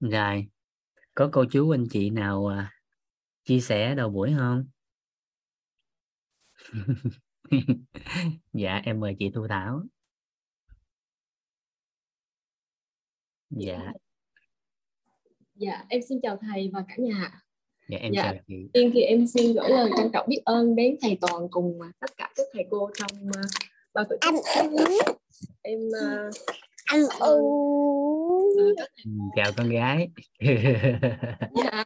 rồi có cô chú anh chị nào à, chia sẻ đầu buổi không? Dạ em mời chị thu thảo. Dạ. Dạ em xin chào thầy và cả nhà dạ em Dạ. chào chị. tiên thì em xin gửi lời trân trọng biết ơn đến thầy toàn cùng tất cả các thầy cô trong uh, ban tổ chức Ăn uống, em uh, ăn uống, các thầy Ừ, chào con gái. Dạ.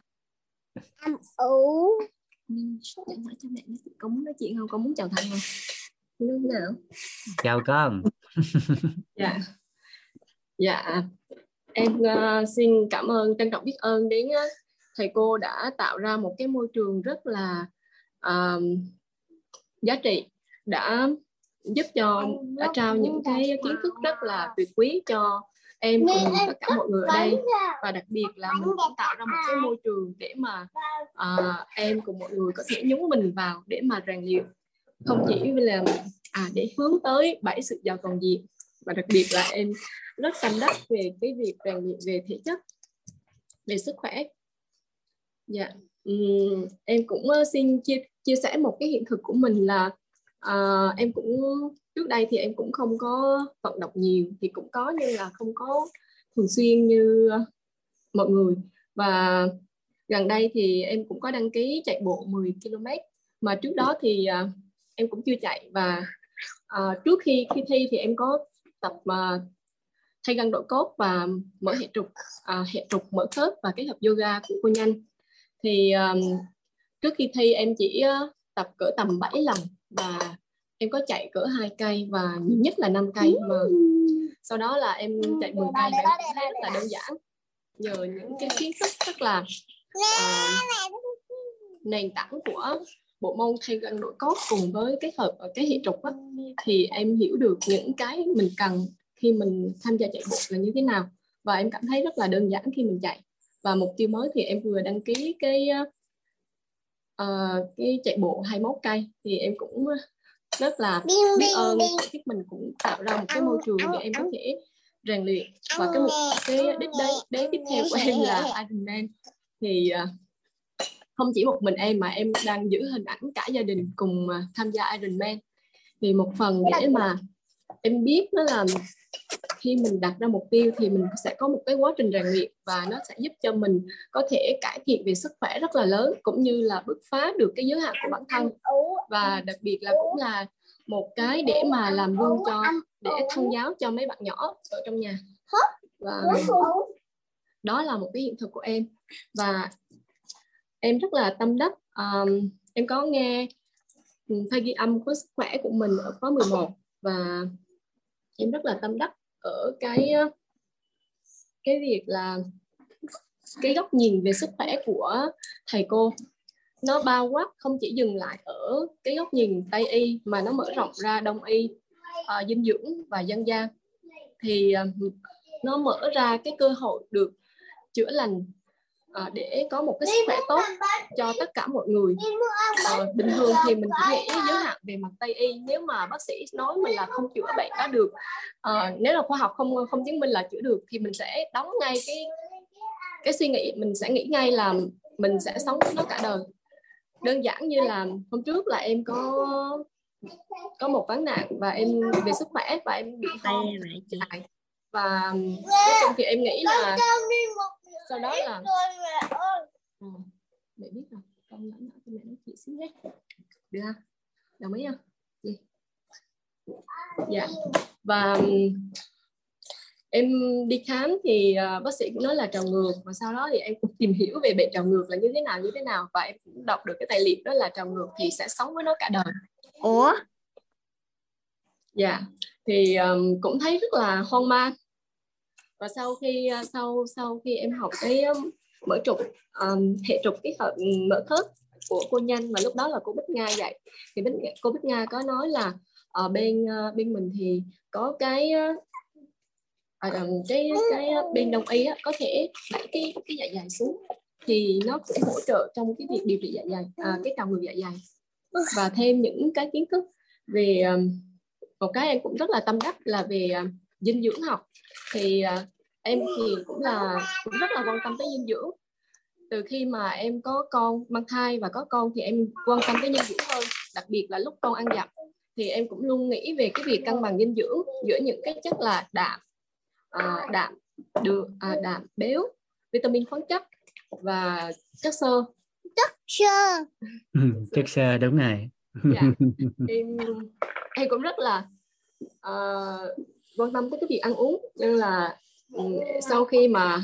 Ăn uống. nhưng em hỏi cho mẹ có muốn nói chuyện không? Có muốn chào thầy không? Thế nào? Chào con. Dạ. Dạ. Em uh, xin cảm ơn trân trọng biết ơn đến uh, thầy cô đã tạo ra một cái môi trường rất là um, giá trị đã giúp cho đã trao những cái kiến thức rất là tuyệt quý cho em cùng tất cả mọi người ở đây. và đặc biệt là cũng tạo ra một cái môi trường để mà à, em cùng mọi người có thể nhúng mình vào để mà rèn luyện. Không chỉ là à để hướng tới bảy sự giàu toàn diện và đặc biệt là em rất tâm đắc về cái việc rèn luyện về thể chất về sức khỏe. Dạ Ừm, em cũng ờ, xin chia chia sẻ một cái hiện thực của mình là à, em cũng trước đây thì em cũng không có vận động nhiều thì cũng có nhưng là không có thường xuyên như ờ, mọi người. Và gần đây thì em cũng có đăng ký chạy bộ 10 km mà trước đó thì uh, em cũng chưa chạy. Và uh, trước khi khi thi thì em có tập uh, thay gân độ cốt và mở hệ trục uh, hệ trục mở khớp và kết hợp yoga của cô nhanh. Thì um, trước khi thi em chỉ uh, tập cỡ tầm 7 lần và em có chạy cỡ hai cây và nhiều nhất là 5 cây mà. Sau đó là em chạy 10 cây và em cũng thấy rất là đơn giản. Nhờ những cái kiến thức rất là à, nền tảng của bộ môn thay gân độ cốt cùng với kết hợp ở cái hệ trục á, thì em hiểu được những cái mình cần khi mình tham gia chạy bộ là như thế nào. Và em cảm thấy rất là đơn giản khi mình chạy. Và mục tiêu mới thì em vừa đăng ký cái uh, cái chạy bộ 21 cây thì em cũng rất là biết ơn tổ chức mình cũng tạo ra một cái môi trường để em có thể rèn luyện. Và cái mục cái đích đến đến tiếp theo của em là Ironman thì à, không chỉ một mình em mà em đang giữ hình ảnh cả gia đình cùng à, tham gia Ironman thì một phần để mà em biết đó là khi mình đặt ra mục tiêu thì mình sẽ có một cái quá trình rèn luyện và nó sẽ giúp cho mình có thể cải thiện về sức khỏe rất là lớn cũng như là bứt phá được cái giới hạn của bản thân. Và đặc biệt là cũng là một cái để mà làm gương cho để thông giáo cho mấy bạn nhỏ ở trong nhà. Và đó là một cái hiện thực của em. Và em rất là tâm đắc um, em có nghe ừ, thay ghi âm của sức khỏe của mình ở khóa 11 và em rất là tâm đắc ở cái ờ, cái việc là cái góc nhìn về sức khỏe của thầy cô. Nó bao quát không chỉ dừng lại ở cái góc nhìn tây y mà nó mở rộng ra đông y ờ, dinh dưỡng và dân gian. Thì ờ, nó mở ra cái cơ hội được chữa lành ờ, để có một cái sức khỏe tốt cho tất cả mọi người. Ờ, bình thường thì mình chỉ nghĩ giới hạn về mặt tây y. Nếu mà bác sĩ nói mình là không chữa bệnh đó được Ờ, nếu là khoa học không không chứng minh là chữa được thì mình sẽ đóng ngay cái cái suy nghĩ mình sẽ nghĩ ngay là mình sẽ sống với nó cả đời. Đơn giản như là hôm trước là em có có một vấn nạn và em về sức khỏe và em bị ho và cuối cùng thì em nghĩ là sau đó là Ừ, mẹ biết rồi. Con nhỏ nhỏ cho mẹ nói chuyện xíu nhé. Được không? Đồng ý không? Gì dạ. Và em đi khám thì à, bác sĩ cũng nói là trào ngược và sau đó thì em cũng tìm hiểu về bệnh trào ngược là như thế nào như thế nào và em cũng đọc được cái tài liệu đó là trào ngược thì sẽ sống với nó cả đời. Ủa? dạ. Thì um, cũng thấy rất là hoang mang và sau khi à, sau sau khi em học cái à, mở trục um, hệ trục cái hợp mở khớp của cô nhanh mà lúc đó là cô Bích Nga dạy thì Bích, cô Bích Nga có nói là ở bên bên mình thì có cái à, cái cái bên đông y á, có thể đẩy cái cái dạ dày xuống thì nó cũng hỗ trợ trong cái việc điều trị dạ dày à, cái trào ngược dạ dày. Và thêm những cái kiến thức về một cái em cũng rất là tâm đắc là về dinh dưỡng học. Thì uh, em thì cũng là cũng rất là quan tâm tới dinh dưỡng. Từ khi mà em có con mang thai và có con thì em quan tâm tới dinh dưỡng hơn đặc biệt là lúc con ăn dặm. Thì em cũng luôn nghĩ về cái việc cân bằng dinh dưỡng giữa những cái chất là đạm à, đạm đường à, đạm béo vitamin khoáng chất và chất xơ. Sơ. Ừ, chất sơ đúng rồi. Dạ. em em cũng rất là uh, quan tâm tới cái việc ăn uống. Nên là ừ, sau khi mà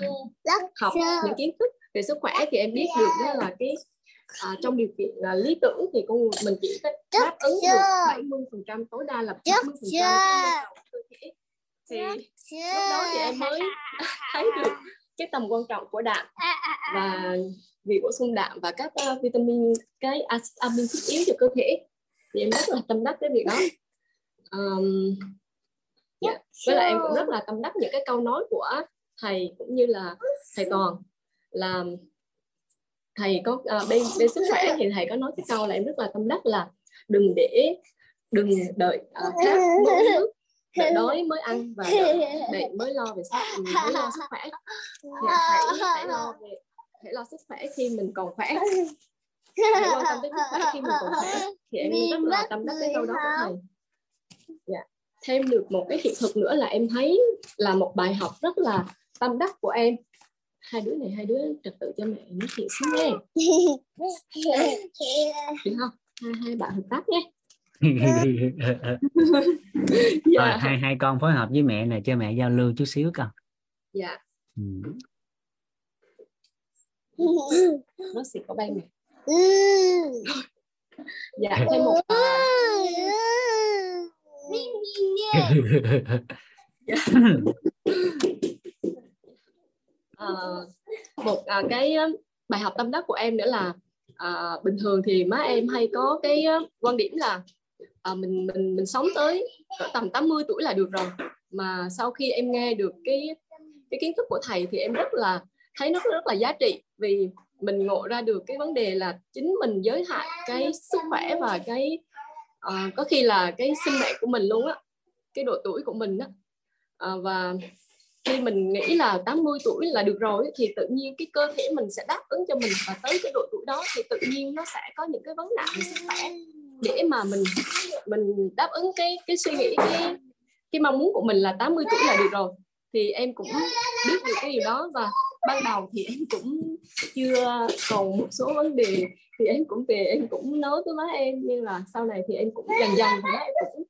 học những kiến thức về sức khỏe thì em biết được đó là cái à, trong điều kiện là lý tưởng thì con mình chỉ đáp ứng được chưa? 70 phần trăm tối đa là Chắc 70 phần trăm thì lúc đó thì em mới thấy được cái tầm quan trọng của đạm và việc bổ sung đạm và các uh, vitamin cái acid amin thiết yếu cho cơ thể. Thì em rất là tâm đắc cái việc đó. Um, dạ. với lại em cũng rất là tâm đắc những cái câu nói của thầy cũng như là thầy toàn. Là thầy có uh, bên bên sức khỏe thì thầy có nói cái câu là em rất là tâm đắc là đừng để đừng đợi uh, khát mới nước đợi đói mới ăn và đợi bệnh mới lo về sức mới lo sức khỏe. Thì hãy hãy lo về hãy lo sức khỏe khi mình còn khỏe. Hãy quan tâm tới sức khỏe khi mình còn khỏe. Thì em rất là tâm đắc cái câu đó của thầy. dạ. Thêm được một cái hiện thực nữa là em thấy là một bài học rất là tâm đắc của em. Hai đứa này hai đứa trật tự cho mẹ nói chuyện xíu nghe được không? Hai hai bạn hợp tác nhé. Dạ hai hai con phối hợp với mẹ nè cho mẹ giao lưu chút xíu con. Dạ. Ừ. nó xịt của bay mẹ. Dạ thêm một à, một à, cái bài học tâm đắc của em nữa là à, bình thường thì má em hay có cái quan điểm là à, mình mình mình sống tới cỡ tầm 80 tuổi là được rồi. Mà sau khi em nghe được cái cái kiến thức của thầy thì em rất là thấy nó rất là giá trị. Vì mình ngộ ra được cái vấn đề là chính mình giới hạn cái sức khỏe và cái à, có khi là cái sinh mệnh của mình luôn á cái độ tuổi của mình á. À, và khi mình nghĩ là 80 tuổi là được rồi thì tự nhiên cái cơ thể mình sẽ đáp ứng cho mình và tới cái độ tuổi đó thì tự nhiên nó sẽ có những cái vấn nạn về sức khỏe để mà mình mình đáp ứng cái cái suy nghĩ cái cái mong muốn của mình là 80 tuổi là được rồi. Thì em cũng biết được cái điều đó và ban đầu thì em cũng chưa còn một số vấn đề thì em cũng về em cũng nói với má em nhưng là sau này thì em cũng dần dần thì má em cũng,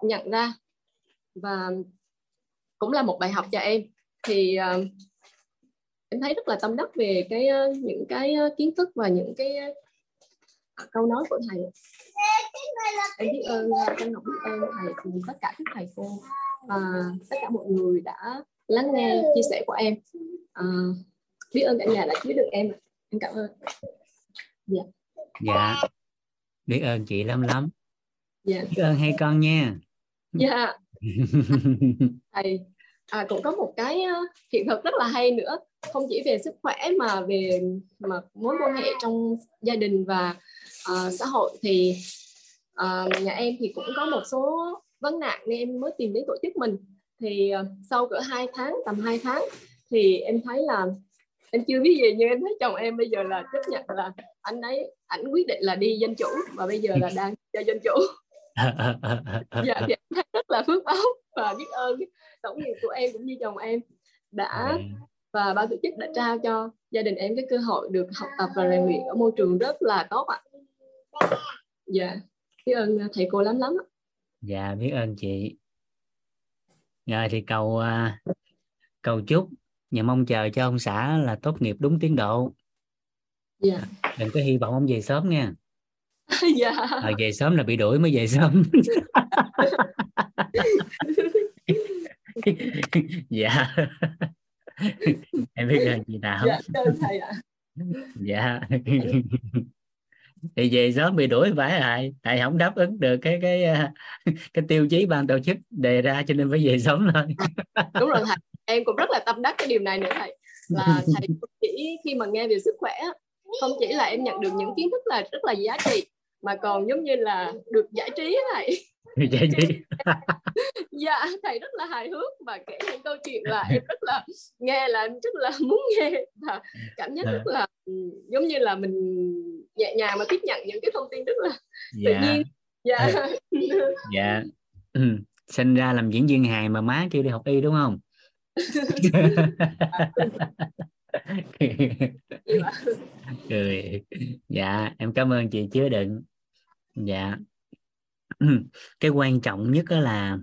cũng nhận ra. Và cũng là một bài học cho em. Thì uh, em thấy rất là tâm đắc về cái uh, những cái uh, kiến thức và những cái uh, câu nói của thầy. Em biết ơn uh, trân biết ơn thầy cùng tất cả các thầy cô. Và tất cả mọi người đã lắng nghe chia sẻ của em. Uh, biết ơn cả nhà đã chứa được em em cảm ơn. Dạ. Biết ơn chị lắm lắm. Dạ. Biết ơn hai con nha. Dạ. Thầy à, cũng có một cái uh, hiện thực rất là hay nữa. Không chỉ về sức khỏe mà về mà mối quan hệ trong gia đình và uh, xã hội thì uh, nhà em thì cũng có một số vấn nạn nên em mới tìm đến tổ chức mình thì uh, sau cỡ hai tháng tầm 2 tháng thì em thấy là em chưa biết gì nhưng em thấy chồng em bây giờ là chấp nhận là anh ấy ảnh quyết định là đi dân chủ và bây giờ là đang cho dân chủ. Dạ thì em thấy rất là phước báo và biết ơn tổng nghiệp của em cũng như chồng em đã và ban tổ chức đã trao cho gia đình em cái cơ hội được học tập và rèn luyện ở môi trường rất là tốt ạ. Dạ biết ơn thầy cô lắm lắm ạ. Dạ biết ơn chị rồi thì cầu à, cầu chúc và mong chờ cho ông xã là tốt nghiệp đúng tiến độ. Dạ. Đừng có hy vọng ông về sớm nha. Dạ. À, về sớm là bị đuổi mới về sớm. Dạ. Em biết ơn chị nào dạ ơn thầy ạ. Dạ thì về sớm bị đuổi phải rồi tại không đáp ứng được cái cái à, cái tiêu chí ban tổ chức đề ra cho nên phải về sớm thôi đúng rồi thầy. Em cũng rất là tâm đắc cái điều này nữa thầy. Là thầy chỉ khi mà nghe về sức khỏe không chỉ là em nhận được những kiến thức là rất là giá trị mà còn giống như là được giải trí á dạ gì dạ thầy rất là hài hước và kể những câu chuyện là em rất là nghe là rất là muốn nghe và cảm giác rất là ừ, giống như là mình nhẹ nhàng mà tiếp nhận những cái thông tin rất là tự dạ. nhiên. Dạ. Dạ. Ừ. sinh ra làm diễn viên hài mà má kêu đi học y đúng không? Dạ. cười. Dạ em cảm ơn chị chứa đựng. Dạ cái quan trọng nhất đó là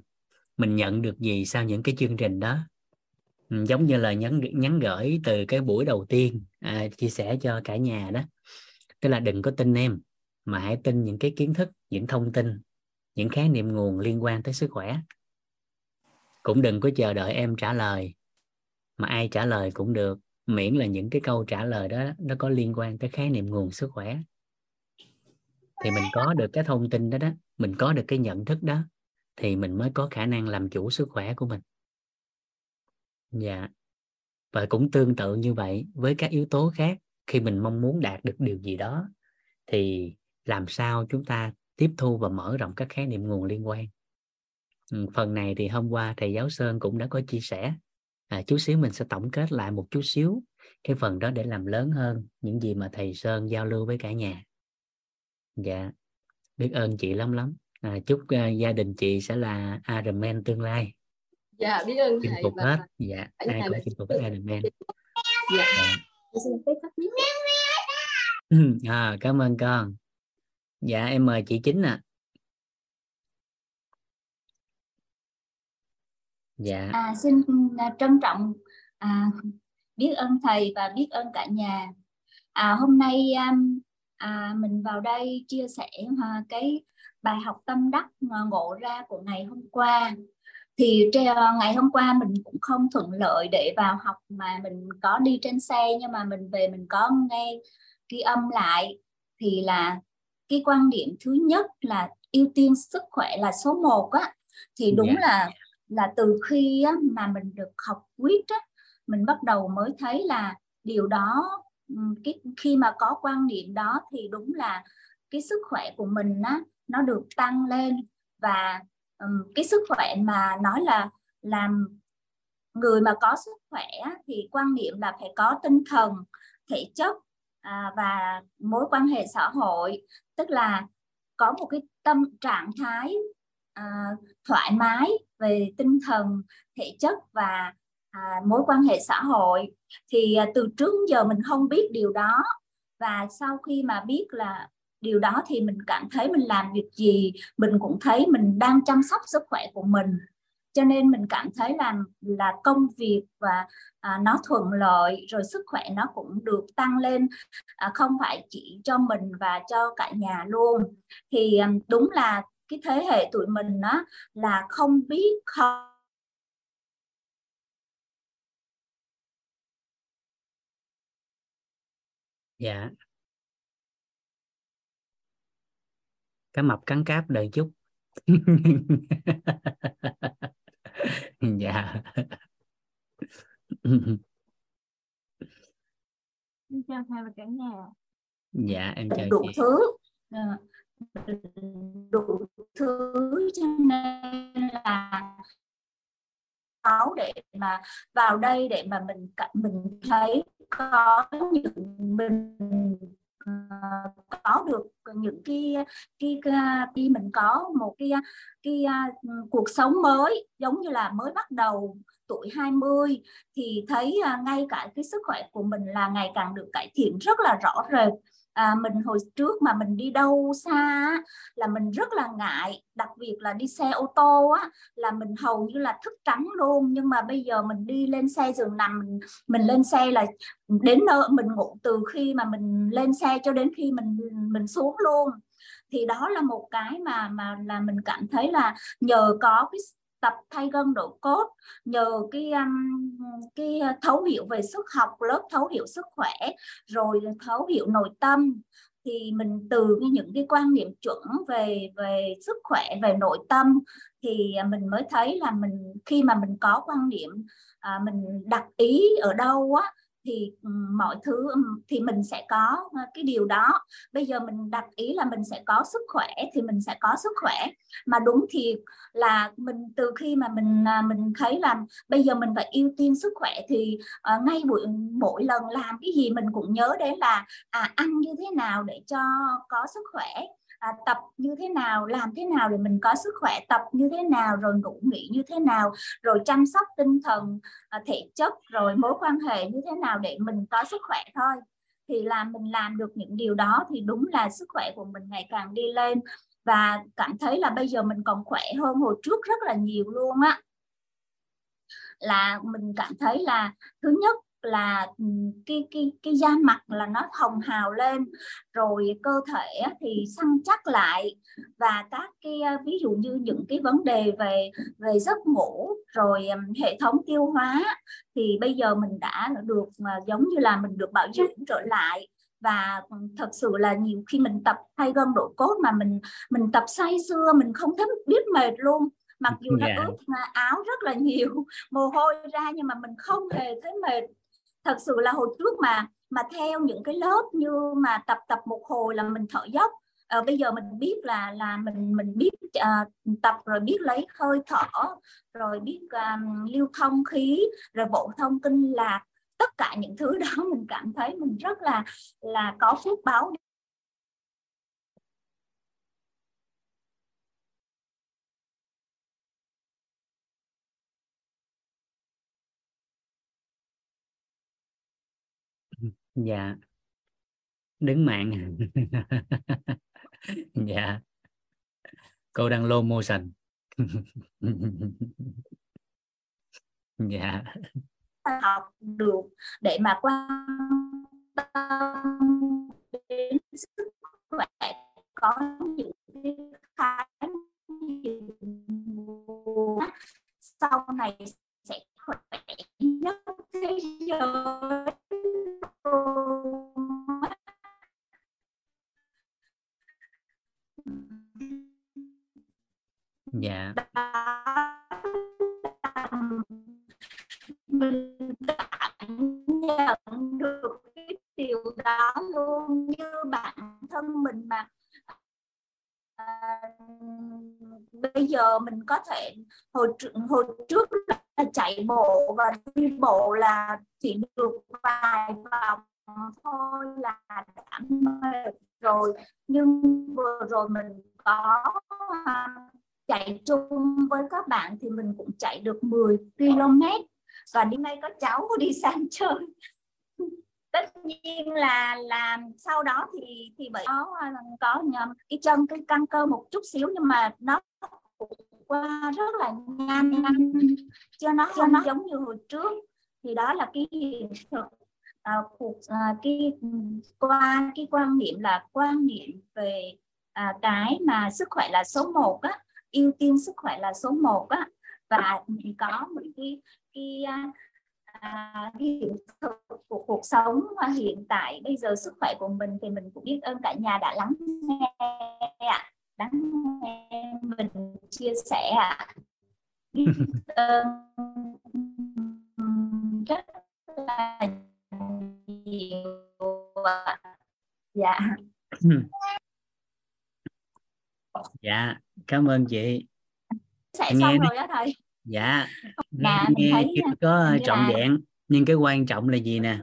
mình nhận được gì sau những cái chương trình đó. Ừ, giống như là nhắn nhắn gửi từ cái buổi đầu tiên à, chia sẻ cho cả nhà đó. Tức là đừng có tin em mà hãy tin những cái kiến thức những thông tin những khái niệm nguồn liên quan tới sức khỏe. Cũng đừng có chờ đợi em trả lời mà ai trả lời cũng được miễn là những cái câu trả lời đó nó có liên quan tới khái niệm nguồn sức khỏe thì mình có được cái thông tin đó đó mình có được cái nhận thức đó thì mình mới có khả năng làm chủ sức khỏe của mình. Dạ. Và cũng tương tự như vậy với các yếu tố khác khi mình mong muốn đạt được điều gì đó thì làm sao chúng ta tiếp thu và mở rộng các khái niệm nguồn liên quan. Ừ, phần này thì hôm qua thầy giáo sơn cũng đã có chia sẻ. À, chút xíu mình sẽ tổng kết lại một chút xíu cái phần đó để làm lớn hơn những gì mà thầy sơn giao lưu với cả nhà dạ biết ơn chị lắm lắm. À, chúc uh, gia đình chị sẽ là Ironman tương lai. Dạ biết ơn chinh thầy phục và hết. dạ ai cũng chinh phục hết Ironman dạ. Dạ. À, cảm ơn con. Dạ em mời chị chính ạ. Dạ. À, xin à, trân trọng à, biết ơn thầy và biết ơn cả nhà. À, hôm nay um, à, mình vào đây chia sẻ à, cái bài học tâm đắc mà ngộ ra của ngày hôm qua. Thì tre- ngày hôm qua mình cũng không thuận lợi để vào học mà mình có đi trên xe nhưng mà mình về mình có nghe ghi âm lại thì là cái quan điểm thứ nhất là ưu tiên sức khỏe là số 1 á thì đúng Dạ. là là từ khi á, mà mình được học quýt á, mình bắt đầu mới thấy là điều đó cái khi mà có quan niệm đó thì đúng là cái sức khỏe của mình á nó được tăng lên và um, cái sức khỏe mà nói là làm người mà có sức khỏe á, thì quan niệm là phải có tinh thần thể chất à, và mối quan hệ xã hội. Tức là có một cái tâm trạng thái à, thoải mái về tinh thần thể chất và à, mối quan hệ xã hội thì à, từ trước giờ mình không biết điều đó. Và sau khi mà biết là điều đó thì mình cảm thấy mình làm việc gì mình cũng thấy mình đang chăm sóc sức khỏe của mình. Cho nên mình cảm thấy là là công việc và à, nó thuận lợi rồi sức khỏe nó cũng được tăng lên à, không phải chỉ cho mình và cho cả nhà luôn. Thì à, đúng là cái thế hệ tụi mình á là không biết không dạ. Cá mập cắn cáp đợi chút. Dạ. Xin chào thầy và cả nhà. dạ em chào đủ chị. thứ. À, đủ thứ cho nên là máu để mà vào đây để mà mình mình thấy có những mình ờ, có được những cái cái, cái khi mình có một cái cái uh, cuộc sống mới giống như là mới bắt đầu tuổi 20 thì thấy uh, ngay cả cái sức khỏe của mình là ngày càng được cải thiện rất là rõ rệt à, mình hồi trước mà mình đi đâu xa á, là mình rất là ngại đặc biệt là đi xe ô tô á là mình hầu như là thức trắng luôn. Nhưng mà bây giờ mình đi lên xe giường nằm mình, mình lên xe là đến nơi mình ngủ từ khi mà mình lên xe cho đến khi mình mình xuống luôn. Thì đó là một cái mà mà là mình cảm thấy là nhờ có cái tập thay gân độ cốt nhờ cái um, cái thấu hiểu về sức học lớp thấu hiểu sức khỏe rồi thấu hiểu nội tâm thì mình từ những cái quan niệm chuẩn về về sức khỏe về nội tâm thì mình mới thấy là mình khi mà mình có quan niệm à, mình đặt ý ở đâu á thì ừ, mọi thứ ừ, thì mình sẽ có ờ, cái điều đó. Bây giờ mình đặt ý là mình sẽ có sức khỏe thì mình sẽ có sức khỏe. Mà đúng thì là mình từ khi mà mình à, mình thấy là bây giờ mình phải ưu tiên sức khỏe thì uh, ngay buổi mỗi lần làm cái gì mình cũng nhớ đến là à, ăn như thế nào để cho có sức khỏe à, tập như thế nào làm thế nào để mình có sức khỏe tập như thế nào rồi ngủ nghỉ như thế nào rồi chăm sóc tinh thần à, thể chất rồi mối quan hệ như thế nào để mình có sức khỏe thôi. Thì là mình làm được những điều đó thì đúng là sức khỏe của mình ngày càng đi lên. Và cảm thấy là bây giờ mình còn khỏe hơn hồi trước rất là nhiều luôn á. Là mình cảm thấy là thứ nhất là cái cái cái da mặt là nó hồng hào lên rồi cơ thể thì săn chắc lại và các cái ví dụ như những cái vấn đề về về giấc ngủ rồi hệ thống tiêu hóa thì bây giờ mình đã được giống như là mình được bảo dưỡng trở lại và thật sự là nhiều khi mình tập thay gân độ cốt mà mình mình tập say xưa mình không thấy biết mệt luôn mặc dù nó yeah. Dạ. ướt áo rất là nhiều mồ hôi ra nhưng mà mình không hề thấy mệt thật sự là hồi trước mà mà theo những cái lớp như mà tập tập một hồi là mình thở dốc. À, bây giờ mình biết là là mình mình biết uh, tập rồi biết lấy hơi thở rồi biết um, lưu thông khí rồi bộ thông kinh lạc. Tất cả những thứ đó mình cảm thấy mình rất là là có phước báo dạ. Đứng mạng. Dạ. Cô đang low motion. Dạ. Học được để mà quan tâm đến sức khỏe có những cái sau này khỏe nhất thế giới dạ. Mình cảm nhận được cái điều đó luôn như bản thân mình mà. À, bây giờ mình có thể hồi hồi trước là chạy bộ và đi bộ là chỉ được vài vòng thôi là đã mệt rồi. Nhưng vừa rồi mình có à, chạy chung với các bạn thì mình cũng chạy được 10 km và đi nay có cháu đi sang chơi. Tất nhiên là làm sau đó thì thì bởi à, có có nhầm cái chân, cái căng cơ một chút xíu nhưng mà nó qua rất là nhanh. Cho nó cho nó giống như hồi trước. Thì đó là cái hiện thực. À, cuộc à, cái qua cái quan niệm là quan niệm về à, cái mà sức khỏe là số 1 á ưu tiên sức khỏe là số 1 á. Và mình có một cái cái à, cái hiện thực của cuộc sống hiện tại bây giờ sức khỏe của mình thì mình cũng biết ơn cả nhà đã lắng nghe ạ lắng nghe mình chia sẻ ạ. Ơn rất là nhiều dạ. Dạ cảm ơn chị. Sẽ nghe xong rồi đó thầy. Dạ. Nghe, nghe thấy chưa có trọn là... vẹn nhưng cái quan trọng là gì nè?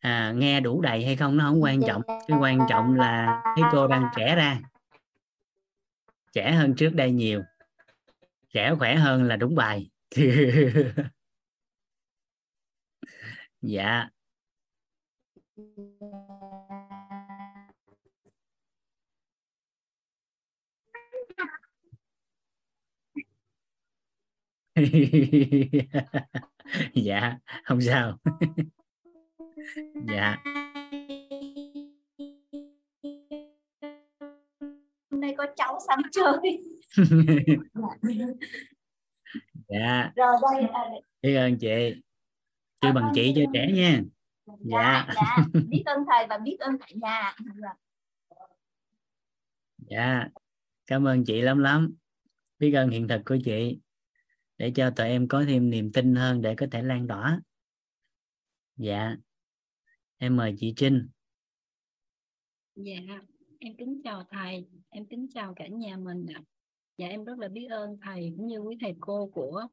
À, nghe đủ đầy hay không? Nó không quan trọng. cái quan trọng là thấy cô đang trẻ ra trẻ hơn trước đây nhiều. Trẻ khỏe hơn là đúng bài. Dạ. Dạ không sao. Dạ. Nay có cháu sang chơi. Dạ. Rồi đây biết ơn chị. Kêu bằng chị cho trẻ nha. Dạ dạ, dạ. biết ơn thầy và biết ơn cả nhà. Dạ. Cảm ơn chị lắm lắm. Biết ơn hiện thực của chị. Để cho tụi em có thêm niềm tin hơn để có thể lan tỏa. Dạ. Em mời chị Trinh. Dạ, em kính chào thầy, em kính chào cả nhà mình ạ. Dạ em rất là biết ơn thầy cũng như quý thầy cô của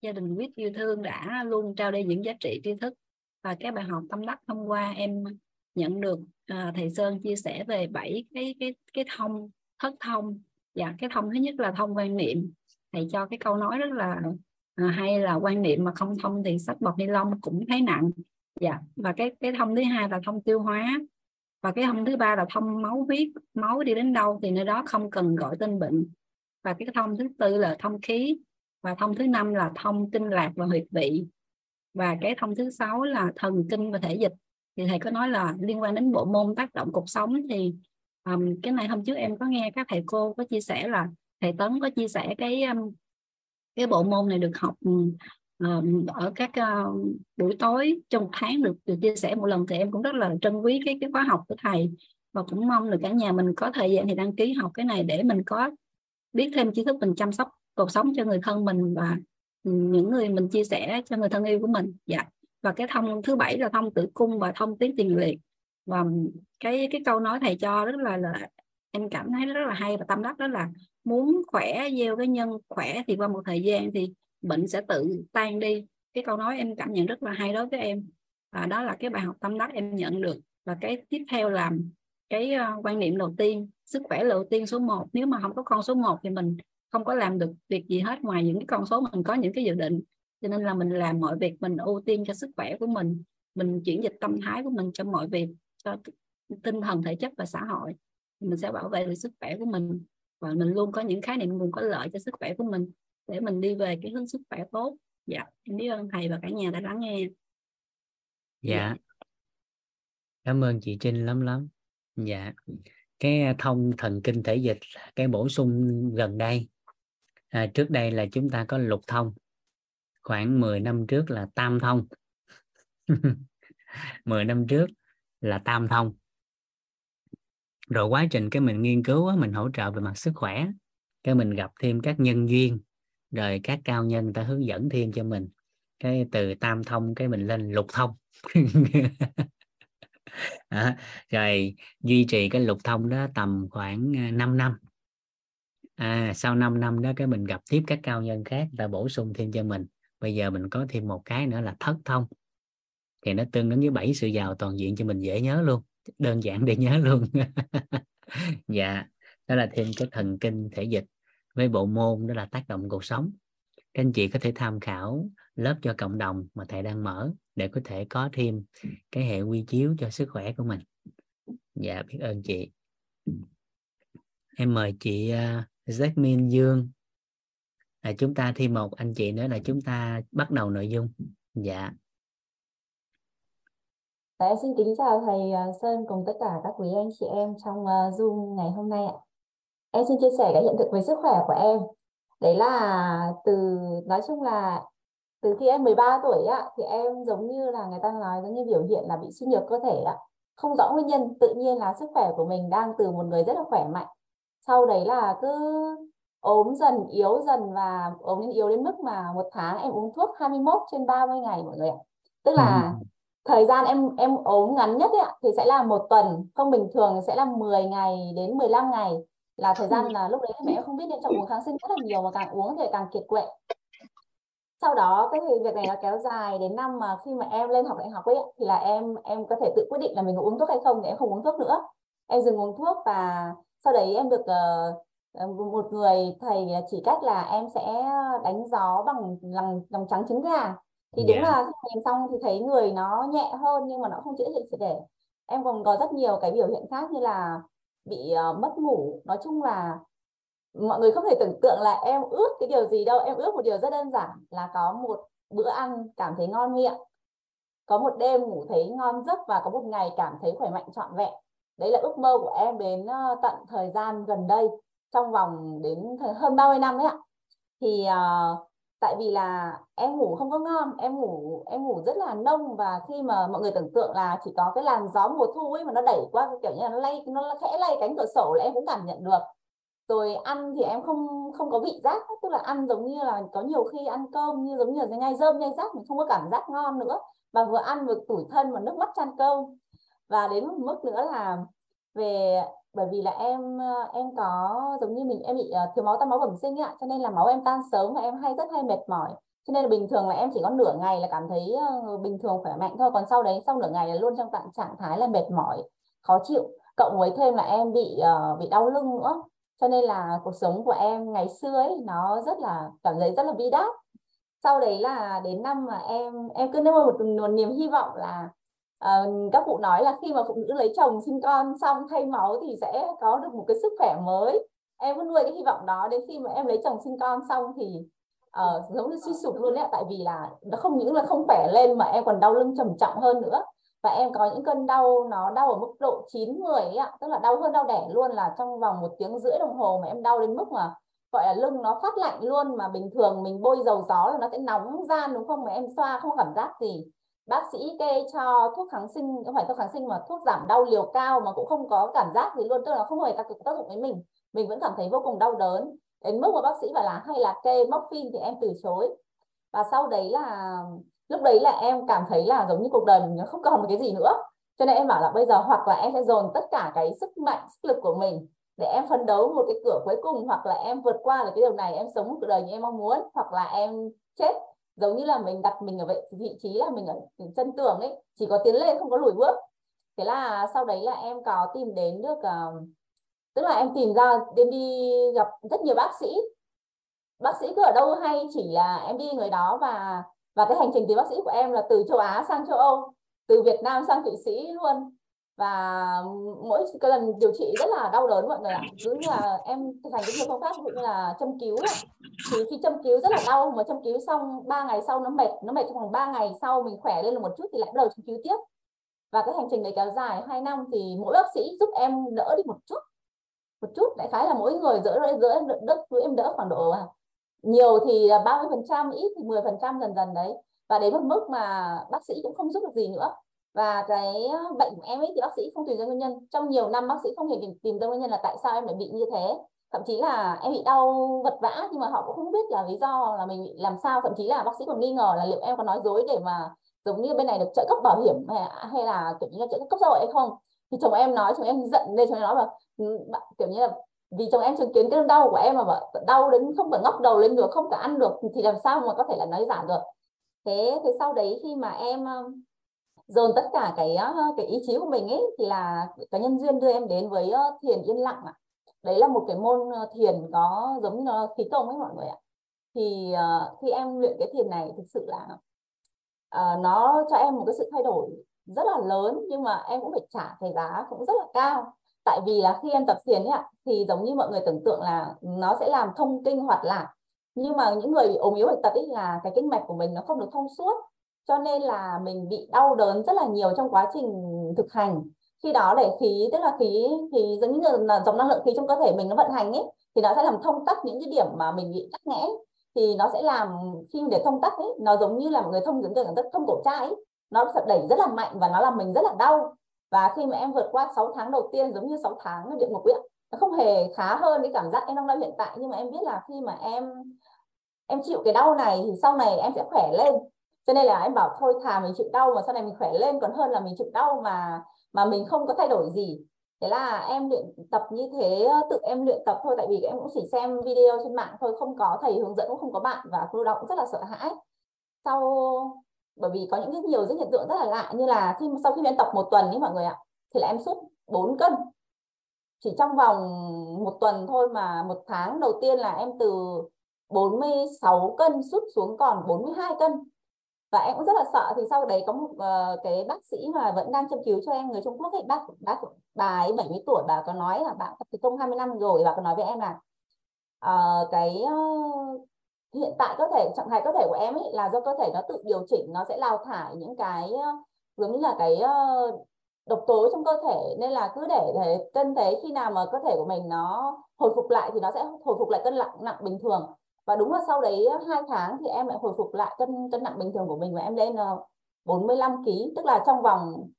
gia đình quýt yêu thương đã luôn trao đi những giá trị tri thức và các bài học tâm đắc hôm qua em nhận được à, thầy Sơn chia sẻ về bảy cái cái cái thông thất thông. Dạ cái thông thứ nhất là thông quan niệm. Thầy cho cái câu nói rất là à, hay là quan niệm mà không thông thì sách bọc ni lông cũng thấy nặng. Dạ và cái cái thông thứ hai là thông tiêu hóa và cái thông thứ ba là thông máu huyết máu đi đến đâu thì nơi đó không cần gọi tên bệnh. Và cái thông thứ tư là thông khí. Và thông thứ năm là thông kinh lạc và huyệt vị. Và cái thông thứ sáu là thần kinh và thể dịch. Thì thầy có nói là liên quan đến bộ môn tác động cuộc sống thì um, cái này hôm trước em có nghe các thầy cô có chia sẻ là thầy Tấn có chia sẻ cái um, cái bộ môn này được học um, ở các uh, buổi tối trong một tháng được được chia sẻ một lần thì em cũng rất là trân quý cái cái khóa học của thầy. Và cũng mong được cả nhà mình có thời gian thì đăng ký học cái này để mình có biết thêm kiến thức mình chăm sóc cuộc sống cho người thân mình và ừ, những người mình chia sẻ cho người thân yêu của mình. Dạ. Và cái thông thứ bảy là thông tử cung và thông tiếng tiền liệt. Và cái cái câu nói thầy cho rất là là em cảm thấy rất là hay và tâm đắc đó là muốn khỏe gieo cái nhân khỏe thì qua một thời gian thì bệnh sẽ tự tan đi. Cái câu nói em cảm nhận rất là hay đối với em. Và đó là cái bài học tâm đắc em nhận được. Và cái tiếp theo là cái ờ, quan niệm đầu tiên, sức khỏe là ưu tiên số 1 nếu mà không có con số 1 thì mình không có làm được việc gì hết ngoài những cái con số mình có những cái dự định. Cho nên là mình làm mọi việc, mình ưu tiên cho sức khỏe của mình. Mình chuyển dịch tâm thái của mình cho mọi việc, cho tinh thần, thể chất và xã hội. Mình sẽ bảo vệ được sức khỏe của mình. Và mình luôn có những khái niệm nguồn có lợi cho sức khỏe của mình để mình đi về cái hướng sức khỏe tốt. Dạ em biết ơn thầy và cả nhà đã lắng nghe. Dạ. Cảm ơn chị Trinh lắm lắm. Dạ. Cái thông thần kinh thể dịch cái bổ sung gần đây à, trước đây là chúng ta có lục thông. Khoảng 10 năm trước là tam thông. 10 năm trước là tam thông. Rồi quá trình cái mình nghiên cứu mình hỗ trợ về mặt sức khỏe cái mình gặp thêm các nhân duyên rồi các cao nhân ta hướng dẫn thêm cho mình. Cái từ tam thông cái mình lên lục thông. À, rồi duy trì cái lục thông đó tầm khoảng ờ, 5 năm à, sau 5 năm đó cái mình gặp tiếp các cao nhân khác ta bổ sung thêm cho mình. Bây giờ mình có thêm một cái nữa là thất thông. Thì nó tương ứng với bảy sự giàu toàn diện cho mình dễ nhớ luôn. Đơn giản để nhớ luôn. Dạ đó là thêm cái thần kinh thể dịch với bộ môn đó là tác động cuộc sống. Các anh chị có thể tham khảo lớp cho cộng đồng mà thầy đang mở để có thể có thêm cái hệ quy chiếu cho sức khỏe của mình. Dạ biết ơn chị. Em mời chị à, Jasmine Dương. Là chúng ta thêm một anh chị nữa là chúng ta bắt đầu nội dung. Dạ. Đấy, xin kính chào thầy à, Sơn cùng tất cả các quý anh chị em trong Zoom ngày hôm nay ạ. Em xin chia sẻ cái hiện thực về sức khỏe của em. Đấy là từ nói chung là từ khi em 13 tuổi ạ thì em giống như là người ta nói giống như biểu hiện là bị suy nhược cơ thể ạ. Không rõ nguyên nhân, tự nhiên là sức khỏe của mình đang từ một người rất là khỏe mạnh. Sau đấy là cứ ốm dần, yếu dần và ốm đến yếu đến mức mà một tháng em uống thuốc 21 trên 30 ngày mọi người ạ. Tức là ừ thời gian em em ốm ngắn nhất ấy ạ thì sẽ là một tuần không bình thường sẽ là 10 ngày đến 15 ngày là thời gian là lúc đấy mẹ em không biết nên cho uống kháng sinh rất là nhiều mà càng uống thì càng kiệt quệ. Sau đó cái việc này nó kéo dài đến năm mà khi mà em lên học đại học ấy thì là em em có thể tự quyết định là mình có uống thuốc hay không thì em không uống thuốc nữa. Em dừng uống thuốc và sau đấy em được uh, một người thầy chỉ cách là em sẽ đánh gió bằng lòng lòng trắng trứng gà. Thì đúng yeah. Là khi làm xong thì thấy người nó nhẹ hơn nhưng mà nó không chữa trị triệt để. Em còn có rất nhiều cái biểu hiện khác như là bị uh, mất ngủ. Nói chung là mọi người không thể tưởng tượng là em ước cái điều gì đâu. Em ước một điều rất đơn giản là có một bữa ăn cảm thấy ngon miệng có một đêm ngủ thấy ngon giấc và có một ngày cảm thấy khỏe mạnh trọn vẹn. Đấy là ước mơ của em đến uh, tận thời gian gần đây trong vòng đến hơn 30 năm đấy ạ. Thì uh, tại vì là em ngủ không có ngon, em ngủ em ngủ rất là nông và khi mà mọi người tưởng tượng là chỉ có cái làn gió mùa thu ấy mà nó đẩy qua kiểu như là nó lay, nó khẽ lay cánh cửa sổ là em cũng cảm nhận được. Rồi ăn thì em không không có vị giác, tức là ăn giống như là có nhiều khi ăn cơm như giống như là ngay rơm ngay rác, mình không có cảm giác ngon nữa. Và vừa ăn vừa tủi thân mà nước mắt chăn câu. Và đến một mức nữa là về bởi vì là em ờ, em có giống như mình em bị ờ, thiếu máu tan máu bẩm sinh ạ cho nên là máu em tan sớm và em hay rất hay mệt mỏi. Cho nên là bình thường là em chỉ có nửa ngày là cảm thấy ờ, bình thường khỏe mạnh thôi còn sau đấy sau nửa ngày là luôn trong trạng thái là mệt mỏi khó chịu. Cộng với thêm là em bị uh, bị đau lưng nữa. Cho nên là cuộc sống của em ngày xưa ấy nó rất là cảm thấy rất là bi đát. Sau đấy là đến năm mà em em cứ nêu một, một niềm hy vọng là Ờ, các cụ nói là khi mà phụ nữ lấy chồng sinh con xong thay máu thì sẽ có được một cái sức khỏe mới. Em cứ nuôi cái hy vọng đó đến khi mà em lấy chồng sinh con xong thì uh, giống như suy sụp luôn đấy tại vì là nó không những là không khỏe lên mà em còn đau lưng trầm trọng hơn nữa. Và em có những cơn đau nó đau ở mức độ 9 10 ấy ạ. Tức là đau hơn đau đẻ luôn là trong vòng một tiếng rưỡi đồng hồ mà em đau đến mức mà gọi là lưng nó phát lạnh luôn. Mà bình thường mình bôi dầu gió là nó sẽ nóng gian đúng không? Mà em xoa không cảm giác gì bác sĩ kê cho thuốc kháng sinh, không phải thuốc kháng sinh mà thuốc giảm đau liều cao mà cũng không có cảm giác gì luôn, tức là không hề tác tác dụng với mình. Mình vẫn cảm thấy vô cùng đau đớn, đến mức mà bác sĩ bảo là hay là kê morphine thì em từ chối. Và sau đấy là, lúc đấy là em cảm thấy là giống như cuộc đời mình không còn một cái gì nữa. Cho nên em bảo là bây giờ hoặc là em sẽ dồn tất cả cái sức mạnh, sức lực của mình để em phấn đấu một cái cửa cuối cùng, hoặc là em vượt qua được cái điều này, em sống một cuộc đời như em mong muốn, hoặc là em chết giống như là mình đặt mình ở vị trí là mình ở chân tường ấy chỉ có tiến lên không có lùi bước. Thế là sau đấy là em có tìm đến được uh, tức là em tìm ra em đi gặp rất nhiều bác sĩ. Bác sĩ cứ ở đâu hay chỉ là em đi người đó và và cái hành trình tìm bác sĩ của em là từ châu Á sang châu Âu từ Việt Nam sang Thụy Sĩ luôn và mỗi cái lần điều trị rất là đau đớn mọi người ạ. Cứ như là em thực hành những phương pháp ví dụ như là châm cứu ấy. thì khi châm cứu rất là đau mà châm cứu xong 3 ngày sau nó mệt nó mệt trong vòng 3 ngày sau mình khỏe lên một chút thì lại bắt đầu châm cứu tiếp. Và cái hành trình này kéo dài 2 năm thì mỗi bác sĩ giúp em đỡ đi một chút một chút. Đại khái là mỗi người đỡ đỡ em đỡ, đỡ em đỡ khoảng độ à. nhiều thì ba 30 phần trăm ít thì 10 phần trăm dần dần đấy. Và đến một mức mà bác sĩ cũng không giúp được gì nữa và cái ờ, bệnh của em ấy thì bác sĩ không tìm ra nguyên nhân. Trong nhiều năm bác sĩ không hề tìm, tìm ra nguyên nhân là tại sao em lại bị như thế. Thậm chí là em bị đau vật vã nhưng mà họ cũng không biết là lý do là mình bị làm sao. Thậm chí là bác sĩ còn nghi ngờ là liệu em có nói dối để mà giống như bên này được trợ cấp bảo hiểm hay, hay là kiểu như là trợ cấp xã hội hay không. Thì chồng em nói chồng em giận lên chồng em nói là ừ, kiểu như là vì chồng em chứng kiến cái đau của em mà đau đến không phải ngóc đầu lên được không cả ăn được thì làm sao mà có thể là nói giả được. Thế thế sau đấy khi mà em dồn tất cả cái ờ, cái ý chí của mình ấy thì là cái nhân duyên đưa em đến với ờ, thiền yên lặng ạ. Đấy là một cái môn ờ, thiền có giống như nó khí công ấy mọi người ạ. Thì uh, khi em luyện cái thiền này thực sự là uh, nó cho em một cái sự thay đổi rất là lớn nhưng mà em cũng phải trả cái giá cũng rất là cao. Tại vì là khi em tập thiền ấy ạ thì giống như mọi người tưởng tượng là nó sẽ làm thông kinh hoạt lạc. Nhưng mà những người bị ốm yếu bệnh tật ấy là cái kinh mạch của mình nó không được thông suốt cho nên là mình bị đau đớn rất là nhiều trong quá trình thực hành. Khi đó để khí, tức là khí thì giống như là dòng năng lượng khí trong cơ thể mình nó vận hành ấy, thì nó sẽ làm thông tắc những cái điểm mà mình bị tắc nghẽn thì nó sẽ làm khi để thông tắc ấy, nó giống như là một người thông, giống như thông cổ chai ấy, nó sẽ đẩy rất là mạnh và nó làm mình rất là đau. Và khi mà em vượt qua 6 tháng đầu tiên giống như 6 tháng địa ngục ấy nó không hề khá hơn cái cảm giác em đang đau hiện tại. Nhưng mà em biết là khi mà em em chịu cái đau này thì sau này em sẽ khỏe lên cho nên là em bảo thôi, thà mình chịu đau mà sau này mình khỏe lên, còn hơn là mình chịu đau mà mà mình không có thay đổi gì. Thế là em luyện tập như thế, tự em luyện tập thôi, tại vì em cũng chỉ xem video trên mạng thôi, không có thầy hướng dẫn, cũng không có bạn và cô đó cũng rất là sợ hãi. Sau, bởi vì có những cái nhiều rất hiện tượng rất là lạ, như là khi sau khi em tập một tuần ấy mọi người ạ, thì là em sút 4 cân. Chỉ trong vòng một tuần thôi mà một tháng đầu tiên là em từ 46 cân sút xuống còn 42 cân và em cũng rất là sợ thì sau đấy có một uh, cái bác sĩ mà vẫn đang châm cứu cho em người Trung Quốc ấy bác bác bà ấy 70 tuổi bà có nói là bạn tập công 20 năm rồi bà có nói với em là uh, cái uh, hiện tại cơ thể trạng thái cơ thể của em ấy là do cơ thể nó tự điều chỉnh nó sẽ đào thải những cái giống như là cái độc tố trong cơ thể. Nên là cứ để, để cân thế khi nào mà cơ thể của mình nó hồi phục lại thì nó sẽ hồi phục lại cân nặng nặng bình thường và đúng là sau đấy hai tháng thì em lại hồi phục lại cân cân nặng bình thường của mình và em lên ờ, 45 kg tức là trong vòng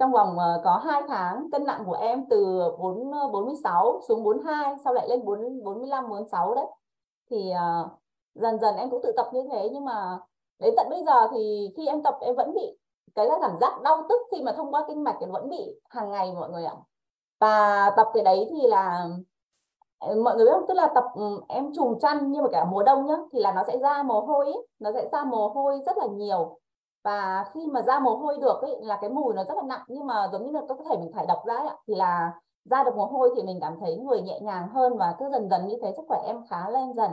trong vòng ờ, có 2 tháng cân nặng của em từ 4 46 ờ, xuống 42 sau lại lên 4 45 46 đấy. Thì uh, dần dần em cũng tự tập như thế nhưng mà đến tận bây giờ thì khi em tập em vẫn bị cái cảm giác đau tức khi mà thông qua kinh mạch thì vẫn bị hàng ngày mọi người ạ. Và tập cái đấy thì là Ờ, mọi người biết không tức là tập ừ, em trùng chăn nhưng mà cả mùa đông nhá thì là nó sẽ ra mồ hôi ý. nó sẽ ra mồ hôi rất là nhiều và khi mà ra mồ hôi được ấy, là cái mùi nó rất là nặng nhưng mà giống như là có thể mình thải độc ra ấy, thì là ra được mồ hôi thì mình cảm thấy người nhẹ nhàng hơn và cứ dần dần như thế sức khỏe em khá lên dần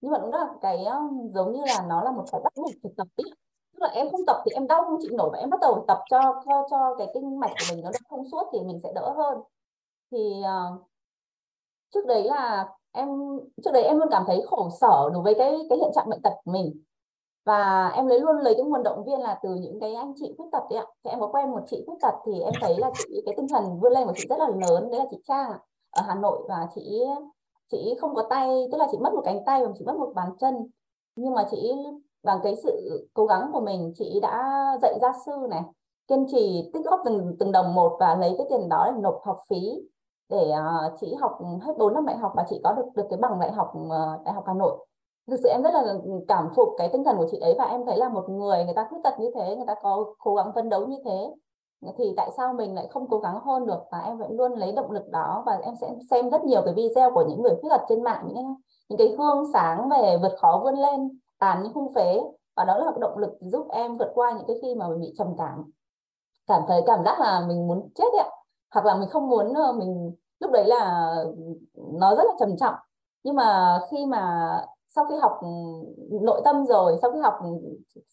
nhưng mà đúng là cái ờ, giống như là nó là một cái bắt buộc thực tập ý. tức là em không tập thì em đau không chịu nổi và em bắt đầu tập cho cho cho cái kinh mạch của mình nó được thông suốt thì mình sẽ đỡ hơn thì uh, trước đấy là em, trước đấy em luôn cảm thấy khổ sở đối với cái cái hiện trạng bệnh tật của mình. Và em lấy luôn, lấy cái nguồn động viên là từ những cái anh chị khuyết tật đấy ạ. Thì em có quen một chị khuyết tật thì em thấy là chị, cái tinh thần vươn lên của chị rất là lớn, đấy là chị Trang ở Hà Nội và chị chị không có tay, tức là chị mất một cánh tay và chị mất một bàn chân. Nhưng mà chị bằng cái sự cố gắng của mình, chị đã dạy gia sư này, kiên trì tích góp từng từng đồng một và lấy cái tiền đó để nộp học phí để uh, chị học hết 4 năm đại học và chị có được được cái bằng đại học uh, đại học Hà Nội. Thực sự em rất là cảm phục cái tinh thần của chị ấy và em thấy là một người người ta khuyết tật như thế người ta có cố gắng phấn đấu như thế thì tại sao mình lại không cố gắng hơn được? Và em vẫn luôn lấy động lực đó và em sẽ xem rất nhiều cái video của những người khuyết tật trên mạng những những cái gương sáng về vượt khó vươn lên tàn những khung phế. Và đó là một động lực giúp em vượt qua những cái khi mà mình bị trầm cảm. Cảm thấy cảm giác là mình muốn chết ạ hoặc là mình không muốn ờ, mình, lúc đấy là nó rất là trầm trọng. Nhưng mà khi mà sau khi học nội tâm rồi, sau khi học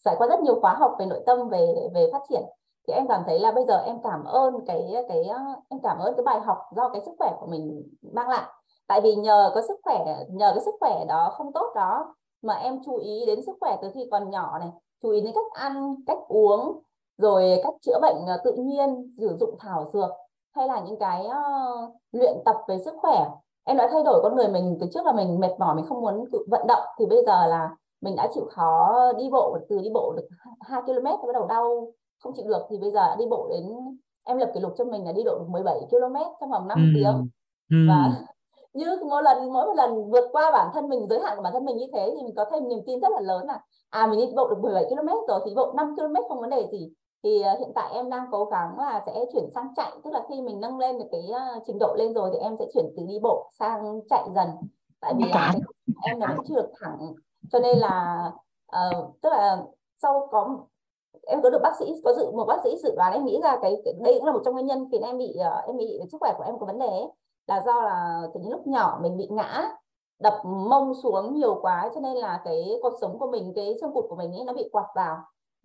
trải qua rất nhiều khóa học về nội tâm, về về phát triển, thì em cảm thấy là bây giờ em cảm ơn cái cái ờ, em cảm ơn cái bài học do cái sức khỏe của mình mang lại. Tại vì nhờ có sức khỏe, nhờ cái sức khỏe đó không tốt đó mà em chú ý đến sức khỏe từ khi còn nhỏ này, chú ý đến cách ăn, cách uống, rồi cách chữa bệnh ờ, tự nhiên, sử dụng thảo dược hay là những cái uh, luyện tập về sức khỏe em đã thay đổi con người mình từ trước là mình mệt mỏi mình không muốn vận động thì bây giờ là mình đã chịu khó đi bộ từ đi bộ được 2 km thì bắt đầu đau không chịu được thì bây giờ đi bộ đến em lập kỷ lục cho mình là đi độ 17 km trong vòng 5 ừ. tiếng ừ. và như mỗi lần mỗi một lần vượt qua bản thân mình giới hạn của bản thân mình như thế thì mình có thêm niềm tin rất là lớn là à mình đi bộ được 17 km rồi thì bộ 5 km không vấn đề gì thì uh, hiện tại em đang cố gắng là sẽ chuyển sang chạy tức là khi mình nâng lên được cái uh, trình độ lên rồi thì em sẽ chuyển từ đi bộ sang chạy dần. Tại vì là em là vẫn chưa được thẳng cho nên là uh, tức là sau có em có được bác sĩ có dự một bác sĩ dự đoán em nghĩ ra cái, cái đây cũng là một trong nguyên nhân khiến em bị uh, em bị sức khỏe của em có vấn đề ấy, là do là từ lúc nhỏ mình bị ngã đập mông xuống nhiều quá cho nên là cái cột sống của mình cái xương cụt của mình ấy nó bị quạt vào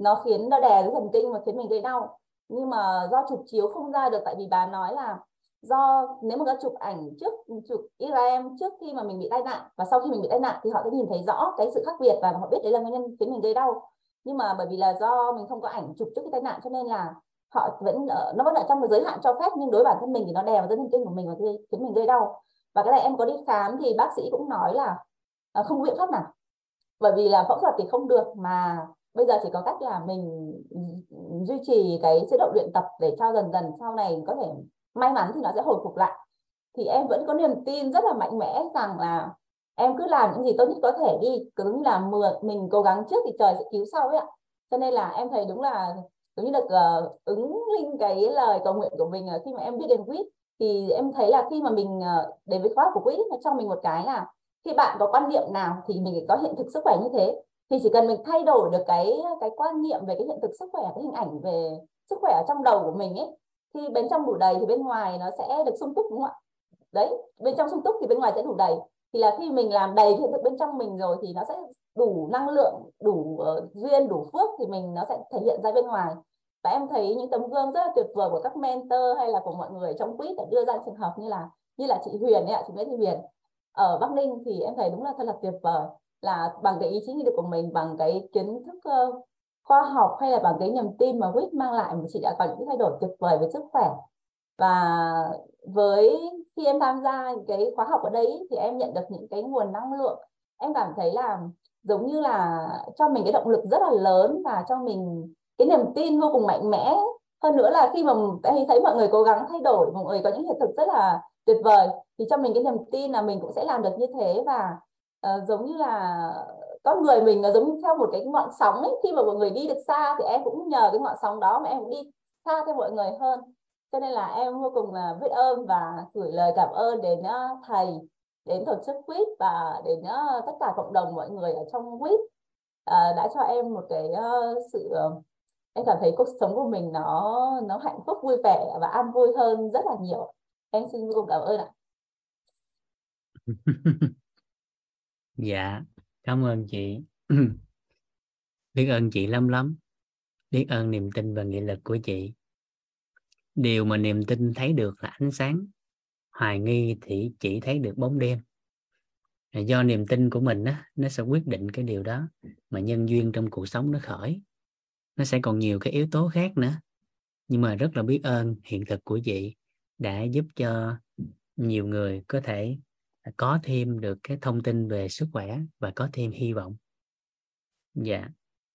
nó khiến nó đè cái thần kinh và khiến mình gây đau. Nhưng mà do chụp chiếu không ra được tại vì bà nói là do nếu mà các chụp ảnh trước chụp Israel trước khi mà mình bị tai nạn và sau khi mình bị tai nạn thì họ sẽ nhìn thấy rõ cái sự khác biệt và họ biết đấy là nguyên nhân khiến mình gây đau. Nhưng mà bởi vì là do mình không có ảnh chụp trước cái tai nạn cho nên là họ vẫn ở, nó vẫn ở trong cái giới hạn cho phép nhưng đối bản thân mình thì nó đè vào thần kinh của mình và khiến mình gây đau. Và cái này em có đi khám thì bác sĩ cũng nói là à, không có biện pháp nào. Bởi vì là phẫu thuật thì không được mà bây giờ chỉ có cách là mình duy trì cái chế độ luyện tập để cho dần dần sau này có thể may mắn thì nó sẽ hồi phục lại. Thì em vẫn có niềm tin rất là mạnh mẽ rằng là em cứ làm những gì tốt nhất có thể đi cứ là mượn mình cố gắng trước thì trời sẽ cứu sau ấy ạ. Cho nên là em thấy đúng là giống như được uh, ứng linh cái lời cầu nguyện của mình uh, khi mà em biết đến quýt thì em thấy là khi mà mình uh, đến với khóa của quýt nó cho mình một cái là khi bạn có quan niệm nào thì mình có hiện thực sức khỏe như thế thì chỉ cần mình thay đổi được cái cái quan niệm về cái hiện thực sức khỏe cái hình ảnh về sức khỏe ở trong đầu của mình ấy thì bên trong đủ đầy thì bên ngoài nó sẽ được sung túc đúng không ạ? Đấy bên trong sung túc thì bên ngoài sẽ đủ đầy. Thì là khi mình làm đầy hiện thực bên trong mình rồi thì nó sẽ đủ năng lượng đủ uh, duyên đủ phước thì mình nó sẽ thể hiện ra bên ngoài. Và em thấy những tấm gương rất là tuyệt vời của các mentor hay là của mọi người trong quýt đã đưa ra trường hợp như là như là chị Huyền ấy ạ chị Nguyễn Thị Huyền ở Bắc Ninh thì em thấy đúng là thật là tuyệt vời là bằng cái ý chí nghị lực của mình bằng cái kiến thức uh, khoa học hay là bằng cái niềm tin mà quýt mang lại mà chị đã có những thay đổi tuyệt vời về sức khỏe. Và với khi em tham gia cái khóa học ở đây thì em nhận được những cái nguồn năng lượng. Em cảm thấy là giống như là cho mình cái động lực rất là lớn và cho mình cái niềm tin vô cùng mạnh mẽ. Hơn nữa là khi mà thấy, thấy mọi người cố gắng thay đổi mọi người có những hiện thực rất là tuyệt vời thì cho mình cái niềm tin là mình cũng sẽ làm được như thế và uh, giống như là con người mình nó giống như theo một cái ngọn sóng ấy. Khi mà mọi người đi được xa thì em cũng nhờ cái ngọn sóng đó mà em cũng đi xa theo mọi người hơn. Cho nên là em vô cùng là biết ơn và gửi lời cảm ơn đến ờ, thầy đến tổ chức quýt và đến ờ, tất cả cộng đồng mọi người ở trong quýt. Đã cho em một cái sự em cảm thấy cuộc sống của mình nó nó hạnh phúc vui vẻ và an vui hơn rất là nhiều. Em xin vô cùng cảm ơn ạ. dạ cảm ơn chị. Biết ơn chị lắm lắm. Biết ơn niềm tin và nghị lực của chị. Điều mà niềm tin thấy được là ánh sáng. Hoài nghi thì chỉ thấy được bóng đêm. Do niềm tin của mình á, nó sẽ quyết định cái điều đó, mà nhân duyên trong cuộc sống nó khởi. Nó sẽ còn nhiều cái yếu tố khác nữa. Nhưng mà rất là biết ơn hiện thực của chị đã giúp cho nhiều người có thể có thêm được cái thông tin về sức khỏe và có thêm hy vọng. Dạ.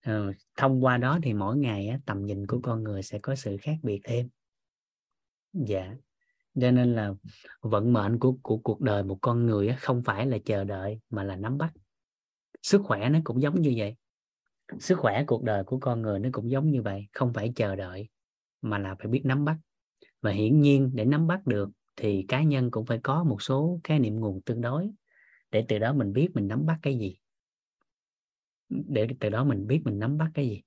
Ừ, thông qua đó thì mỗi ngày á, tầm nhìn của con người sẽ có sự khác biệt thêm. Dạ. Cho nên là vận mệnh của của cuộc đời một con người á, không phải là chờ đợi mà là nắm bắt. Sức khỏe nó cũng giống như vậy. Sức khỏe cuộc đời của con người nó cũng giống như vậy không phải chờ đợi mà là phải biết nắm bắt. Và hiển nhiên để nắm bắt được thì cá nhân cũng phải có một số khái niệm nguồn tương đối để từ đó mình biết mình nắm bắt cái gì. Để từ đó mình biết mình nắm bắt cái gì.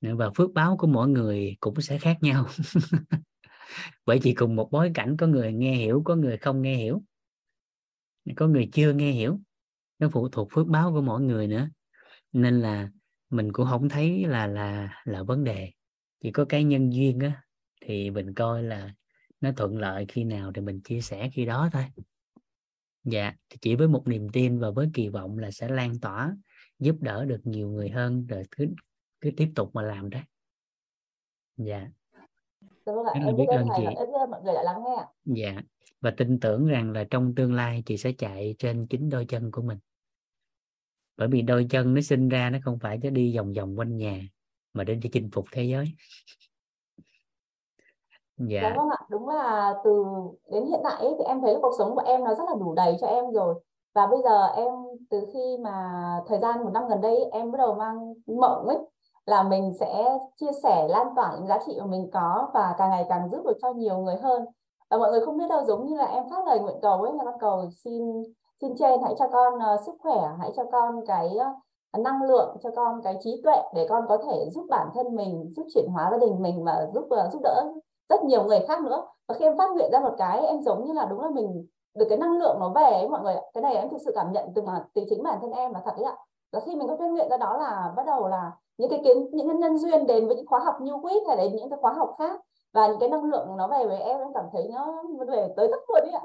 Và phước báo của mỗi người cũng sẽ khác nhau. Bởi chỉ cùng một bối cảnh, có người nghe hiểu, có người không nghe hiểu. Có người chưa nghe hiểu. Nó phụ thuộc phước báo của mỗi người nữa. Nên là mình cũng không thấy là là là vấn đề. Chỉ có cái nhân duyên á, thì mình coi là nó thuận lợi khi nào thì mình chia sẻ khi đó thôi dạ thì chỉ với một niềm tin và với kỳ vọng là sẽ lan tỏa giúp đỡ được nhiều người hơn rồi cứ cứ tiếp tục mà làm đấy dạ vâng ạ, em biết ơn chị. Em biết ơn mọi người đã lắng nghe. Dạ, và tin tưởng rằng là trong tương lai chị sẽ chạy trên chính đôi chân của mình. Bởi vì đôi chân nó sinh ra nó không phải cho đi vòng vòng quanh nhà mà để đi chinh phục thế giới dạ. dạ vâng ạ? Đúng là từ đến hiện tại ấy, thì em thấy cuộc sống của em nó rất là đủ đầy cho em rồi. Và bây giờ em từ khi mà thời gian một năm gần đây em bắt đầu mang mộng ấy là mình sẽ chia sẻ lan tỏa những giá trị mà mình có và càng ngày càng giúp được cho nhiều người hơn. Và mọi người không biết đâu giống như là em phát lời nguyện cầu ấy là con cầu xin xin trên hãy cho con uh, sức khỏe hãy cho con cái uh, năng lượng cho con cái trí tuệ để con có thể giúp bản thân mình giúp chuyển hóa gia đình mình và giúp uh, giúp đỡ rất nhiều người khác nữa. Và khi em phát nguyện ra một cái, em giống như là đúng là mình, được cái năng lượng nó về ấy mọi người cái này em thực sự cảm nhận từ mà từ chính bản thân em là thật đấy ạ. Và khi mình có phát nguyện ra đó là bắt đầu là những cái kiến, những cái nhân duyên đến với những khóa học như quýt hay đến những cái khóa học khác và những cái năng lượng nó về với em em cảm thấy nó về tới rất luôn đấy ạ.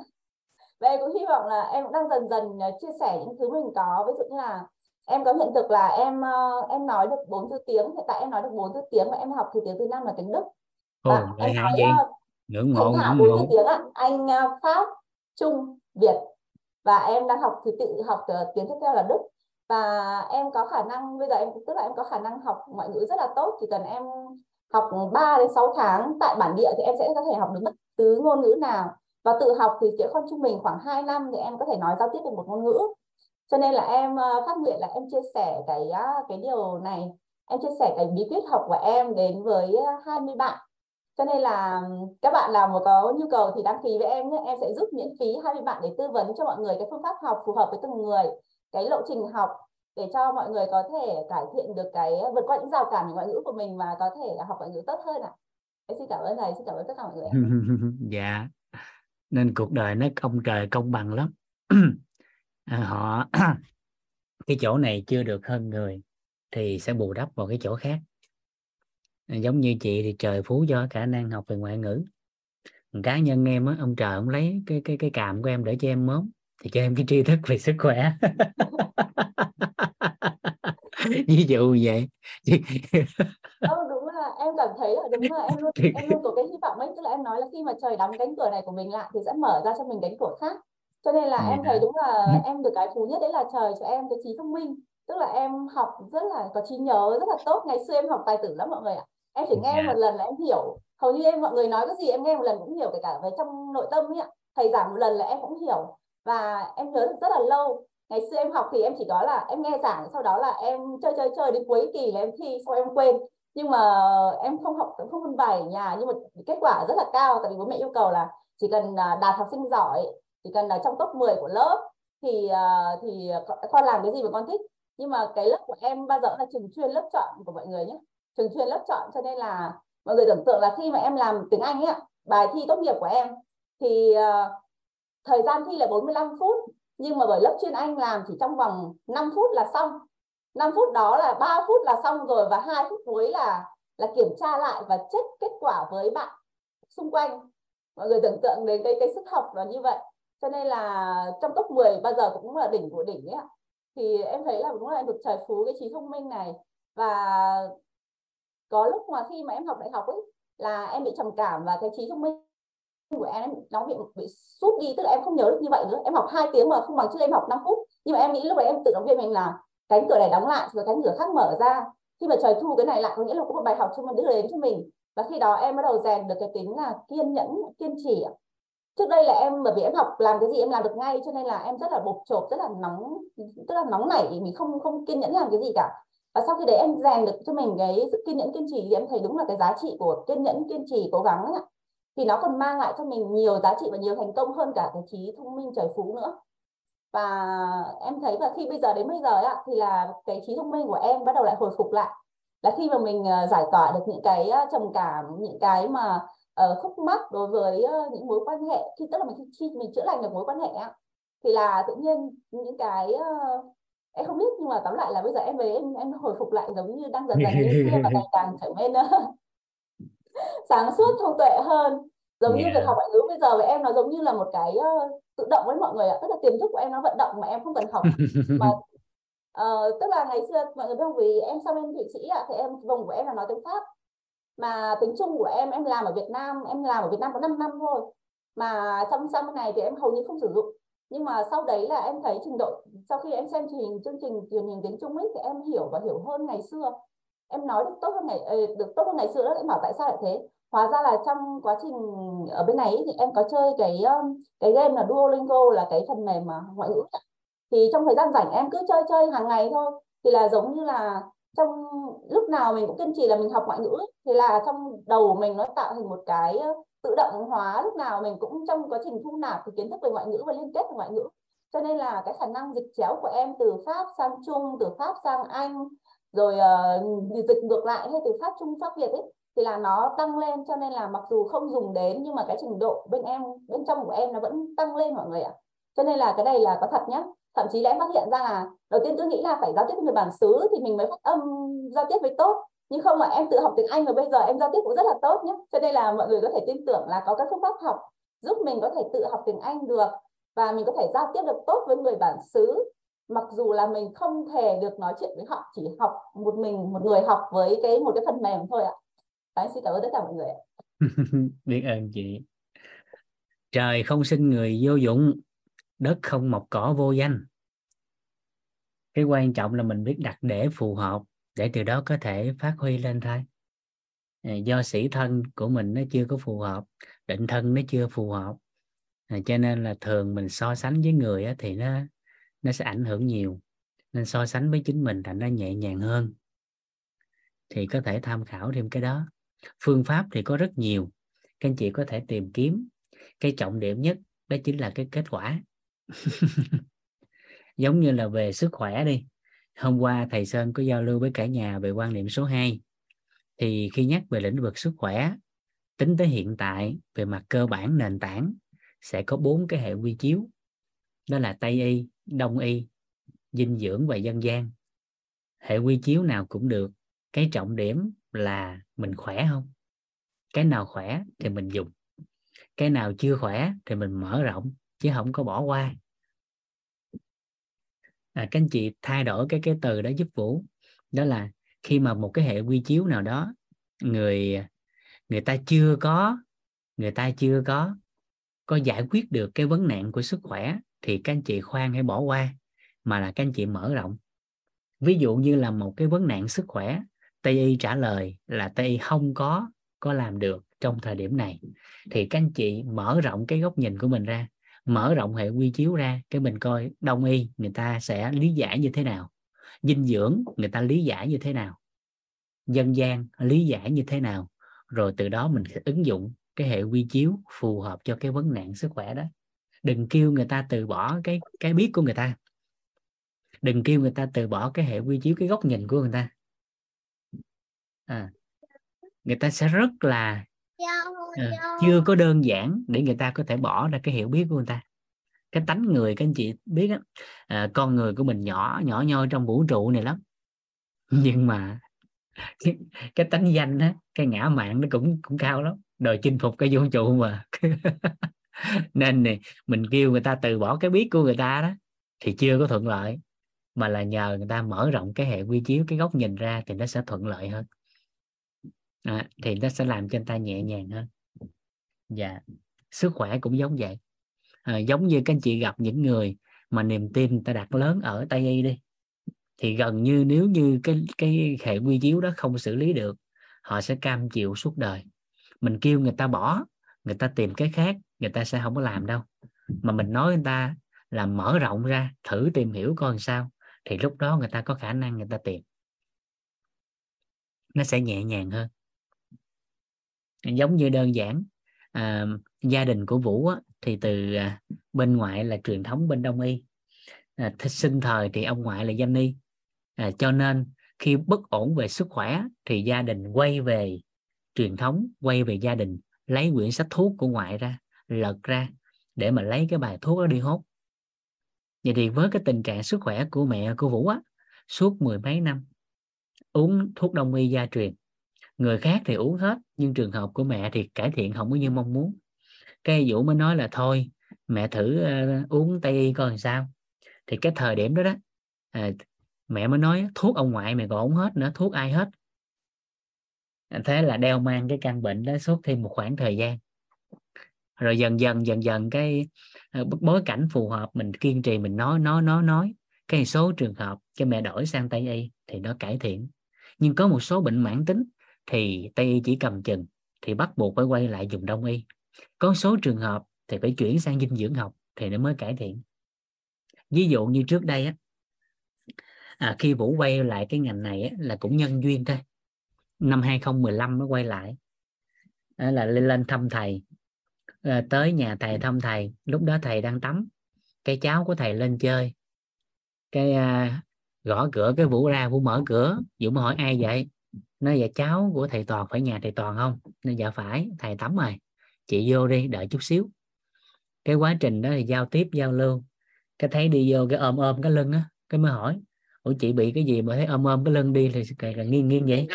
Và em cũng hy vọng là em cũng đang dần dần ờ, chia sẻ những thứ mình có. Ví dụ như là em có hiện thực là em ờ, em nói được bốn thứ tiếng, hiện tại em nói được bốn thứ tiếng và em học thì tiếng thứ năm là tiếng đức. Ồ, à, em nói uh, ngưỡng mộ ngưỡng mộ. tiếng ạ. Anh uh, pháp trung việt. Và em đang học thứ tự học tiếng tiếp theo là đức. Và em có khả năng bây giờ em tức là em có khả năng học ngoại ngữ rất là tốt. Chỉ cần em học 3 đến 6 tháng tại bản địa thì em sẽ có thể học được bất cứ ngôn ngữ nào. Và tự học thì sẽ con trung bình khoảng 2 năm thì em có thể nói giao tiếp được một ngôn ngữ. Cho nên là em ờ, phát nguyện là em chia sẻ cái cái điều này. Em chia sẻ cái bí quyết học của em đến với 20 bạn cho nên là các bạn nào mà có nhu cầu thì đăng ký với em nhé em sẽ giúp miễn phí 20 bạn để tư vấn cho mọi người cái phương pháp học phù hợp với từng người cái lộ trình học để cho mọi người có thể cải thiện được cái ờ, vượt qua những rào cản ngoại ngữ của mình và có thể học ngoại ngữ tốt hơn ạ. À. xin cảm ơn thầy, xin cảm ơn tất cả mọi người. dạ. Nên cuộc đời nó công trời công bằng lắm. À, họ cái chỗ này chưa được hơn người thì sẽ bù đắp vào cái chỗ khác. Giống như chị thì trời phú cho khả năng học về ngoại ngữ. Cá nhân em á, ông trời ông lấy cái cái cái cảm của em để cho em mớm thì cho em cái tri thức về sức khỏe. Ví dụ vậy. Ừ, đúng là em cảm thấy là đúng là em luôn em luôn có cái hy vọng ấy. Tức là em nói là khi mà trời đóng cánh cửa này của mình lại thì sẽ mở ra cho mình cánh cửa khác. Cho nên là em thấy đúng là em được cái phú nhất đấy là trời cho em cái trí thông minh. Tức là em học rất là có trí nhớ rất là tốt. Ngày xưa em học tài tử lắm mọi người ạ em chỉ nghe một lần là em hiểu. Hầu như em mọi người nói cái gì em nghe một lần cũng hiểu kể cả về trong nội tâm ấy ạ. Thầy giảng một lần là em cũng hiểu. Và em nhớ được rất là lâu. Ngày xưa em học thì em chỉ có là em nghe giảng sau đó là em chơi chơi chơi đến cuối kỳ là em thi sau em quên. Nhưng mà em không học không phân bài ở nhà nhưng mà kết quả rất là cao tại vì bố mẹ yêu cầu là chỉ cần à, đạt học sinh giỏi chỉ cần là trong top 10 của lớp thì à, thì con làm cái gì mà con thích. Nhưng mà cái lớp của em bao giờ là trường chuyên lớp chọn của mọi người nhé trường chuyên lớp chọn cho nên là mọi người tưởng tượng là khi mà em làm tiếng Anh ấy, bài thi tốt nghiệp của em thì uh, thời gian thi là 45 phút nhưng mà bởi lớp chuyên Anh làm chỉ trong vòng 5 phút là xong. 5 phút đó là 3 phút là xong rồi và hai phút cuối là là kiểm tra lại và check kết quả với bạn xung quanh. Mọi người tưởng tượng đến cái cái sức học là như vậy. Cho nên là trong top 10 bao giờ cũng là đỉnh của đỉnh ấy thì em thấy là đúng là em được trời phú cái trí thông minh này. Và có lúc mà khi mà em học đại học ấy, là em bị trầm cảm và cái trí thông minh của em nó bị bị sút đi. Tức là em không nhớ được như vậy nữa. Em học hai tiếng mà không bằng trước em học 5 phút. Nhưng mà em nghĩ lúc đấy em tự động viên mình là cánh cửa này đóng lại, rồi cánh cửa khác mở ra. Khi mà trời thu cái này lại, có nghĩa là có một bài học cho mình, đưa đến cho mình. Và khi đó em bắt đầu rèn được cái tính là kiên nhẫn, kiên trì trước đây là em, bởi vì em học làm cái gì em làm được ngay, cho nên là em rất là bột chộp, rất là nóng, tức là nóng nảy. Mình không không kiên nhẫn làm cái gì cả và sau khi đấy em rèn được cho mình cái sự kiên nhẫn kiên trì thì em thấy đúng là cái giá trị của kiên nhẫn kiên trì cố gắng ấy, thì nó còn mang lại cho mình nhiều giá trị và nhiều thành công hơn cả cái trí thông minh trời phú nữa. Và em thấy là khi bây giờ đến bây giờ ấy, thì là cái trí thông minh của em bắt đầu lại hồi phục lại. Là khi mà mình ờ, giải tỏa được những cái ờ, trầm cảm những cái mà uh, khúc mắc đối với uh, những mối quan hệ khi tức là mình khi mình chữa lành được mối quan hệ ấy, thì là tự nhiên những cái uh, em không biết nhưng mà tóm lại là bây giờ em về em em hồi phục lại giống như đang dần dần như xưa và ngày càng trở nên sáng suốt thông tuệ hơn. Giống yeah. như việc học ngoại ngữ bây giờ với em nó giống như là một cái uh, tự động với mọi người ạ. Tức là tiềm thức của em nó vận động mà em không cần học. Mà uh, tức là ngày xưa mọi người biết không? Vì em sau bên thụy sĩ ạ thì em vùng của em là nói tiếng pháp. Mà tiếng trung của em em làm ở việt nam em làm ở việt nam có 5 năm thôi. Mà trong sang bên này thì em hầu như không sử dụng nhưng mà sau đấy là em thấy trình độ, sau khi em xem truyền hình, chương trình truyền hình tiếng trung ấy, thì em hiểu và hiểu hơn ngày xưa. Em nói được tốt hơn ngày ờ, được tốt hơn ngày xưa đó, em bảo tại sao lại thế? Hóa ra là trong quá trình ở bên này thì em có chơi cái ờ, cái game là Duolingo là cái phần mềm mà ngoại ngữ thì trong thời gian rảnh em cứ chơi chơi hàng ngày thôi. Thì là giống như là trong lúc nào mình cũng kiên trì là mình học ngoại ngữ thì là trong đầu mình nó tạo thành một cái ờ, tự động hóa lúc nào mình cũng trong quá trình thu nạp thì kiến thức về ngoại ngữ và liên kết với ngoại ngữ. Cho nên là cái khả năng dịch chéo của em từ pháp sang trung từ pháp sang anh rồi uh, dịch ngược lại hay từ pháp trung pháp việt ấy thì là nó tăng lên. Cho nên là mặc dù không dùng đến nhưng mà cái trình độ bên em bên trong của em nó vẫn tăng lên mọi người ạ. Cho nên là cái này là có thật nhé thậm chí là em phát hiện ra là đầu tiên tôi nghĩ là phải giao tiếp với người bản xứ thì mình mới phát âm giao tiếp với tốt nhưng không mà em tự học tiếng Anh và bây giờ em giao tiếp cũng rất là tốt nhé. Cho nên là mọi người có thể tin tưởng là có các phương pháp học giúp mình có thể tự học tiếng Anh được và mình có thể giao tiếp được tốt với người bản xứ. Mặc dù là mình không thể được nói chuyện với họ chỉ học một mình một người học với cái một cái phần mềm thôi ạ. Đấy, xin cảm ơn tất cả mọi người biết ơn chị. Trời không sinh người vô dụng đất không mọc cỏ vô danh. Cái quan trọng là mình biết đặt để phù hợp để từ đó có thể phát huy lên thôi. Ờ, do sĩ thân của mình nó chưa có phù hợp định thân nó chưa phù hợp à, cho nên là thường mình so sánh với người á, thì nó nó sẽ ảnh hưởng nhiều nên so sánh với chính mình thành nó nhẹ nhàng hơn. Thì có thể tham khảo thêm cái đó. Phương pháp thì có rất nhiều các anh chị có thể tìm kiếm. Cái trọng điểm nhất đó chính là cái kết quả. Giống như là về sức khỏe đi hôm qua thầy Sơn có giao lưu với cả nhà về quan niệm số 2 thì khi nhắc về lĩnh vực sức khỏe tính tới hiện tại về mặt cơ bản nền tảng sẽ có bốn cái hệ quy chiếu. Đó là Tây y, Đông y, dinh dưỡng và dân gian. Hệ quy chiếu nào cũng được cái trọng điểm là mình khỏe không? Cái nào khỏe thì mình dùng cái nào chưa khỏe thì mình mở rộng chứ không có bỏ qua à, các anh chị thay đổi cái cái từ đó giúp vũ. Đó là khi mà một cái hệ quy chiếu nào đó người người ta chưa có người ta chưa có có giải quyết được cái vấn nạn của sức khỏe thì các anh chị khoan hay bỏ qua mà là các anh chị mở rộng. Ví dụ như là một cái vấn nạn sức khỏe tây y trả lời là tây y không có có làm được trong thời điểm này. Thì các anh chị mở rộng cái góc nhìn của mình ra mở rộng hệ quy chiếu ra cái mình coi đông y người ta sẽ lý giải như thế nào dinh dưỡng người ta lý giải như thế nào dân gian lý giải như thế nào rồi từ đó mình sẽ ứng dụng cái hệ quy chiếu phù hợp cho cái vấn nạn sức khỏe đó. Đừng kêu người ta từ bỏ cái cái biết của người ta. Đừng kêu người ta từ bỏ cái hệ quy chiếu cái góc nhìn của người ta. À, người ta sẽ rất là à, chưa có đơn giản để người ta có thể bỏ ra cái hiểu biết của người ta. Cái tánh người các anh chị biết á à, con người của mình nhỏ nhỏ nhoi trong vũ trụ này lắm. Nhưng mà cái, cái tánh danh á cái ngã mạng nó cũng cũng cao lắm. Đòi chinh phục cái vũ trụ mà. Nên này mình kêu người ta từ bỏ cái biết của người ta đó thì chưa có thuận lợi. Mà là nhờ người ta mở rộng cái hệ quy chiếu cái góc nhìn ra thì nó sẽ thuận lợi hơn à, thì nó sẽ làm cho anh ta nhẹ nhàng hơn. Dạ sức khỏe cũng giống vậy. À, giống như các anh chị gặp những người mà niềm tin người ta đặt lớn ở tây y đi thì gần như nếu như cái cái hệ quy chiếu đó không xử lý được họ sẽ cam chịu suốt đời. Mình kêu người ta bỏ người ta tìm cái khác người ta sẽ không có làm đâu. Mà mình nói người ta là mở rộng ra thử tìm hiểu coi làm sao thì lúc đó người ta có khả năng người ta tìm. Nó sẽ nhẹ nhàng hơn giống như đơn giản à, gia đình của Vũ á, thì từ à, bên ngoại là truyền thống bên Đông y. À, sinh thời thì ông ngoại là danh y. À, cho nên khi bất ổn về sức khỏe thì gia đình quay về truyền thống quay về gia đình lấy quyển sách thuốc của ngoại ra lật ra để mà lấy cái bài thuốc đó đi hốt. Vậy thì với cái tình trạng sức khỏe của mẹ của Vũ á suốt mười mấy năm uống thuốc đông y gia truyền người khác thì uống hết nhưng trường hợp của mẹ thì cải thiện không có như mong muốn. Cái Vũ mới nói là thôi mẹ thử uh, uống tây y coi làm sao. Thì cái thời điểm đó đó à, mẹ mới nói thuốc ông ngoại mẹ còn uống hết nữa thuốc ai hết. Thế là đeo mang cái căn bệnh đó suốt thêm một khoảng thời gian. Rồi dần dần dần dần cái ờ, bối cảnh phù hợp mình kiên trì mình nói nói nói nói. Cái số trường hợp cho mẹ đổi sang tây y thì nó cải thiện. Nhưng có một số bệnh mãn tính thì tây y chỉ cầm chừng thì bắt buộc phải quay lại dùng đông y. Có số trường hợp thì phải chuyển sang dinh dưỡng học thì nó mới cải thiện. Ví dụ như trước đây á à, khi vũ quay lại cái ngành này á, là cũng nhân duyên thôi. Năm 2015 mới quay lại. Đó là lên lên thăm thầy. À, tới nhà thầy thăm thầy lúc đó thầy đang tắm. Cái cháu của thầy lên chơi. Cái à, gõ cửa cái vũ ra vũ mở cửa. Vũ mới hỏi ai vậy? Nói dạ cháu của thầy toàn phải nhà thầy toàn không? Nên dạ phải thầy tắm rồi. Chị vô đi đợi chút xíu. Cái quá trình đó thì giao tiếp giao lưu. Cái thấy đi vô cái ôm ôm cái lưng á cái mới hỏi ủa chị bị cái gì mà thấy ôm ôm cái lưng đi? Thì càng là nghiêng nghiêng vậy.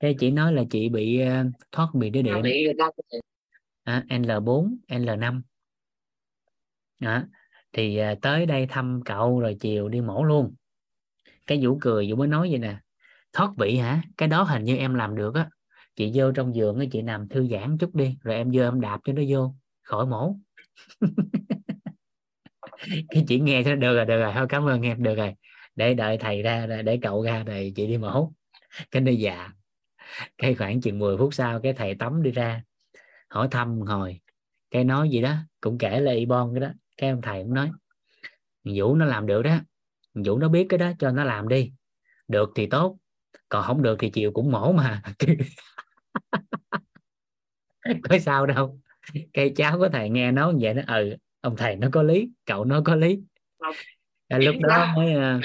Cái chị nói là chị bị uh, thoát bị đĩa điện à, L4 L5 đó. thì uh, tới đây thăm cậu rồi chiều đi mổ luôn. Cái vũ cười vũ mới nói vậy nè thoát vị hả? Cái đó hình như em làm được á. Chị vô trong giường chị nằm thư giãn chút đi, rồi em vô em đạp cho nó vô. Khỏi mổ. Cái chị nghe cho được rồi được rồi. Thôi, cảm ơn em, được rồi. Để đợi thầy ra để cậu ra rồi chị đi mổ. Cái nơi già. Cái khoảng chừng 10 phút sau, cái thầy tắm đi ra. Hỏi thăm hồi cái nói gì đó, cũng kể là y bon cái đó. Cái ông thầy cũng nói, vũ nó làm được đó. Vũ nó biết cái đó, cho nó làm đi. Được thì tốt còn không được thì chiều cũng mổ mà. Có sao đâu. Cây cháu của thầy nghe nói vậy nó ừ ông thầy nó có lý cậu nó có lý. À, lúc đó mới à,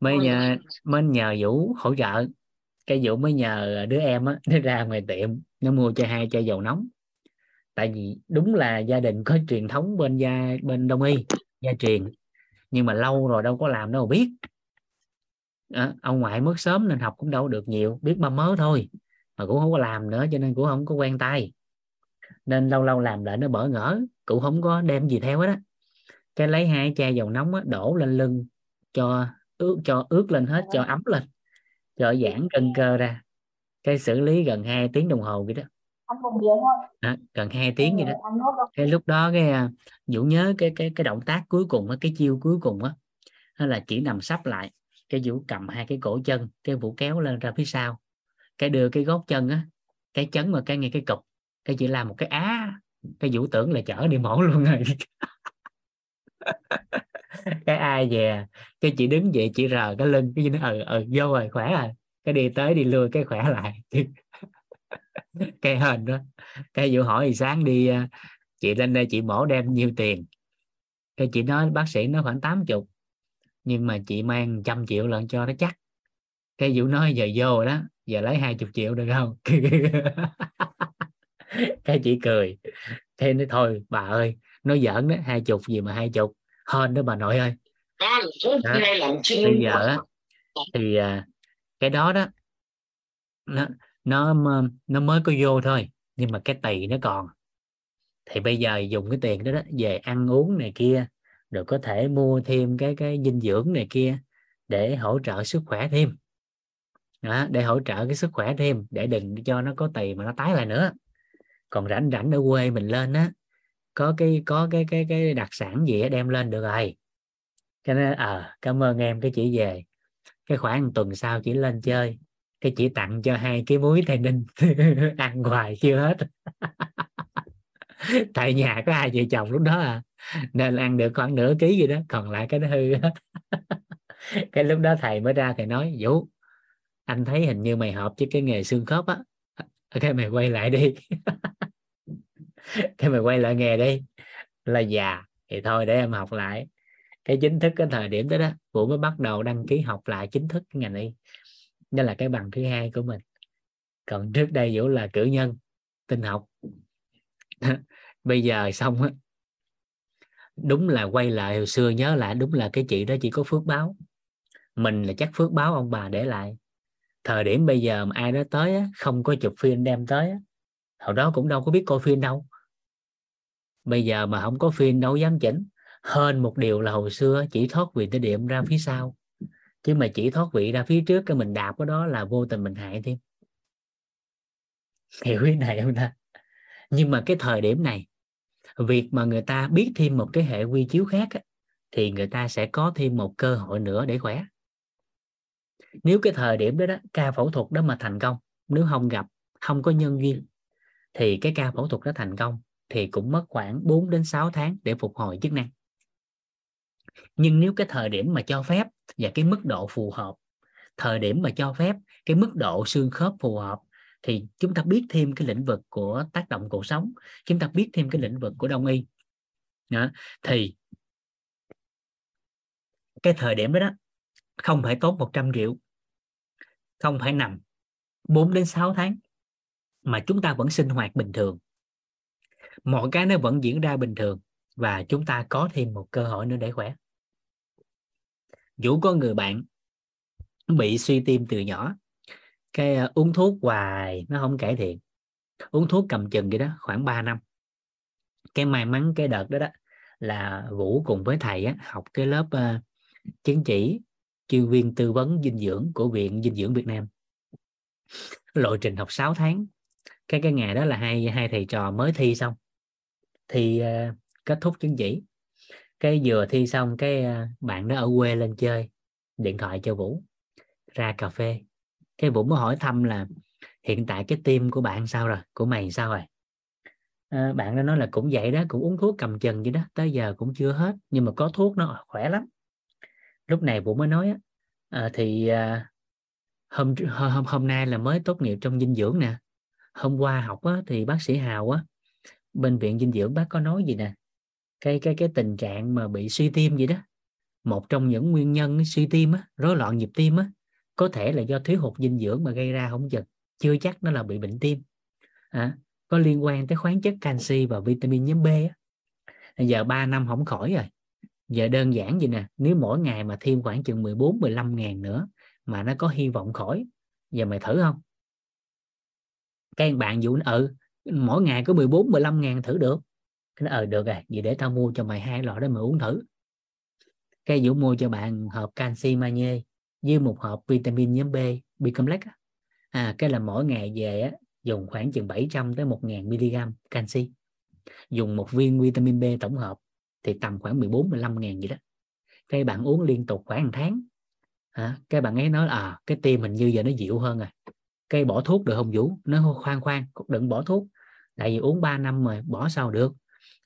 mới nhờ mới nhờ vũ hỗ trợ. Cái vũ mới nhờ đứa em á nó ra ngoài tiệm nó mua cho hai chai dầu nóng. Tại vì đúng là gia đình có truyền thống bên gia bên đông y gia truyền. Nhưng mà lâu rồi đâu có làm đâu biết à, ông ngoại mất sớm nên học cũng đâu được nhiều biết ba mớ thôi mà cũng không có làm nữa cho nên cũng không có quen tay. Nên lâu lâu làm lại nó bỡ ngỡ cũng không có đem gì theo hết á. Cái lấy hai chai dầu nóng á, đổ lên lưng cho ướt cho ướt lên hết cho ấm lên cho giãn cân cơ ra. Cái xử lý gần 2 tiếng đồng hồ vậy đó. À, gần 2 tiếng vậy đó. Cái lúc đó cái à, Vũ nhớ cái cái cái động tác cuối cùng á, cái chiêu cuối cùng á là chỉ nằm sắp lại cái Vũ cầm hai cái cổ chân, cái Vũ kéo lên ra phía sau. Cái đưa cái gót chân á, cái chấn mà cái ngay cái cục. Cái chỉ làm một cái á, cái vũ tưởng là chở đi mổ luôn rồi. Cái ai về, cái chị đứng vậy chị rờ cái lưng, cái gì nó ừ ừ vô rồi, khỏe rồi. Cái đi tới đi lui, cái khỏe lại. Cái hình đó. Cái vụ hỏi, thì sáng đi ờ, chị lên đây chị mổ đem nhiêu tiền? Cái chị nói, bác sĩ nó khoảng 80 nhưng mà chị mang trăm triệu lần cho nó chắc. Cái vũ nói giờ vô đó giờ lấy hai chục triệu được không? Cái chị cười. Thế nói thôi bà ơi nó giỡn đó hai chục gì mà hai chục. Hên đó bà nội ơi. Đó. bây giờ á, thì à, cái đó đó nó nó nó mới có vô thôi nhưng mà cái tỳ nó còn. Thì bây giờ dùng cái tiền đó, đó về ăn uống này kia rồi có thể mua thêm cái cái dinh dưỡng này kia để hỗ trợ sức khỏe thêm. Đó, để hỗ trợ cái sức khỏe thêm để đừng cho nó có tì mà nó tái lại nữa. Còn rảnh rảnh ở quê mình lên á có cái có cái cái cái đặc sản gì đem lên được rồi. Cho nên ờ à, cảm ơn em cái chỉ về. Cái khoảng tuần sau chỉ lên chơi cái chỉ tặng cho hai cái muối tây ninh ăn hoài chưa hết. Tại nhà có hai vợ chồng lúc đó à nên ăn được khoảng nửa ký gì đó, còn lại cái nó hư. Cái lúc đó thầy mới ra thầy nói, vũ, anh thấy hình như mày hợp với cái nghề xương khớp á. Cái mày quay lại đi. Cái mày quay lại nghề đi. Là già, thì thôi để em học lại. Cái chính thức cái thời điểm đó đó, vũ mới bắt đầu đăng ký học lại chính thức cái ngành y. Đó là cái bằng thứ hai của mình. Còn trước đây vũ là cử nhân, tin học. Bây giờ xong á đúng là quay lại hồi xưa nhớ lại đúng là cái chị đó chỉ có phước báo. Mình là chắc phước báo ông bà để lại. Thời điểm bây giờ mà ai đó tới á, không có chụp phim đem tới á, hồi đó cũng đâu có biết coi phim đâu. Bây giờ mà không có phim đâu dám chỉnh. Hơn một điều là hồi xưa chỉ thoát vị tới điểm ra phía sau. Chứ mà chỉ thoát vị ra phía trước cái mình đạp cái đó là vô tình mình hại thêm. Hiểu ý này không ta? Nhưng mà cái thời điểm này việc mà người ta biết thêm một cái hệ quy chiếu khác á, thì người ta sẽ có thêm một cơ hội nữa để khỏe. Nếu cái thời điểm đó đó ca phẫu thuật đó mà thành công nếu không gặp không có nhân duyên thì cái ca phẫu thuật đó thành công thì cũng mất khoảng 4 đến 6 tháng để phục hồi chức năng. Nhưng nếu cái thời điểm mà cho phép và cái mức độ phù hợp thời điểm mà cho phép cái mức độ xương khớp phù hợp thì chúng ta biết thêm cái lĩnh vực của tác động cuộc sống chúng ta biết thêm cái lĩnh vực của đông y đó. thì cái thời điểm đó, đó không phải tốn 100 triệu không phải nằm 4 đến 6 tháng mà chúng ta vẫn sinh hoạt bình thường mọi cái nó vẫn diễn ra bình thường và chúng ta có thêm một cơ hội nữa để khỏe Vũ có người bạn bị suy tim từ nhỏ cái uh, uống thuốc hoài nó không cải thiện. Uống thuốc cầm chừng vậy đó khoảng 3 năm. Cái may mắn cái đợt đó đó là Vũ cùng với thầy á, học cái lớp uh, chứng chỉ chuyên viên tư vấn dinh dưỡng của viện dinh dưỡng Việt Nam. Lộ trình học 6 tháng. Cái cái ngày đó là hai hai thầy trò mới thi xong. Thi uh, kết thúc chứng chỉ. Cái vừa thi xong cái uh, bạn đó ở quê lên chơi điện thoại cho Vũ ra cà phê cái Vũ mới hỏi thăm là hiện tại cái tim của bạn sao rồi? Của mày sao rồi? À, bạn nó nói là cũng vậy đó cũng uống thuốc cầm chừng vậy đó tới giờ cũng chưa hết nhưng mà có thuốc nó khỏe lắm. Lúc này Vũ mới nói à, thì à, hôm hôm hôm nay là mới tốt nghiệp trong dinh dưỡng nè. Hôm qua học á, thì bác sĩ Hào á bệnh viện dinh dưỡng bác có nói gì nè? Cái cái cái tình trạng mà bị suy tim gì đó một trong những nguyên nhân suy tim á rối loạn nhịp tim á có thể là do thiếu hụt dinh dưỡng mà gây ra không chừng chưa chắc nó là bị bệnh tim. À, có liên quan tới khoáng chất canxi và vitamin nhóm B á. giờ 3 năm không khỏi rồi. Giờ đơn giản gì nè nếu mỗi ngày mà thêm khoảng chừng 14 15 ngàn nữa mà nó có hy vọng khỏi giờ mày thử không? Các bạn dụ ừ mỗi ngày có 14 15 ngàn thử được. Cái nó ờ ừ, được rồi vậy để tao mua cho mày hai lọ đó mày uống thử. Cái vũ mua cho bạn hộp canxi magie với một hộp vitamin nhóm B B complex à cái là mỗi ngày về á, dùng khoảng chừng 700 tới 1000 mg canxi. Dùng một viên vitamin B tổng hợp thì tầm khoảng 14 15 ngàn gì đó. Cái bạn uống liên tục khoảng một tháng. À, cái bạn ấy nói à cái tim mình như giờ nó dịu hơn rồi. Cây bỏ thuốc được không Vũ? Nó khoan khoan đừng bỏ thuốc. Tại vì uống 3 năm rồi bỏ sao được?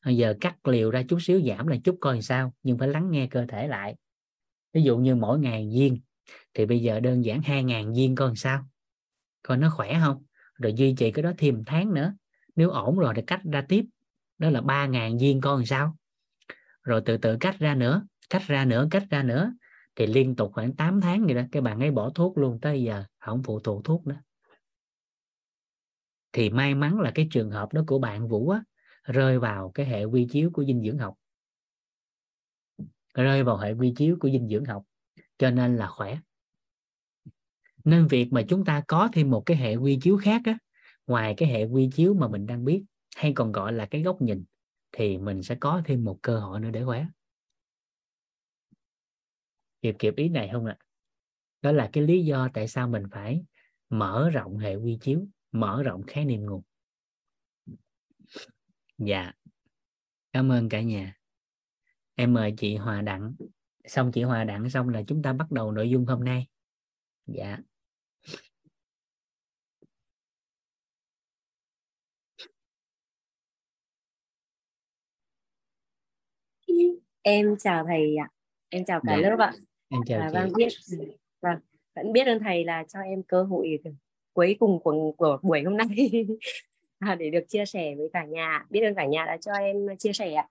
Bây giờ cắt liều ra chút xíu giảm là chút coi sao nhưng phải lắng nghe cơ thể lại. Ví dụ như mỗi ngày viên thì bây giờ đơn giản hai ngàn viên coi sao? Coi nó khỏe không? Rồi duy trì cái đó thêm tháng nữa. Nếu ổn rồi thì cắt ra tiếp. Đó là ba ngàn viên coi sao? Rồi từ từ cắt ra nữa cắt ra nữa cắt ra nữa. Thì liên tục khoảng 8 tháng vậy đó. Các bạn ấy bỏ thuốc luôn tới giờ không phụ thuộc thuốc nữa. Thì may mắn là cái trường hợp đó của bạn Vũ á, rơi vào cái hệ quy chiếu của dinh dưỡng học. Rơi vào hệ quy chiếu của dinh dưỡng học. Cho nên là khỏe nên việc mà chúng ta có thêm một cái hệ quy chiếu khác á, ngoài cái hệ quy chiếu mà mình đang biết hay còn gọi là cái góc nhìn, thì mình sẽ có thêm một cơ hội nữa để khóa kịp kịp ý này không ạ? À? đó là cái lý do tại sao mình phải mở rộng hệ quy chiếu, mở rộng khái niệm nguồn. Dạ. Cảm ơn cả nhà. Em mời chị Hòa Đặng. Xong chị Hòa Đặng xong là chúng ta bắt đầu nội dung hôm nay. Dạ. Em chào thầy ạ. Em chào cả dạ. lớp ạ. Em chào à, chị. vâng biết vâng vẫn biết ơn thầy là cho em cơ hội cuối cùng của, của buổi hôm nay. À, để được chia sẻ với cả nhà. Biết ơn cả nhà đã cho em chia sẻ ạ.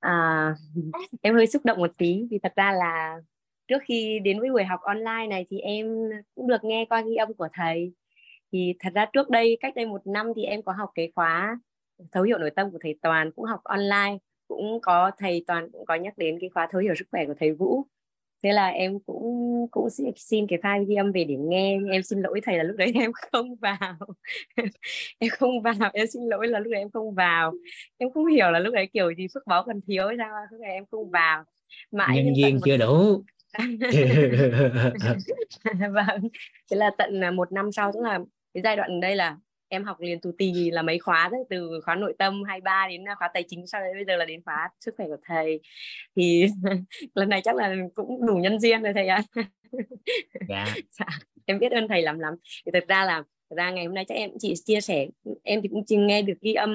À, em hơi xúc động một tí vì thật ra là trước khi đến với buổi học online này thì em cũng được nghe qua ghi âm của thầy. Thì thật ra trước đây cách đây một năm thì em có học cái khóa thấu hiểu nội tâm của thầy Toàn cũng học online cũng có thầy Toàn cũng có nhắc đến cái khóa thấu hiểu sức khỏe của thầy Vũ. Thế là em cũng cũng xin cái file ghi âm về để nghe. Em xin lỗi thầy là lúc đấy em không vào. Em không vào. Em xin lỗi là lúc đấy em không vào. Em không hiểu là lúc đấy kiểu gì phước báo còn thiếu sao lúc đấy em không vào. Mãi nhân viên chưa đủ. vâng. Thế là tận à, một năm sau tức là cái giai đoạn đây là em học liền tù tì là mấy khóa đấy từ khóa nội tâm 23 đến khóa tài chính sau đấy bây giờ là đến khóa sức khỏe của thầy thì lần này chắc là cũng đủ nhân duyên rồi thầy ạ dạ. dạ. em biết ơn thầy lắm lắm thì thật ra là thật ra ngày hôm nay chắc em chỉ chia sẻ em thì cũng chỉ nghe được ghi âm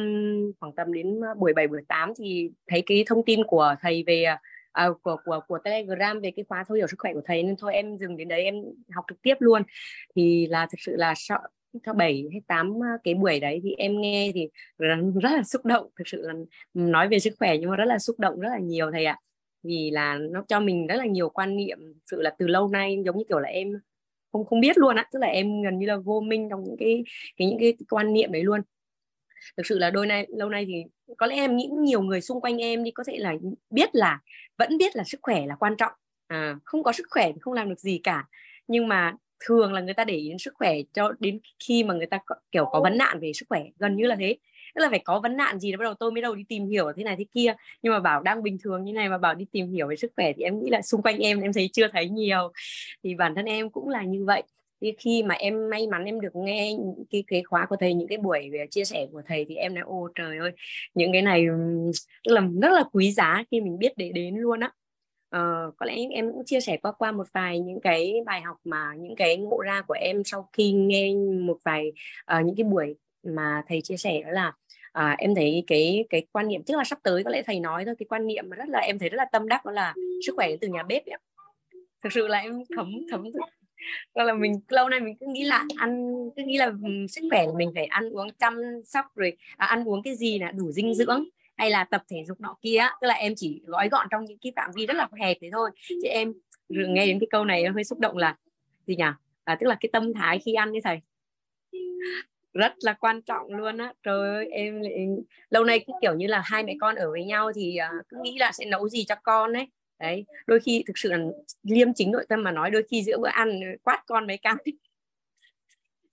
khoảng tầm đến buổi 7 buổi 8 thì thấy cái thông tin của thầy về à, của của của Telegram về cái khóa thấu hiểu sức khỏe của thầy nên thôi em dừng đến đấy em học trực tiếp luôn thì là thực sự là sợ 7 hay 8 à, cái buổi đấy thì em nghe thì rất là xúc động. Thực sự là nói về sức khỏe nhưng mà rất là xúc động rất là nhiều thầy ạ. Vì là nó cho mình rất là nhiều quan niệm sự là từ lâu nay giống như kiểu là em không không biết luôn á. Tức là em gần như là vô minh trong những cái cái những cái quan niệm đấy luôn. Thực sự là đôi nay lâu nay thì có lẽ em nghĩ nhiều người xung quanh em đi có thể là biết là vẫn biết là sức khỏe là quan trọng. À, không có sức khỏe thì không làm được gì cả. Nhưng mà thường là người ta để ý đến sức khỏe cho đến khi mà người ta có, kiểu có vấn nạn về sức khỏe gần như là thế. Tức là phải có vấn nạn gì đó bắt đầu tôi mới đầu đi tìm hiểu thế này thế kia. Nhưng mà bảo đang bình thường như này mà bảo đi tìm hiểu về sức khỏe thì em nghĩ là xung quanh em em thấy chưa thấy nhiều. Thì bản thân em cũng là như vậy. Thì khi mà em may mắn em được nghe cái cái khóa của thầy những cái buổi về chia sẻ của thầy thì em nói ô trời ơi những cái này tức là rất là quý giá khi mình biết để đến luôn á uh, có lẽ em cũng chia sẻ qua qua một vài những cái bài học mà những cái ngộ ra của em sau khi nghe một vài uh, những cái buổi mà thầy chia sẻ đó là à, em thấy cái cái quan niệm trước là sắp tới có lẽ thầy nói thôi cái quan niệm mà rất là em thấy rất là tâm đắc đó là sức khỏe đến từ nhà bếp ấy. thực sự là em thấm thấm đó là mình lâu nay mình cứ nghĩ là ăn cứ nghĩ là sức khỏe mình phải ăn uống chăm sóc rồi à, ăn uống cái gì là đủ dinh dưỡng hay là tập thể dục nọ kia tức là em chỉ gói gọn trong những cái phạm vi rất là hẹp thế thôi. Chứ em nghe đến cái câu này em hơi xúc động là gì nhỉ? À, tức là cái tâm thái khi ăn như thầy. Rất là quan trọng luôn á. Trời ơi em lâu nay cứ kiểu như là hai mẹ con ở với nhau thì uh, cứ nghĩ là sẽ nấu gì cho con ấy. Đấy đôi khi thực sự là liêm chính nội tâm mà nói đôi khi giữa bữa ăn quát con mấy cái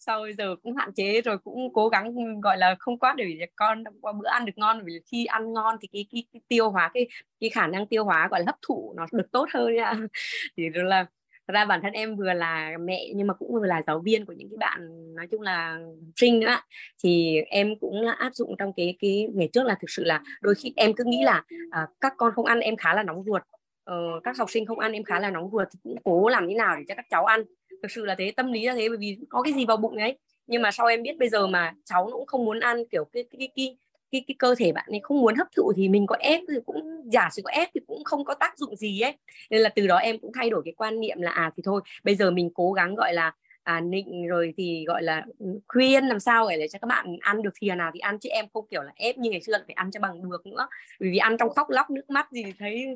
sau bây giờ cũng hạn chế rồi cũng cố gắng gọi là không quát để con qua bữa ăn được ngon. Vì khi ăn ngon thì cái, cái, cái tiêu hóa cái cái khả năng tiêu hóa gọi là hấp thụ nó được tốt hơn nha thì đó là ra bản thân em vừa là mẹ nhưng mà cũng vừa là giáo viên của những cái bạn nói chung là sinh nữa thì em cũng là áp dụng trong cái cái ngày trước là thực sự là đôi khi em cứ nghĩ là à, các con không ăn em khá là nóng ruột ờ, các học sinh không ăn em khá là nóng ruột thì cũng cố làm như nào để cho các cháu ăn thực sự là thế tâm lý là thế bởi vì có cái gì vào bụng ấy. Nhưng mà sau em biết bây giờ mà cháu nó cũng không muốn ăn kiểu cái cái cái, cái cái, cái cơ thể bạn ấy không muốn hấp thụ thì mình có ép thì cũng giả sử có ép thì cũng không có tác dụng gì ấy. Nên là từ đó em cũng thay đổi cái quan niệm là à thì thôi bây giờ mình cố gắng gọi là à, nịnh rồi thì gọi là ừ, khuyên làm sao để cho các bạn ăn được thìa nào thì ăn chứ em không kiểu là ép như ngày xưa là phải ăn cho bằng được nữa. Bởi vì ăn trong khóc lóc nước mắt gì thấy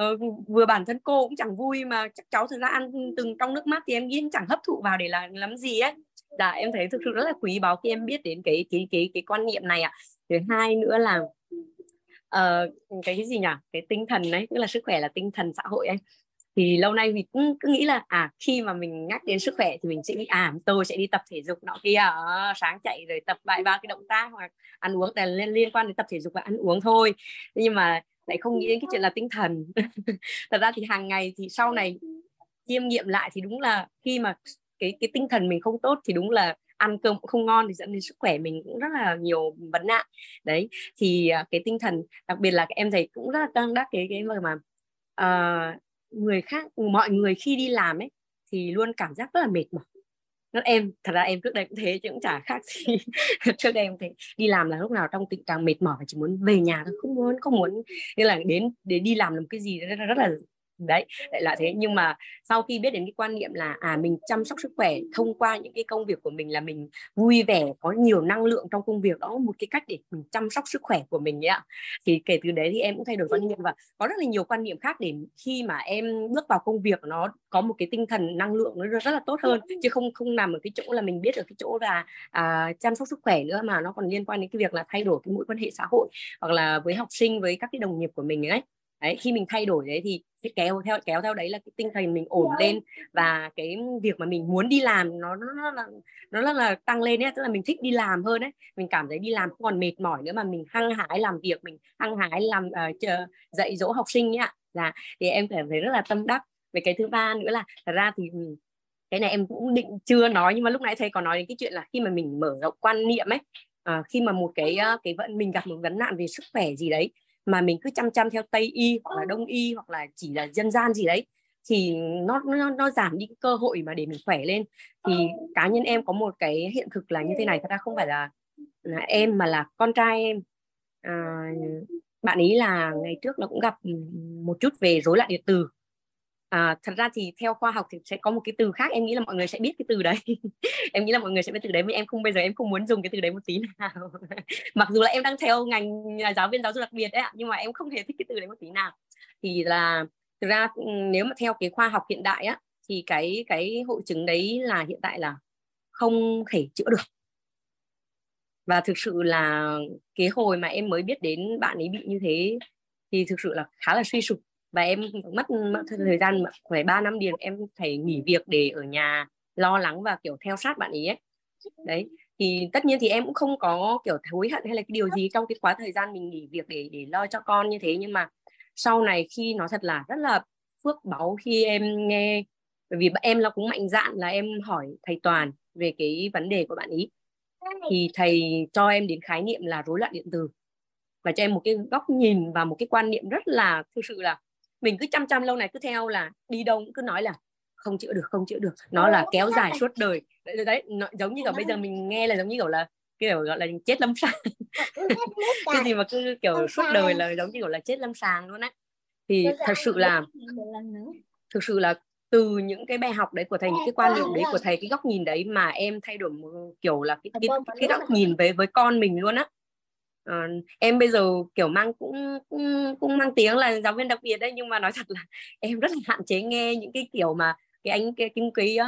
uh, vừa bản thân cô cũng chẳng vui mà chắc cháu thực ra ăn từng trong nước mắt thì em nghĩ chẳng hấp thụ vào để làm lắm gì ấy. Dạ em thấy thực sự rất là quý báu khi em biết đến cái cái cái cái quan niệm này ạ. À. thứ hai nữa là uh, cái gì nhỉ? Cái tinh thần đấy tức là sức khỏe là tinh thần xã hội ấy thì lâu nay mình cũng cứ nghĩ là à khi mà mình nhắc đến sức khỏe thì mình sẽ nghĩ à tôi sẽ đi tập thể dục nọ kia à, sáng chạy rồi tập vài ba cái động tác hoặc ăn uống là liên liên quan đến tập thể dục và ăn uống thôi. Nhưng mà lại không nghĩ đến cái chuyện là tinh thần. Thật ra thì hàng ngày thì sau này chiêm nghiệm lại thì đúng là khi mà cái cái tinh thần mình không tốt thì đúng là ăn cơm cũng không ngon thì dẫn đến sức khỏe mình cũng rất là nhiều vấn nạn. Đấy thì à, cái tinh thần đặc biệt là em thấy cũng rất là căng đắc cái cái mà mà uh, người khác ừ, mọi người khi đi làm ấy thì luôn cảm giác rất là mệt mỏi. Nó em thật ra em trước đây cũng thế chứ cũng chả khác gì. Trước đây em thấy đi làm là lúc nào trong tình trạng mệt mỏi và chỉ muốn về nhà thôi không muốn không muốn. Nên là đến để đi làm làm cái gì rất, rất là đấy lại là thế. Nhưng mà sau khi biết đến cái quan niệm là à mình chăm sóc sức khỏe thông qua những cái công việc của mình là mình vui vẻ có nhiều năng lượng trong công việc đó một cái cách để mình chăm sóc sức khỏe của mình ấy ạ. Thì kể từ đấy thì em cũng thay đổi quan niệm và có rất là nhiều quan niệm khác để khi mà em bước vào công việc nó có một cái tinh thần năng lượng nó rất là tốt hơn. Chứ không không nằm ở cái chỗ là mình biết ở cái chỗ là à, chăm sóc sức khỏe nữa mà nó còn liên quan đến cái việc là thay đổi cái mối quan hệ xã hội hoặc là với học sinh với các cái đồng nghiệp của mình ấy đấy khi mình thay đổi đấy thì cái kéo theo kéo theo đấy là cái tinh thần mình ổn lên và cái việc mà mình muốn đi làm nó nó, nó là nó rất là tăng lên ấy tức là mình thích đi làm hơn đấy mình cảm thấy đi làm không còn mệt mỏi nữa mà mình hăng hái làm việc mình hăng hái làm uh, chờ, dạy dỗ học sinh nhá là thì em cảm thấy rất là tâm đắc. Về cái thứ ba nữa là thật ra thì cái này em cũng định chưa nói nhưng mà lúc nãy thầy còn nói đến cái chuyện là khi mà mình mở rộng quan niệm ấy à, khi mà một cái cái vận mình gặp một vấn nạn về sức khỏe gì đấy mà mình cứ chăm chăm theo tây y hoặc là đông y hoặc là chỉ là dân gian gì đấy thì nó nó nó giảm đi cơ hội mà để mình khỏe lên. Thì cá nhân em có một cái hiện thực là như thế này thật ra không phải là, là em mà là con trai em. À, bạn ấy là ngày trước nó cũng gặp một chút về rối loạn điện từ à, thật ra thì theo khoa học thì sẽ có một cái từ khác em nghĩ là mọi người sẽ biết cái từ đấy. Em nghĩ là mọi người sẽ biết từ đấy nhưng em không bây giờ em không muốn dùng cái từ đấy một tí nào. Mặc dù là em đang theo ngành là giáo viên giáo dục đặc biệt đấy ạ nhưng mà em không hề thích cái từ đấy một tí nào. Thì là thực ra ừ, nếu mà theo cái khoa học hiện đại á thì cái cái hội chứng đấy là hiện tại là không thể chữa được. Và thực sự là cái hồi mà em mới biết đến bạn ấy bị như thế thì thực sự là khá là suy sụp và em mất, mất thời gian khoảng ba năm liền em phải nghỉ việc để ở nhà lo lắng và kiểu theo sát bạn ấy, ấy. đấy thì tất nhiên thì em cũng không có kiểu hối hận hay là cái điều gì trong cái quá thời gian mình nghỉ việc để để lo cho con như thế. Nhưng mà sau này khi nó thật là rất là phước báu khi em nghe bởi vì em là cũng mạnh dạn là em hỏi thầy toàn về cái vấn đề của bạn ý thì thầy cho em đến khái niệm là rối loạn điện từ và cho em một cái góc nhìn và một cái quan niệm rất là thực sự là mình cứ chăm chăm lâu này cứ theo là đi đâu cứ nói là không chữa được không chữa được. Nó là kéo dài suốt đời. Đấy, đấy nó, giống như kiểu bây giờ mình nghe là giống như kiểu là kiểu gọi là chết lâm sàng. Cái gì mà cứ kiểu suốt đời là giống như kiểu là chết lâm sàng luôn á. Thì thật sự là thực sự là từ những cái bài học đấy của thầy những cái quan niệm đấy của thầy cái góc nhìn đấy mà em thay đổi một kiểu là cái cái, cái góc nhìn với với con mình luôn á uh, em bây giờ kiểu mang cũng, cũng cũng mang tiếng là giáo viên đặc biệt đấy nhưng mà nói thật là em rất là hạn chế nghe những cái kiểu mà cái anh cái cái cái,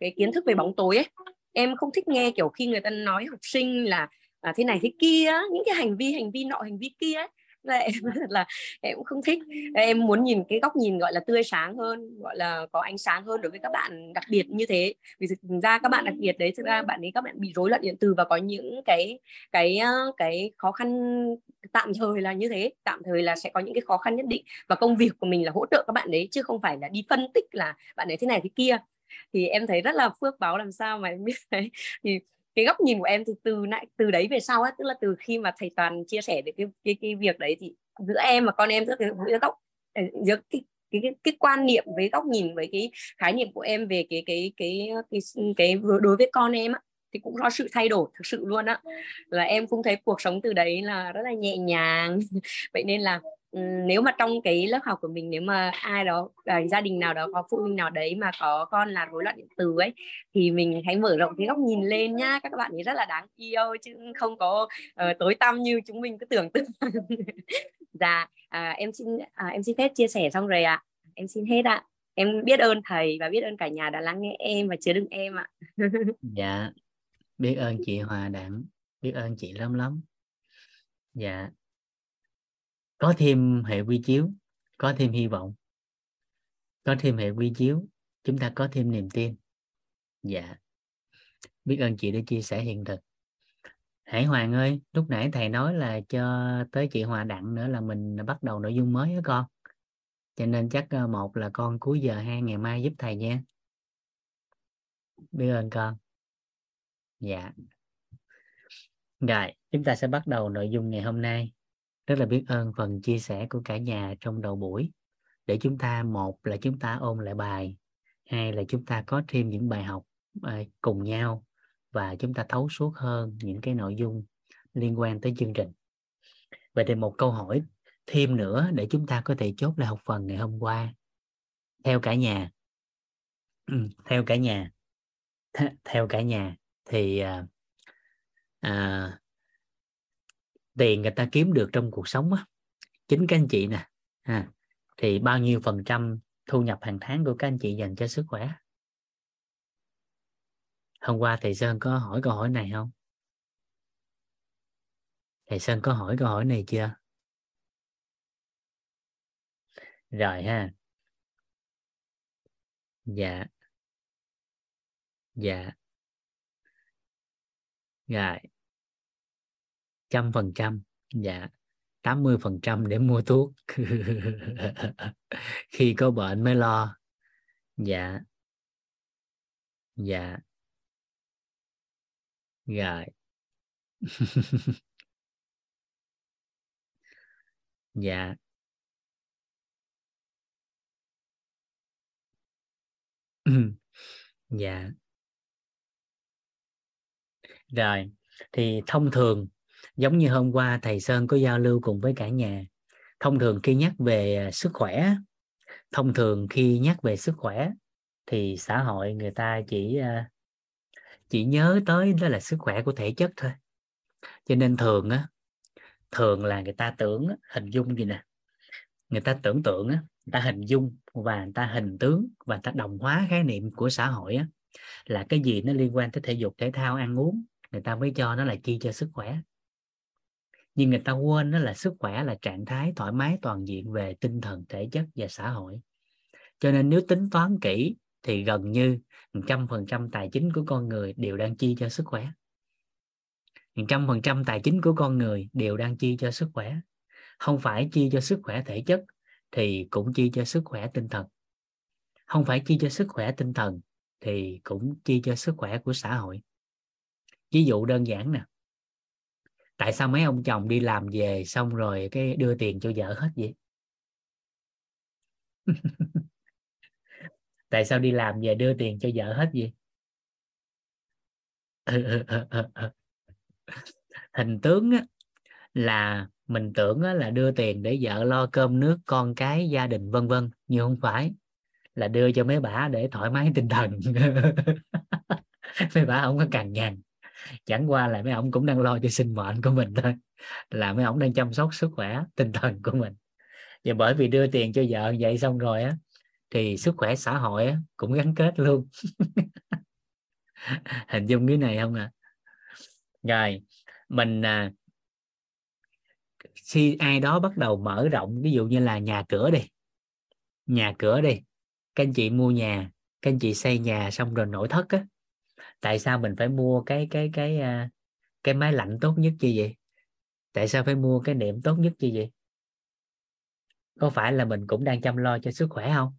cái kiến thức về bóng tối ấy. Em không thích nghe kiểu khi người ta nói học sinh là à, thế này thế kia những cái hành vi hành vi nọ hành vi kia ấy em thật là em cũng không thích. Em muốn nhìn cái góc nhìn, gọi là, tươi sáng hơn, gọi là, có ánh sáng hơn đối với các bạn đặc biệt như thế. Vì thực ra các bạn đặc biệt đấy, thực ra bạn ấy, các bạn bị rối loạn điện từ và có những cái cái ờ, cái khó khăn tạm thời là như thế. Tạm thời là sẽ có những cái khó khăn nhất định và công việc của mình là hỗ trợ các bạn đấy, chứ không phải là đi phân tích là bạn ấy thế này thế kia. Thì em thấy rất là phước báo làm sao mà em biết. Đấy, thì cái góc nhìn của em thì từ lại từ đấy về sau á tức là từ khi mà thầy toàn chia sẻ về cái cái cái việc đấy thì giữa em và con em giữa cái giữa góc ờ, giữa cái cái, cái cái quan niệm với góc nhìn với cái khái niệm của em về cái cái cái cái cái, cái đối với con em á thì cũng có sự thay đổi thực sự luôn á. Là em cũng thấy cuộc sống từ đấy là rất là nhẹ nhàng. Vậy nên là nếu mà trong cái lớp học của mình nếu mà ai đó à, gia đình nào đó có phụ huynh nào đấy mà có con là rối loạn điện từ ấy thì mình hãy mở rộng cái góc nhìn lên nhá. Các bạn ấy rất là đáng yêu chứ không có uh, tối tăm như chúng mình cứ tưởng tượng. Dạ à, em xin à, em xin phép chia sẻ xong rồi ạ. À. em xin hết ạ. À. em biết ơn thầy và biết ơn cả nhà đã lắng nghe em và chứa đựng em ạ. Dạ biết ơn chị Hòa Đặng, biết ơn chị lắm lắm dạ. Có thêm hệ quy chiếu, có thêm hy vọng. Có thêm hệ quy chiếu, chúng ta có thêm niềm tin. Dạ. Biết ơn chị đã chia sẻ hiện thực. Hải Hoàng ơi, lúc nãy thầy nói là cho tới chị Hòa Đặng nữa là mình bắt đầu nội dung mới đó con. Cho nên chắc ờ, một là con cuối giờ hai ngày mai giúp thầy nha. Biết ơn con dạ. Rồi, chúng ta sẽ bắt đầu nội dung ngày hôm nay. Rất là biết ơn phần chia sẻ của cả nhà trong đầu buổi. Để chúng ta, một là chúng ta ôn lại bài, hai là chúng ta có thêm những bài học à, cùng nhau và chúng ta thấu suốt hơn những cái nội dung liên quan tới chương trình. Vậy thì một câu hỏi thêm nữa để chúng ta có thể chốt lại học phần ngày hôm qua. Theo cả nhà, theo cả nhà theo cả nhà thì à, à, tiền người ta kiếm được trong cuộc sống á chính các anh chị nè à, thì bao nhiêu phần trăm thu nhập hàng tháng của các anh chị dành cho sức khỏe? Hôm qua thầy sơn có hỏi câu hỏi này không? Thầy sơn có hỏi câu hỏi này chưa? Rồi ha. Dạ. Dạ rồi. Trăm phần trăm. Dạ. 80 phần trăm để mua thuốc. Khi có bệnh mới lo. Dạ. Dạ. Rồi. Dạ. Dạ rồi, thì thông thường, giống như hôm qua thầy Sơn có giao lưu cùng với cả nhà, thông thường khi nhắc về sức khỏe, thông thường khi nhắc về sức khỏe thì xã hội người ta chỉ ờ, chỉ nhớ tới đó là sức khỏe của thể chất thôi. Cho nên thường á, thường là người ta tưởng hình dung gì nè, người ta tưởng tượng á, người ta hình dung và người ta hình tướng và người ta đồng hóa khái niệm của xã hội á là cái gì nó liên quan tới thể dục, thể thao, ăn uống người ta mới cho nó là chi cho sức khỏe. Nhưng người ta quên đó là sức khỏe là trạng thái thoải mái toàn diện về tinh thần, thể chất và xã hội. Cho nên nếu tính toán kỹ thì gần như trăm phần trăm tài chính của con người đều đang chi cho sức khỏe. trăm phần trăm tài chính của con người đều đang chi cho sức khỏe. Không phải chi cho sức khỏe thể chất thì cũng chi cho sức khỏe tinh thần. Không phải chi cho sức khỏe tinh thần thì cũng chi cho sức khỏe của xã hội ví dụ đơn giản nè. Tại sao mấy ông chồng đi làm về xong rồi cái đưa tiền cho vợ hết vậy? Tại sao đi làm về đưa tiền cho vợ hết vậy? Hình tướng á, là mình tưởng á, là đưa tiền để vợ lo cơm nước con cái gia đình vân vân. Nhưng không phải là đưa cho mấy bà để thoải mái tinh thần. Mấy bà không có cằn nhằn chẳng qua là mấy ông cũng đang lo cho sinh mệnh của mình thôi. Là mấy ông đang chăm sóc sức khỏe tinh thần của mình. Và bởi vì đưa tiền cho vợ vậy xong rồi á thì sức khỏe xã hội á, cũng gắn kết luôn. Hình dung cái này không ạ? À? rồi mình à, khi ai đó bắt đầu mở rộng ví dụ như là nhà cửa đi. Nhà cửa đi. Các anh chị mua nhà các anh chị xây nhà xong rồi nội thất á tại sao mình phải mua cái cái cái à, cái máy lạnh tốt nhất như vậy? Tại sao phải mua cái niệm tốt nhất như vậy? Có phải là mình cũng đang chăm lo cho sức khỏe không?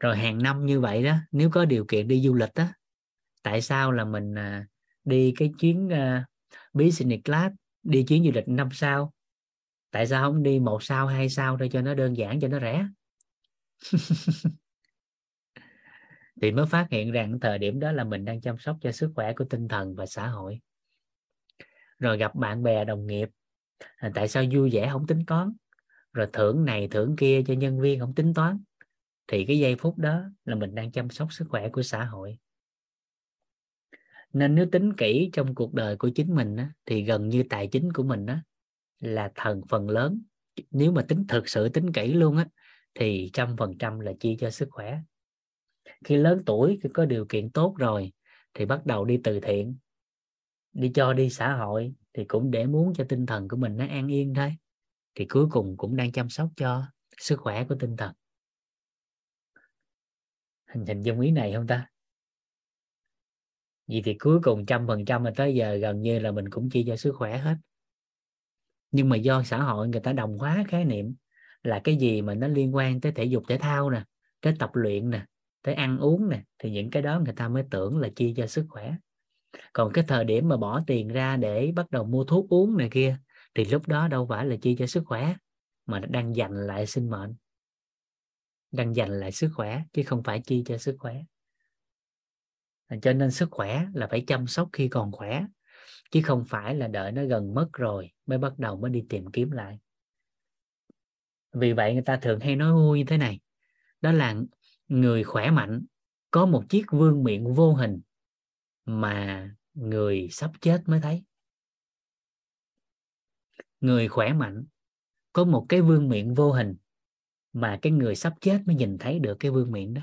Rồi hàng năm như vậy đó nếu có điều kiện đi du lịch đó tại sao là mình à, đi cái chuyến uh, business class đi chuyến du lịch năm sao? Tại sao không đi một sao hai sao thôi cho nó đơn giản cho nó rẻ? thì mới phát hiện rằng thời điểm đó là mình đang chăm sóc cho sức khỏe của tinh thần và xã hội. Rồi gặp bạn bè đồng nghiệp. À, tại sao vui vẻ không tính toán? Rồi thưởng này thưởng kia cho nhân viên không tính toán. Thì cái giây phút đó là mình đang chăm sóc sức khỏe của xã hội. Nên nếu tính kỹ trong cuộc đời của chính mình á, thì gần như tài chính của mình á, là thần phần lớn. Nếu mà tính thực sự tính kỹ luôn á thì trăm phần trăm là chi cho sức khỏe khi lớn tuổi, khi có điều kiện tốt rồi thì bắt đầu đi từ thiện, đi cho đi xã hội thì cũng để muốn cho tinh thần của mình nó an yên thôi. Thì cuối cùng cũng đang chăm sóc cho sức khỏe của tinh thần. Hình hình dung ý này không ta? Vì thì cuối cùng trăm phần trăm mà tới giờ gần như là mình cũng chi cho sức khỏe hết. Nhưng mà do xã hội người ta đồng hóa khái niệm là cái gì mà nó liên quan tới thể dục, thể thao nè, tới tập luyện nè tới ăn uống nè, thì những cái đó người ta mới tưởng là chi cho sức khỏe. Còn cái thời điểm mà bỏ tiền ra để bắt đầu mua thuốc uống này kia, thì lúc đó đâu phải là chi cho sức khỏe, mà đang dành lại sinh mệnh. Đang dành lại sức khỏe, chứ không phải chi cho sức khỏe. À, cho nên sức khỏe là phải chăm sóc khi còn khỏe, chứ không phải là đợi nó gần mất rồi mới bắt đầu mới đi tìm kiếm lại. Vì vậy người ta thường hay nói vui như thế này, đó là người khỏe mạnh, có một chiếc vương miệng vô hình mà người sắp chết mới thấy. Người khỏe mạnh có một cái vương miệng vô hình mà cái người sắp chết mới nhìn thấy được cái vương miệng đó.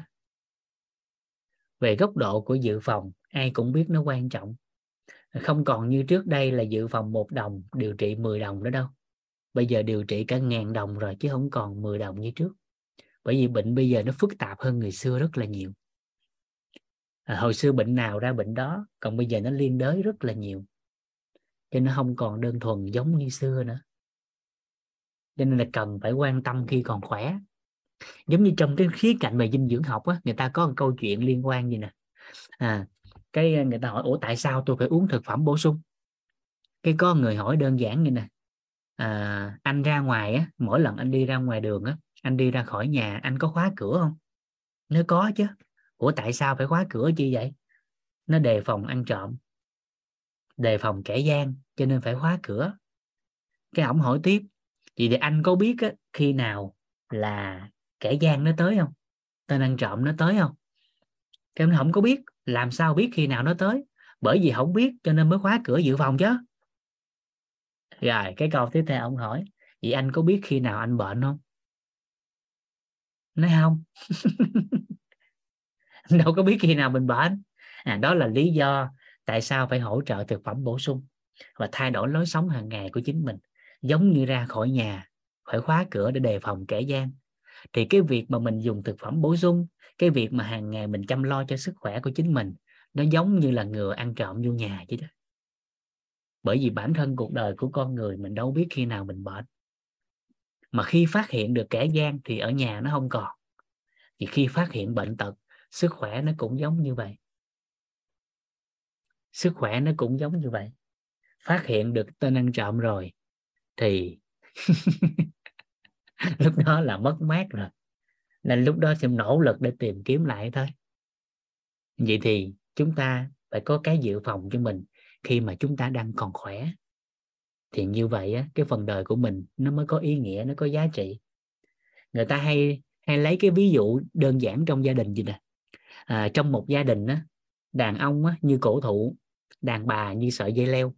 Về góc độ của dự phòng, ai cũng biết nó quan trọng. Không còn như trước đây là dự phòng một đồng điều trị 10 đồng nữa đâu. Bây giờ điều trị cả ngàn đồng rồi chứ không còn 10 đồng như trước bởi vì bệnh bây giờ nó phức tạp hơn người xưa rất là nhiều. À, hồi xưa bệnh nào ra bệnh đó còn bây giờ nó liên đới rất là nhiều. Cho nó không còn đơn thuần giống như xưa nữa. Cho nên là cần phải quan tâm khi còn khỏe. Giống như trong cái khía cạnh về dinh dưỡng học á người ta có một câu chuyện liên quan gì nè? À cái à, người ta hỏi ủa tại sao tôi phải uống thực phẩm bổ sung? Cái có người hỏi đơn giản như nè à, anh ra ngoài á mỗi lần anh đi ra ngoài đường á anh đi ra khỏi nhà anh có khóa cửa không? Nếu có chứ. Ủa tại sao phải khóa cửa chi vậy? Nó đề phòng ăn trộm. Đề phòng kẻ gian cho nên phải khóa cửa. Cái ổng hỏi tiếp vậy thì anh có biết á, khi nào là kẻ gian nó tới không? Tên ăn trộm nó tới không? Cái ông không có biết. Làm sao biết khi nào nó tới? Bởi vì không biết cho nên mới khóa cửa dự phòng chứ. Rồi cái câu tiếp theo ông hỏi vậy anh có biết khi nào anh bệnh không? Nói không? Đâu có biết khi nào mình bệnh. À, đó là lý do tại sao phải hỗ trợ thực phẩm bổ sung và thay đổi lối sống hàng ngày của chính mình giống như ra khỏi nhà phải khóa cửa để đề phòng kẻ gian. Thì cái việc mà mình dùng thực phẩm bổ sung cái việc mà hàng ngày mình chăm lo cho sức khỏe của chính mình nó giống như là ngừa ăn trộm vô nhà chứ đó. Bởi vì bản thân cuộc đời của con người mình đâu biết khi nào mình bệnh mà khi phát hiện được kẻ gian thì ở nhà nó không còn. Thì khi phát hiện bệnh tật, sức khỏe nó cũng giống như vậy. Sức khỏe nó cũng giống như vậy. Phát hiện được tên ăn trộm rồi thì lúc đó là mất mát rồi. Nên lúc đó sẽ nỗ lực để tìm kiếm lại thôi. Vậy thì chúng ta phải có cái dự phòng cho mình khi mà chúng ta đang còn khỏe thì như vậy á, cái phần đời của mình nó mới có ý nghĩa nó có giá trị. Người ta hay hay lấy cái ví dụ đơn giản trong gia đình gì nè. À, trong một gia đình á, đàn ông á, như cổ thụ đàn bà như sợi dây leo.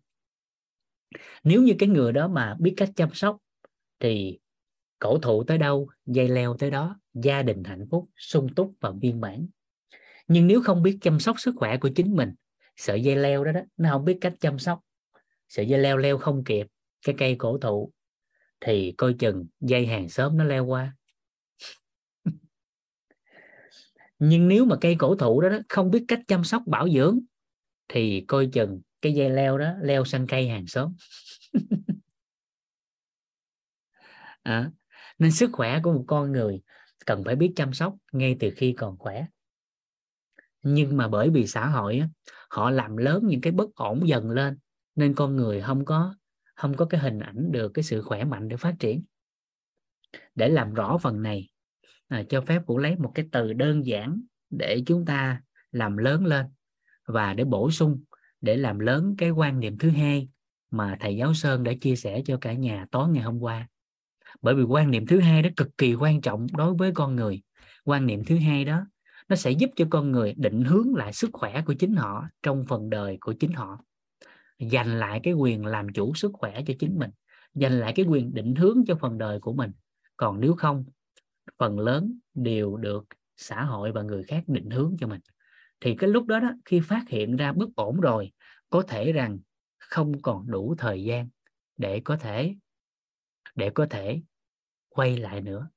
Nếu như cái người đó mà biết cách chăm sóc thì cổ thụ tới đâu dây leo tới đó gia đình hạnh phúc sung túc và viên mãn. Nhưng nếu không biết chăm sóc sức khỏe của chính mình sợi dây leo đó đó nó không biết cách chăm sóc sợi dây leo leo không kịp cái cây cổ thụ thì coi chừng dây hàng xóm nó leo qua. Nhưng nếu mà cây cổ thụ đó, đó không biết cách chăm sóc bảo dưỡng thì coi chừng cái dây leo đó leo sang cây hàng xóm. À, nên sức khỏe của một con người cần phải biết chăm sóc ngay từ khi còn khỏe. Nhưng mà bởi vì xã hội á, họ làm lớn những cái bất ổn dần lên nên con người không có không có cái hình ảnh được cái sự khỏe mạnh để phát triển. Để làm rõ phần này à, cho phép cũng lấy một cái từ đơn giản để chúng ta làm lớn lên và để bổ sung để làm lớn cái quan niệm thứ hai mà thầy giáo Sơn đã chia sẻ cho cả nhà tối ngày hôm qua. Bởi vì quan niệm thứ hai đó cực kỳ quan trọng đối với con người. Quan niệm thứ hai đó nó sẽ giúp cho con người định hướng lại sức khỏe của chính họ trong phần đời của chính họ dành lại cái quyền làm chủ sức khỏe cho chính mình dành lại cái quyền định hướng cho phần đời của mình. Còn nếu không, phần lớn đều được xã hội và người khác định hướng cho mình. Thì cái lúc đó đó, khi phát hiện ra bất ổn rồi, có thể rằng không còn đủ thời gian để có thể, để có thể quay lại nữa.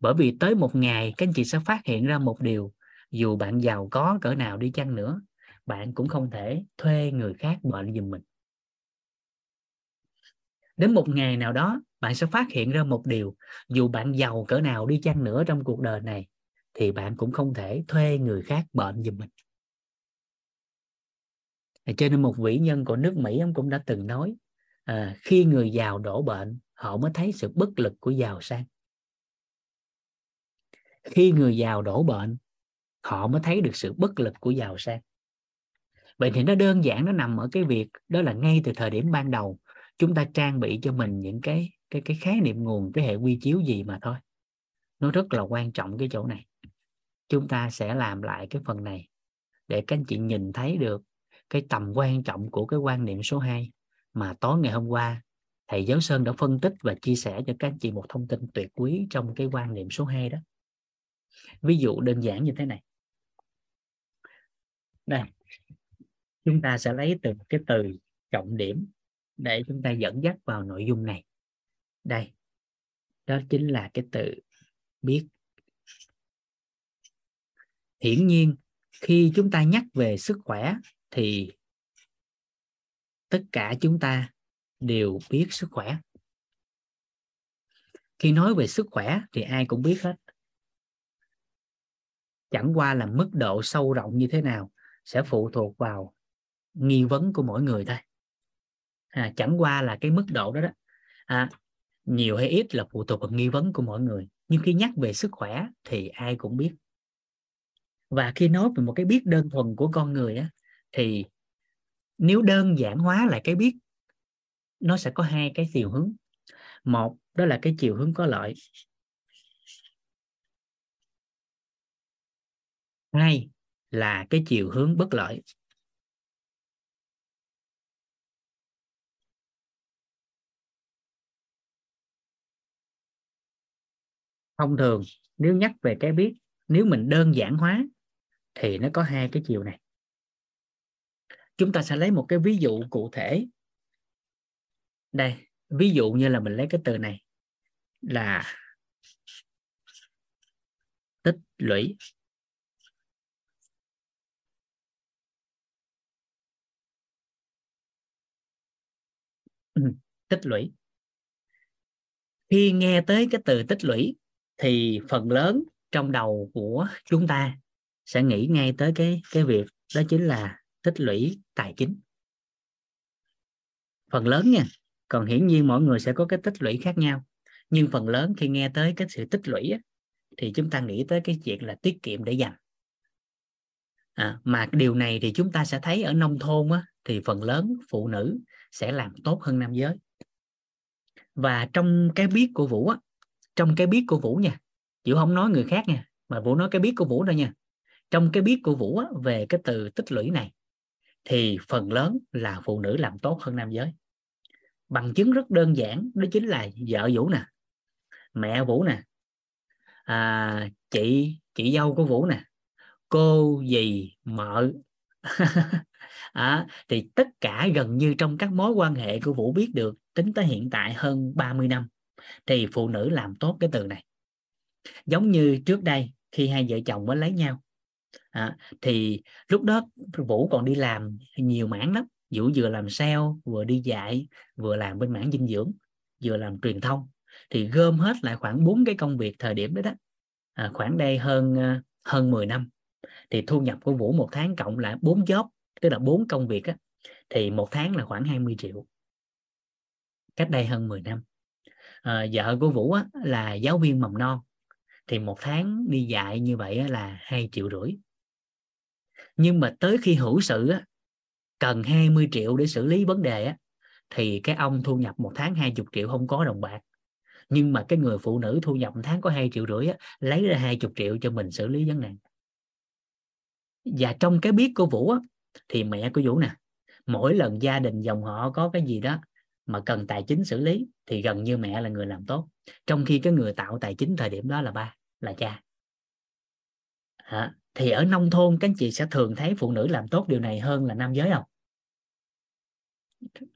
Bởi vì tới một ngày, các anh chị sẽ phát hiện ra một điều, dù bạn giàu có cỡ nào đi chăng nữa bạn cũng không thể thuê người khác bệnh giùm mình. Đến một ngày nào đó bạn sẽ phát hiện ra một điều. Dù bạn giàu cỡ nào đi chăng nữa trong cuộc đời này thì bạn cũng không thể thuê người khác bệnh giùm mình. À, cho nên một vĩ nhân của nước Mỹ ông cũng đã từng nói à, khi người giàu đổ bệnh họ mới thấy sự bất lực của giàu sang. Khi người giàu đổ bệnh họ mới thấy được sự bất lực của giàu sang vậy thì nó đơn giản, nó nằm ở cái việc đó là ngay từ thời điểm ban đầu, chúng ta trang bị cho mình những cái cái cái khái niệm nguồn, cái hệ quy chiếu gì mà thôi. Nó rất là quan trọng cái chỗ này. Chúng ta sẽ làm lại cái phần này để các anh chị nhìn thấy được cái tầm quan trọng của cái quan niệm số 2 mà tối ngày hôm qua thầy giáo Sơn đã phân tích và chia sẻ cho các anh chị một thông tin tuyệt quý trong cái quan niệm số 2 đó. Ví dụ đơn giản như thế này. Đây chúng ta sẽ lấy từ cái từ trọng điểm để chúng ta dẫn dắt vào nội dung này. Đây, đó chính là cái từ biết. Hiển nhiên, khi chúng ta nhắc về sức khỏe thì tất cả chúng ta đều biết sức khỏe. Khi nói về sức khỏe thì ai cũng biết hết. Chẳng qua là mức độ sâu rộng như thế nào sẽ phụ thuộc vào nghi vấn của mỗi người thôi. À, chẳng qua là cái mức độ đó đó. À, nhiều hay ít là phụ thuộc vào nghi vấn của mỗi người nhưng khi nhắc về sức khỏe thì ai cũng biết. Và khi nói về một cái biết đơn thuần của con người á, thì nếu đơn giản hóa lại cái biết nó sẽ có hai cái chiều hướng. Một đó là cái chiều hướng có lợi. Hai là cái chiều hướng bất lợi. Thông thường, nếu nhắc về cái biết, nếu mình đơn giản hóa, thì nó có hai cái chiều này. Chúng ta sẽ lấy một cái ví dụ cụ thể. Đây, ví dụ như là mình lấy cái từ này là tích lũy. Ừ, tích lũy. Khi nghe tới cái từ tích lũy thì phần lớn trong đầu của chúng ta sẽ nghĩ ngay tới cái cái việc đó chính là tích lũy tài chính. Phần lớn nha còn hiển nhiên mỗi người sẽ có cái tích lũy khác nhau. Nhưng phần lớn khi nghe tới cái sự tích lũy á, thì chúng ta nghĩ tới cái chuyện là tiết kiệm để dành. À, mà điều này thì chúng ta sẽ thấy ở nông thôn á, thì phần lớn phụ nữ sẽ làm tốt hơn nam giới. Và trong cái biết của vũ á, trong cái biết của vũ nha. Vũ không nói người khác nha mà Vũ nói cái biết của Vũ thôi nha. Trong cái biết của Vũ á, về cái từ tích lũy này thì phần lớn là phụ nữ làm tốt hơn nam giới. Bằng chứng rất đơn giản đó chính là vợ Vũ nè mẹ Vũ nè à, chị chị dâu của Vũ nè cô dì mợ. À, thì tất cả gần như trong các mối quan hệ của Vũ biết được tính tới hiện tại hơn 30 năm thì phụ nữ làm tốt cái từ này. Giống như trước đây khi hai vợ chồng mới lấy nhau à, thì lúc đó vũ còn đi làm nhiều mảng lắm. Vũ vừa làm sale vừa đi dạy vừa làm bên mảng dinh dưỡng vừa làm truyền thông. Thì gom hết lại khoảng bốn cái công việc thời điểm đó đó. À, khoảng đây hơn ờ, hơn 10 năm thì thu nhập của vũ một tháng cộng lại bốn job tức là bốn công việc á, thì một tháng là khoảng 20 triệu. Cách đây hơn 10 năm à, vợ của vũ á, là giáo viên mầm non. Thì một tháng đi dạy như vậy là hai triệu rưỡi. Nhưng mà tới khi hữu sự á, cần 20 triệu để xử lý vấn đề á, thì cái ông thu nhập một tháng 20 triệu không có đồng bạc. Nhưng mà cái người phụ nữ thu nhập một tháng có 2 triệu rưỡi á, lấy ra 20 triệu cho mình xử lý vấn nạn và trong cái biết của Vũ á, thì mẹ của Vũ nè mỗi lần gia đình dòng họ có cái gì đó mà cần tài chính xử lý thì gần như mẹ là người làm tốt. Trong khi cái người tạo tài chính thời điểm đó là ba là cha. À, thì ở nông thôn các anh chị sẽ thường thấy phụ nữ làm tốt điều này hơn là nam giới không?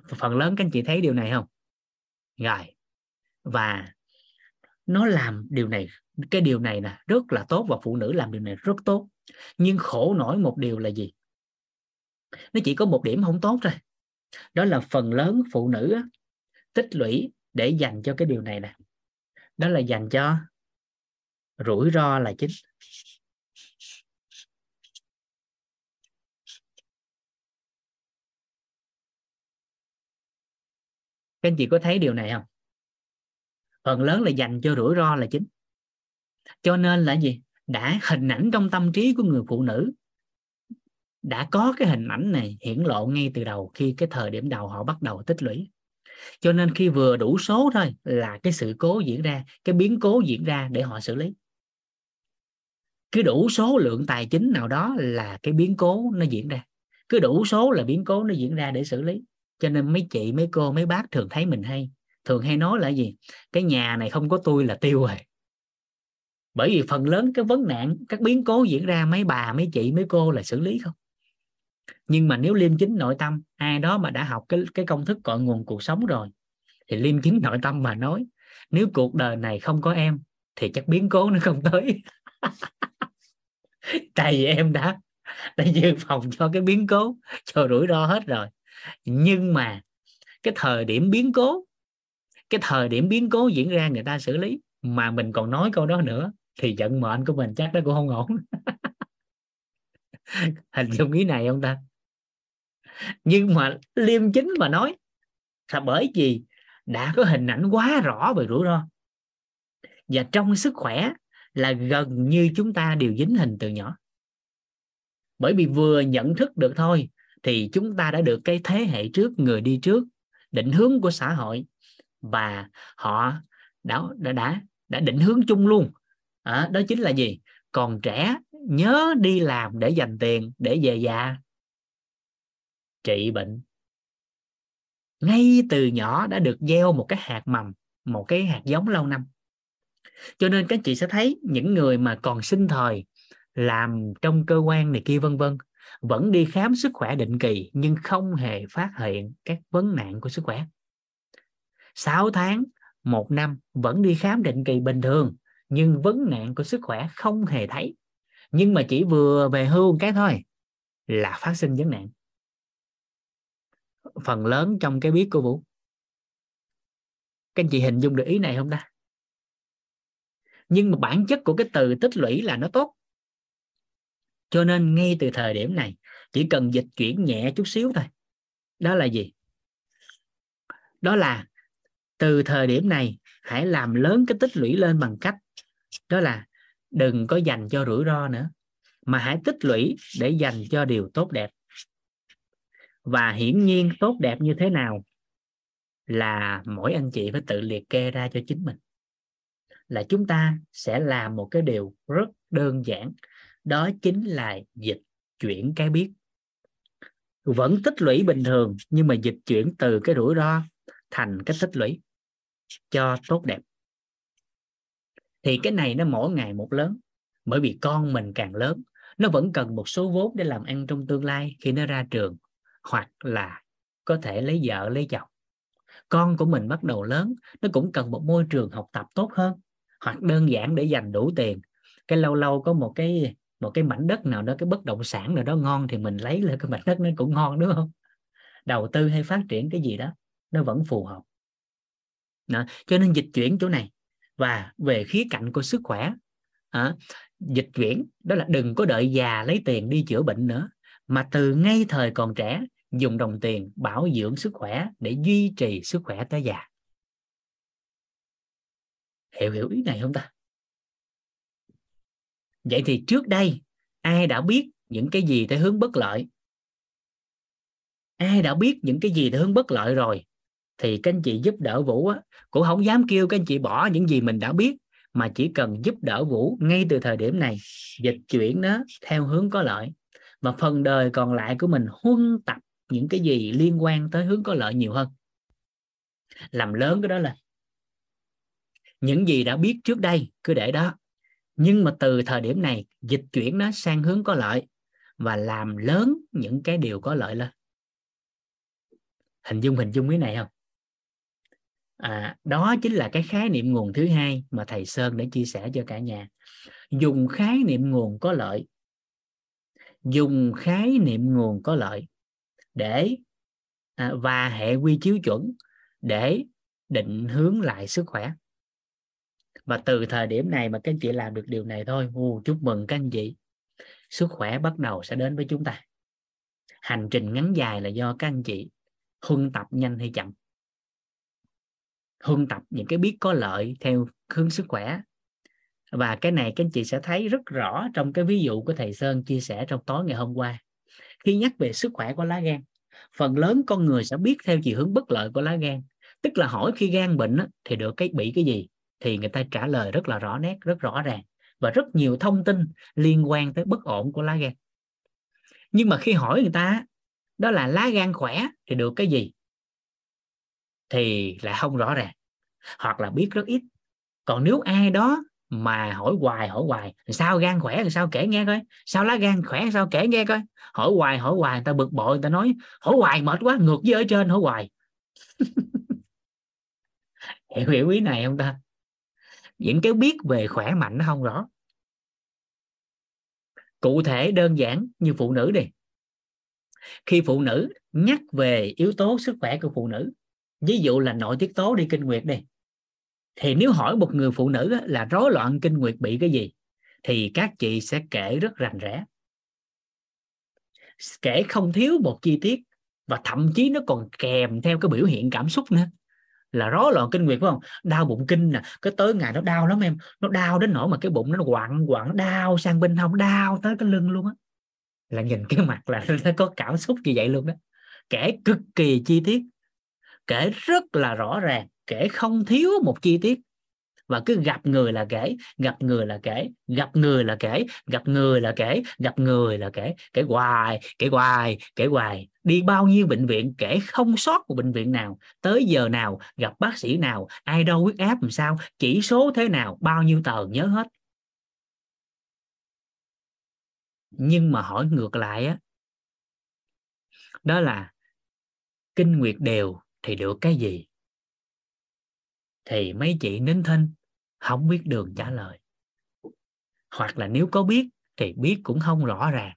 Phần lớn các anh chị thấy điều này không? Rồi. Và nó làm điều này cái điều này nè rất là tốt và phụ nữ làm điều này rất tốt. Nhưng khổ nổi một điều là gì? Nó chỉ có một điểm không tốt thôi đó là phần lớn phụ nữ tích lũy để dành cho cái điều này nè. Đó là dành cho rủi ro là chính. Các anh chị có thấy điều này không? Phần lớn là dành cho rủi ro là chính. Cho nên là gì? Đã hình ảnh trong tâm trí của người phụ nữ đã có cái hình ảnh này hiển lộ ngay từ đầu khi cái thời điểm đầu họ bắt đầu tích lũy. Cho nên khi vừa đủ số thôi là cái sự cố diễn ra, cái biến cố diễn ra để họ xử lý. Cứ đủ số lượng tài chính nào đó là cái biến cố nó diễn ra. Cứ đủ số là biến cố nó diễn ra để xử lý. Cho nên mấy chị, mấy cô, mấy bác thường thấy mình hay. Thường hay nói là gì? Cái nhà này không có tôi là tiêu rồi. Bởi vì phần lớn cái vấn nạn, các biến cố diễn ra, mấy bà, mấy chị, mấy cô là xử lý không? Nhưng mà nếu liêm chính nội tâm, ai đó mà đã học cái cái công thức cội nguồn cuộc sống rồi, thì liêm chính nội tâm mà nói, nếu cuộc đời này không có em, thì chắc biến cố nó không tới. Tại vì em đã đã dự phòng cho cái biến cố, cho rủi ro hết rồi. Nhưng mà cái thời điểm biến cố, cái thời điểm biến cố diễn ra người ta xử lý, mà mình còn nói câu đó nữa, thì vận mệnh của mình chắc nó cũng không ổn. hình dung ý này không ta? Nhưng mà liêm chính mà nói là bởi vì đã có hình ảnh quá rõ về rủi ro. Và trong sức khỏe là gần như chúng ta đều dính hình từ nhỏ. Bởi vì vừa nhận thức được thôi thì chúng ta đã được cái thế hệ trước người đi trước định hướng của xã hội. Và họ đã đã đã, đã định hướng chung luôn. À, đó chính là gì? Còn trẻ nhớ đi làm để dành tiền, để về già. Trị bệnh. Ngay từ nhỏ đã được gieo một cái hạt mầm, một cái hạt giống lâu năm. Cho nên các chị sẽ thấy những người mà còn sinh thời, làm trong cơ quan này kia vân vân, vẫn đi khám sức khỏe định kỳ nhưng không hề phát hiện các vấn nạn của sức khỏe. 6 tháng, một năm vẫn đi khám định kỳ bình thường nhưng vấn nạn của sức khỏe không hề thấy nhưng mà chỉ vừa về hưu cái thôi là phát sinh vấn nạn. Phần lớn trong cái biết của vũ. Các anh chị hình dung được ý này không ta? Nhưng mà bản chất của cái từ tích lũy là nó tốt. Cho nên ngay từ thời điểm này, chỉ cần dịch chuyển nhẹ chút xíu thôi. Đó là gì? Đó là từ thời điểm này hãy làm lớn cái tích lũy lên bằng cách, đó là đừng có dành cho rủi ro nữa, mà hãy tích lũy để dành cho điều tốt đẹp. Và hiển nhiên tốt đẹp như thế nào là mỗi anh chị phải tự liệt kê ra cho chính mình. Là chúng ta sẽ làm một cái điều rất đơn giản, đó chính là dịch chuyển cái biết. Vẫn tích lũy bình thường, nhưng mà dịch chuyển từ cái rủi ro thành cái tích lũy cho tốt đẹp thì cái này nó mỗi ngày một lớn, bởi vì con mình càng lớn, nó vẫn cần một số vốn để làm ăn trong tương lai khi nó ra trường, hoặc là có thể lấy vợ, lấy chồng. Con của mình bắt đầu lớn, nó cũng cần một môi trường học tập tốt hơn, hoặc đơn giản để dành đủ tiền. Cái lâu lâu có một cái một cái mảnh đất nào đó, cái bất động sản nào đó ngon thì mình lấy lên cái mảnh đất nó cũng ngon, đúng không? Đầu tư hay phát triển cái gì đó, nó vẫn phù hợp. Đó. cho nên dịch chuyển chỗ này và về khía cạnh của sức khỏe à, dịch chuyển đó là đừng có đợi già lấy tiền đi chữa bệnh nữa mà từ ngay thời còn trẻ dùng đồng tiền bảo dưỡng sức khỏe để duy trì sức khỏe tới già. Hiểu hiểu ý này không ta? Vậy thì trước đây ai đã biết những cái gì tới hướng bất lợi? Ai đã biết những cái gì tới hướng bất lợi rồi? Thì các anh chị giúp đỡ vũ á, cũng không dám kêu các anh chị bỏ những gì mình đã biết mà chỉ cần giúp đỡ vũ ngay từ thời điểm này dịch chuyển nó theo hướng có lợi. Và phần đời còn lại của mình huân tập những cái gì liên quan tới hướng có lợi nhiều hơn. Làm lớn cái đó là những gì đã biết trước đây cứ để đó. Nhưng mà từ thời điểm này dịch chuyển nó sang hướng có lợi và làm lớn những cái điều có lợi lên. Hình dung hình dung cái này không? À, đó chính là cái khái niệm nguồn thứ hai mà thầy Sơn đã chia sẻ cho cả nhà. Dùng khái niệm nguồn có lợi. Dùng khái niệm nguồn có lợi để à, và hệ quy chiếu chuẩn để định hướng lại sức khỏe. Và từ thời điểm này mà các anh chị làm được điều này thôi Ồ, chúc mừng các anh chị. Sức khỏe bắt đầu sẽ đến với chúng ta. Hành trình ngắn dài là do các anh chị huân tập nhanh hay chậm huân tập những cái biết có lợi theo hướng sức khỏe. Và cái này các anh chị sẽ thấy rất rõ trong cái ví dụ của thầy Sơn chia sẻ trong tối ngày hôm qua. Khi nhắc về sức khỏe của lá gan, phần lớn con người sẽ biết theo chiều hướng bất lợi của lá gan. Tức là hỏi khi gan bệnh thì được cái bị cái gì, thì người ta trả lời rất là rõ nét, rất rõ ràng. Và rất nhiều thông tin liên quan tới bất ổn của lá gan. Nhưng mà khi hỏi người ta đó là lá gan khỏe thì được cái gì? Thì lại không rõ ràng, hoặc là biết rất ít. Còn nếu ai đó mà hỏi hoài hỏi hoài sao gan khỏe sao kể nghe coi, sao lá gan khỏe, sao kể nghe coi? Hỏi hoài hỏi hoài, người ta bực bội, người ta nói, hỏi hoài mệt quá, ngược với ở trên, hỏi hoài. Hiểu hiểu ý này không ta? Những cái biết về khỏe mạnh nó không rõ. Cụ thể đơn giản như phụ nữ đi. Khi phụ nữ nhắc về yếu tố sức khỏe của phụ nữ ví dụ là nội tiết tố đi kinh nguyệt đi. Thì nếu hỏi một người phụ nữ là rối loạn kinh nguyệt bị cái gì, thì các chị sẽ kể rất rành rẽ. Kể không thiếu một chi tiết và thậm chí nó còn kèm theo cái biểu hiện cảm xúc nữa. Là rối loạn kinh nguyệt, phải không? Đau bụng kinh nè, cái tới ngày nó đau lắm em. Nó đau đến nỗi mà cái bụng nó quặn quặn, đau sang bên hông, đau tới cái lưng luôn á. Là nhìn cái mặt là nó có cảm xúc như vậy luôn đó kể cực kỳ chi tiết kể rất là rõ ràng, kể không thiếu một chi tiết. Và cứ gặp người là kể, gặp người là kể, gặp người là kể, gặp người là kể, gặp người là kể kể hoài kể hoài kể hoài. Đi bao nhiêu bệnh viện, kể không sót một bệnh viện nào. Tới giờ nào, gặp bác sĩ nào, ai đâu huyết áp làm sao, chỉ số thế nào, bao nhiêu tờ, nhớ hết. Nhưng mà hỏi ngược lại á, đó là kinh nguyệt đều thì được cái gì? Thì mấy chị nín thinh, không biết đường trả lời. Hoặc là nếu có biết, thì biết cũng không rõ ràng.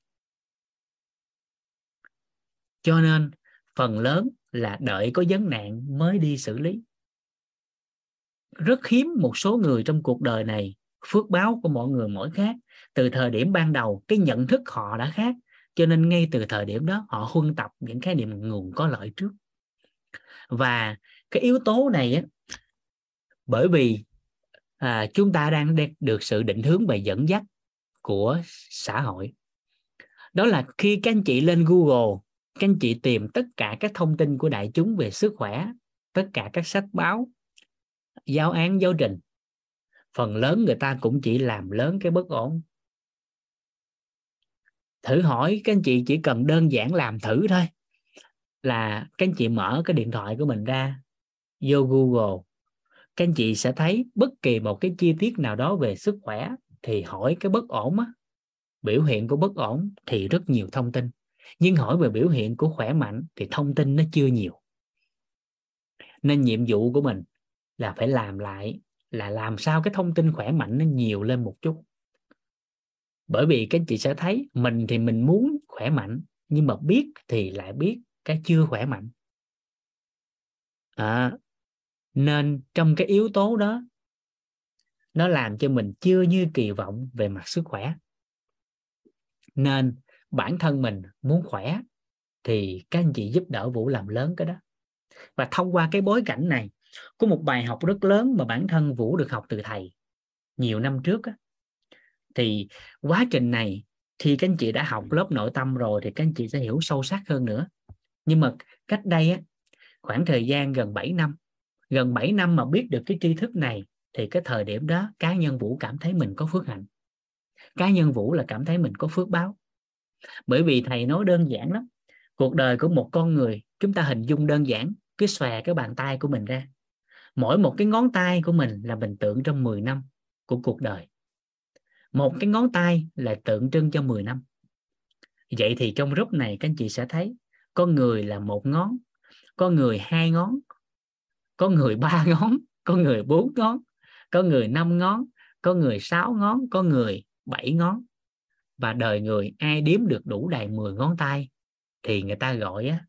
Cho nên, phần lớn là đợi có vấn nạn mới đi xử lý. Rất hiếm một số người trong cuộc đời này phước báo của mọi người mỗi khác. Từ thời điểm ban đầu, cái nhận thức họ đã khác, cho nên ngay từ thời điểm đó, họ huân tập những khái niệm nguồn có lợi trước và cái yếu tố này á, bởi vì à, chúng ta đang được sự định hướng và dẫn dắt của xã hội. Đó là khi các anh chị lên Google các anh chị tìm tất cả các thông tin của đại chúng về sức khỏe tất cả các sách báo giáo án giáo trình phần lớn người ta cũng chỉ làm lớn cái bất ổn. Thử hỏi các anh chị chỉ cần đơn giản làm thử thôi là các anh chị mở cái điện thoại của mình ra, vô Google, các anh chị sẽ thấy bất kỳ một cái chi tiết nào đó về sức khỏe thì hỏi cái bất ổn á. Biểu hiện của bất ổn thì rất nhiều thông tin, nhưng hỏi về biểu hiện của khỏe mạnh thì thông tin nó chưa nhiều. Nên nhiệm vụ của mình là phải làm lại, là làm sao cái thông tin khỏe mạnh nó nhiều lên một chút. Bởi vì các anh chị sẽ thấy mình thì mình muốn khỏe mạnh, nhưng mà biết thì lại biết cái chưa khỏe mạnh. À, nên trong cái yếu tố đó nó làm cho mình chưa như kỳ vọng về mặt sức khỏe. Nên bản thân mình muốn khỏe thì các anh chị giúp đỡ vũ làm lớn cái đó. Và thông qua cái bối cảnh này có một bài học rất lớn mà bản thân vũ được học từ thầy nhiều năm trước á, thì quá trình này khi các anh chị đã học lớp nội tâm rồi thì các anh chị sẽ hiểu sâu sắc hơn nữa nhưng mà cách đây á, khoảng thời gian gần 7 năm gần 7 năm mà biết được cái tri thức này thì cái thời điểm đó cá nhân Vũ cảm thấy mình có phước hạnh. Cá nhân Vũ là cảm thấy mình có phước báo. Bởi vì thầy nói đơn giản lắm cuộc đời của một con người chúng ta hình dung đơn giản cứ xòe cái bàn tay của mình ra. Mỗi một cái ngón tay của mình là mình tượng trong 10 năm của cuộc đời. Một cái ngón tay là tượng trưng cho 10 năm. Vậy thì trong group này các anh chị sẽ thấy có người là một ngón, có người hai ngón, có người ba ngón, có người bốn ngón, có người năm ngón, có người sáu ngón, có người bảy ngón. Và đời người ai đếm được đủ đầy 10 ngón tay thì người ta gọi á,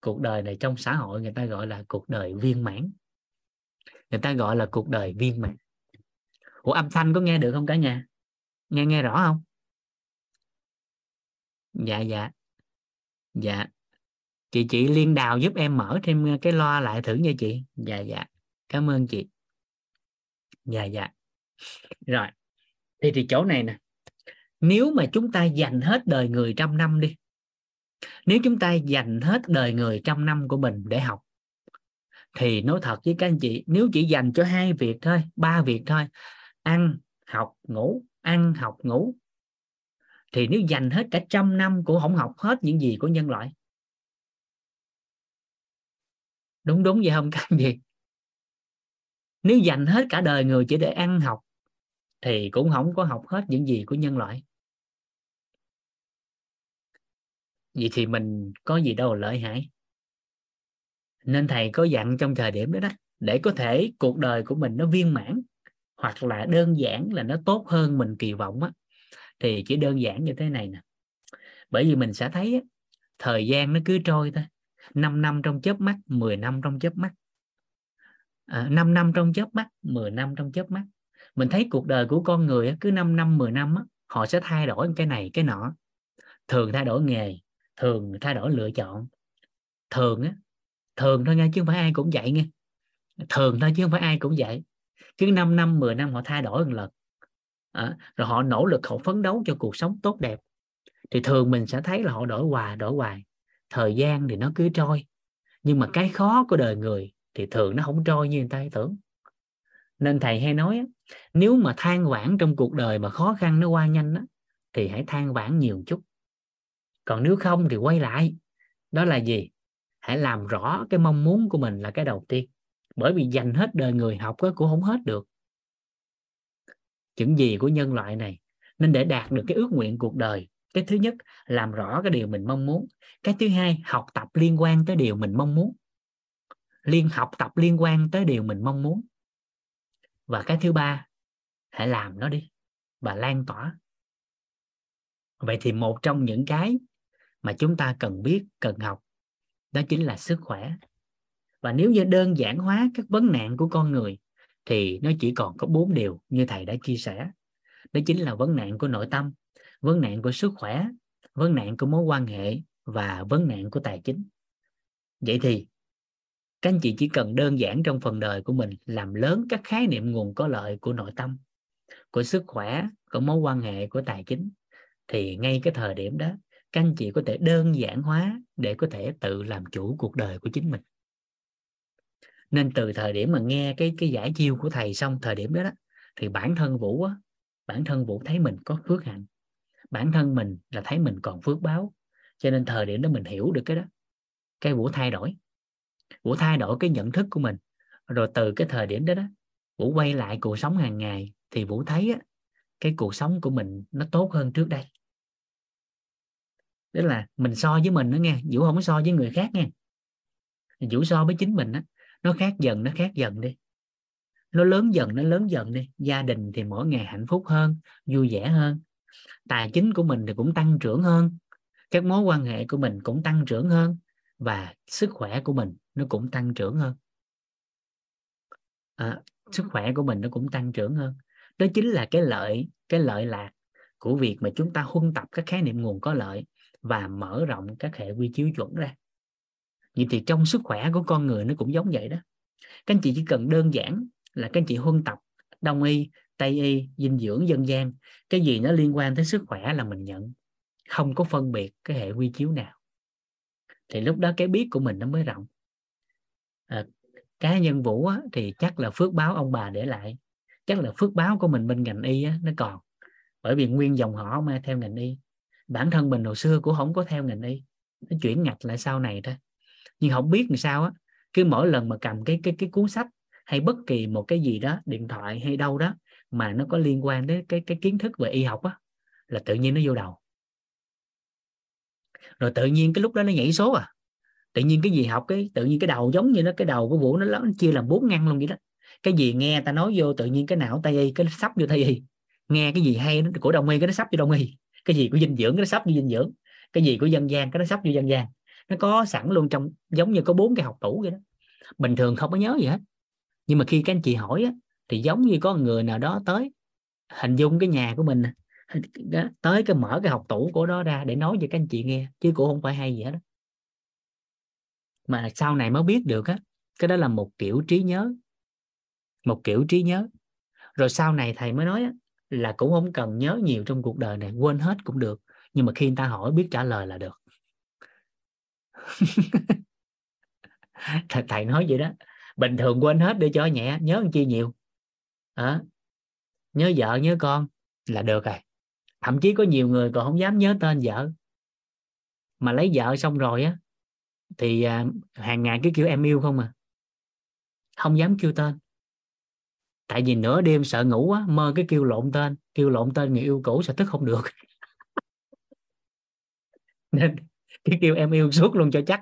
cuộc đời này trong xã hội người ta gọi là cuộc đời viên mãn. Người ta gọi là cuộc đời viên mãn. Ủa, âm thanh có nghe được không cả nhà? Nghe nghe rõ không? Dạ dạ. Dạ chị chị liên đào giúp em mở thêm ờ, cái loa lại thử nha chị. Dạ dạ. Cảm ơn chị. Dạ dạ. Rồi. Thì thì chỗ này nè. Nếu mà chúng ta dành hết đời người trăm năm đi, nếu chúng ta dành hết đời người trăm năm của mình để học, thì nói thật với các anh chị, nếu chỉ dành cho hai việc thôi, ba việc thôi, ăn, học, ngủ, ăn, học, ngủ, thì nếu dành hết cả trăm năm cũng không học hết những gì của nhân loại đúng đúng vậy không các anh chị nếu dành hết cả đời người chỉ để ăn học thì cũng không có học hết những gì của nhân loại. Vậy thì mình có gì đâu lợi hại. Nên thầy có dặn trong thời điểm đó đó để có thể cuộc đời của mình nó viên mãn hoặc là đơn giản là nó tốt hơn mình kỳ vọng á thì chỉ đơn giản như thế này nè. Bởi vì mình sẽ thấy á, thời gian nó cứ trôi thôi. 5 năm trong chớp mắt 10 năm trong chớp mắt. À, 5 năm trong chớp mắt 10 năm trong chớp mắt. Mình thấy cuộc đời của con người cứ 5 năm 10 năm họ sẽ thay đổi cái này cái nọ. Thường thay đổi nghề thường thay đổi lựa chọn. Thường á thường thôi nha chứ không phải ai cũng vậy nghe thường thôi chứ không phải ai cũng vậy. Cứ 5 năm 10 năm họ thay đổi một lần. À, rồi họ nỗ lực họ phấn đấu cho cuộc sống tốt đẹp. Thì thường mình sẽ thấy là họ đổi hoài đổi hoài thời gian thì nó cứ trôi nhưng mà cái khó của đời người thì thường nó không trôi như người ta tưởng. Nên thầy hay nói nếu mà than vãn trong cuộc đời mà khó khăn nó qua nhanh đó, thì hãy than vãn nhiều chút. Còn nếu không thì quay lại. Đó là gì? Hãy làm rõ cái mong muốn của mình là cái đầu tiên. Bởi vì dành hết đời người học đó cũng không hết được. Những gì của nhân loại này nên để đạt được cái ước nguyện cuộc đời cái thứ nhất, làm rõ cái điều mình mong muốn. Cái thứ hai, học tập liên quan tới điều mình mong muốn. Liên, học tập liên quan tới điều mình mong muốn. Và cái thứ ba, hãy làm nó đi và lan tỏa. Vậy thì một trong những cái mà chúng ta cần biết, cần học, đó chính là sức khỏe. Và nếu như đơn giản hóa các vấn nạn của con người, thì nó chỉ còn có bốn điều như thầy đã chia sẻ. Đó chính là vấn nạn của nội tâm vấn nạn của sức khỏe vấn nạn của mối quan hệ và vấn nạn của tài chính. Vậy thì các anh chị chỉ cần đơn giản trong phần đời của mình làm lớn các khái niệm nguồn có lợi của nội tâm của sức khỏe của mối quan hệ của tài chính thì ngay cái thời điểm đó các anh chị có thể đơn giản hóa để có thể tự làm chủ cuộc đời của chính mình. Nên từ thời điểm mà nghe cái cái giải chiêu của thầy xong thời điểm đó, đó thì bản thân vũ á, bản thân vũ thấy mình có phước hạnh bản thân mình là thấy mình còn phước báo. Cho nên thời điểm đó mình hiểu được cái đó. Cái vũ thay đổi. Vũ thay đổi cái nhận thức của mình. Rồi từ cái thời điểm đó đó vũ quay lại cuộc sống hàng ngày thì vũ thấy á, cái cuộc sống của mình nó tốt hơn trước đây. Tức là mình so với mình đó nghe vũ không có so với người khác nghe, vũ so với chính mình á nó khác dần nó khác dần đi. Nó lớn dần nó lớn dần đi. Gia đình thì mỗi ngày hạnh phúc hơn vui vẻ hơn tài chính của mình thì cũng tăng trưởng hơn các mối quan hệ của mình cũng tăng trưởng hơn và sức khỏe của mình nó cũng tăng trưởng hơn. À, sức khỏe của mình nó cũng tăng trưởng hơn. Đó chính là cái lợi cái lợi lạc của việc mà chúng ta huân tập các khái niệm nguồn có lợi và mở rộng các hệ quy chiếu chuẩn ra. Vậy thì trong sức khỏe của con người nó cũng giống vậy đó. Các anh chị chỉ cần đơn giản là các anh chị huân tập đông y tây y dinh dưỡng dân gian. Cái gì nó liên quan tới sức khỏe là mình nhận. Không có phân biệt cái hệ quy chiếu nào. Thì lúc đó cái biết của mình nó mới rộng. À, cá nhân vũ á, thì chắc là phước báo ông bà để lại. Chắc là phước báo của mình bên ngành y á, nó còn. Bởi vì nguyên dòng họ mà theo ngành y. Bản thân mình hồi xưa cũng không có theo ngành y. Nó chuyển ngạch lại sau này thôi. Nhưng không biết làm sao á cứ mỗi lần mà cầm cái cái cái cuốn sách hay bất kỳ một cái gì đó điện thoại hay đâu đó mà nó có liên quan đến cái cái kiến thức về y học á là tự nhiên nó vô đầu. Rồi tự nhiên cái lúc đó nó nhảy số à. Tự nhiên cái gì học cái tự nhiên cái đầu giống như nó cái đầu của vũ nó lớn chia làm bốn ngăn luôn vậy đó. Cái gì nghe ta nói vô tự nhiên cái não tây y cái sắp vô tây y. Nghe cái gì hay nó của đông y cái nó sắp vô đông y. Cái gì của dinh dưỡng cái nó sắp vô dinh dưỡng. Cái gì của dân gian cái nó sắp vô dân gian. Nó có sẵn luôn trong giống như có bốn cái học tủ vậy đó. Bình thường không có nhớ gì hết. Nhưng mà khi các anh chị hỏi á, thì giống như có người nào đó tới hình dung cái nhà của mình tới cái mở cái học tủ của đó ra để nói cho các anh chị nghe chứ cũng không phải hay gì hết đó. mà sau này mới biết được á cái đó là một kiểu trí nhớ một kiểu trí nhớ. Rồi sau này thầy mới nói á, là cũng không cần nhớ nhiều trong cuộc đời này quên hết cũng được nhưng mà khi người ta hỏi biết trả lời là được. Thầy, thầy nói vậy đó. Bình thường quên hết để cho nhẹ nhớ làm chi nhiều? À, nhớ vợ nhớ con. Là được rồi. Thậm chí có nhiều người còn không dám nhớ tên vợ. Mà lấy vợ xong rồi á thì à, hàng ngày cứ kêu em yêu không à. Không dám kêu tên. Tại vì nửa đêm sợ ngủ á mơ cái kêu lộn tên. Kêu lộn tên người yêu cũ sẽ thức không được. Nên cái kêu em yêu suốt luôn cho chắc.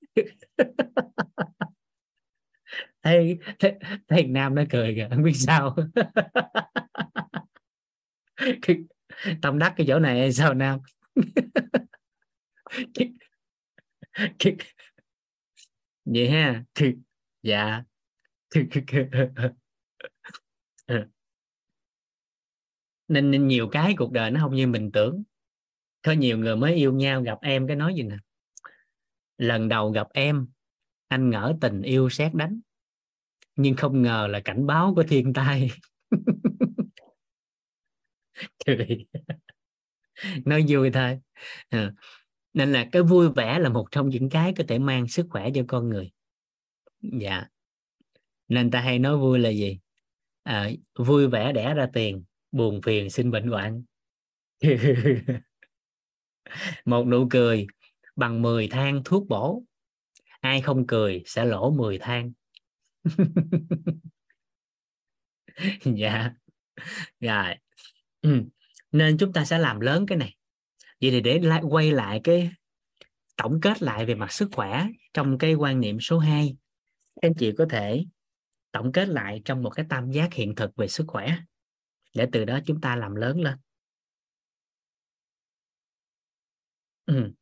thấy thấy, thấy nam nó cười kìa không biết sao. Tâm đắc cái chỗ này hay sao nam? Vậy ha dạ. Nên, nên nhiều cái cuộc đời nó không như mình tưởng. Có nhiều người mới yêu nhau gặp em cái nói gì nè? Lần đầu gặp em anh ngỡ tình yêu xét đánh nhưng không ngờ là cảnh báo của thiên tai. Nói vui thôi. À. nên là cái vui vẻ là một trong những cái có thể mang sức khỏe cho con người. Dạ. Nên ta hay nói vui là gì? À, vui vẻ đẻ ra tiền buồn phiền sinh bệnh hoạn. Một nụ cười bằng 10 thang thuốc bổ. Ai không cười sẽ lỗ 10 thang. dạ rồi ừ. nên chúng ta sẽ làm lớn cái này vậy thì để lại, quay lại cái, tổng kết lại về mặt sức khỏe trong cái quan niệm số 2 các anh chị có thể tổng kết lại trong một cái tam giác hiện thực về sức khỏe, để từ đó chúng ta làm lớn lên ừ.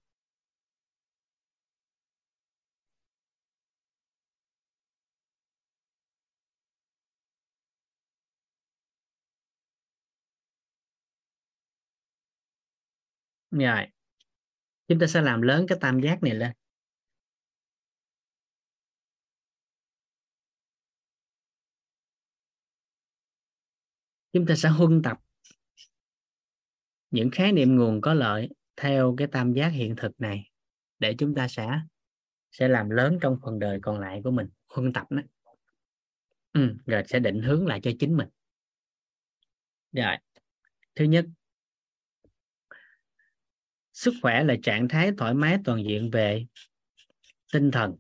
Rồi. Chúng ta sẽ làm lớn cái tam giác này lên. Chúng ta sẽ huân tập những khái niệm nguồn có lợi theo cái tam giác hiện thực này để chúng ta sẽ sẽ làm lớn trong phần đời còn lại của mình. Huân tập đó ừ, rồi sẽ định hướng lại cho chính mình. Rồi. Thứ nhất sức khỏe là trạng thái thoải mái toàn diện về tinh thần.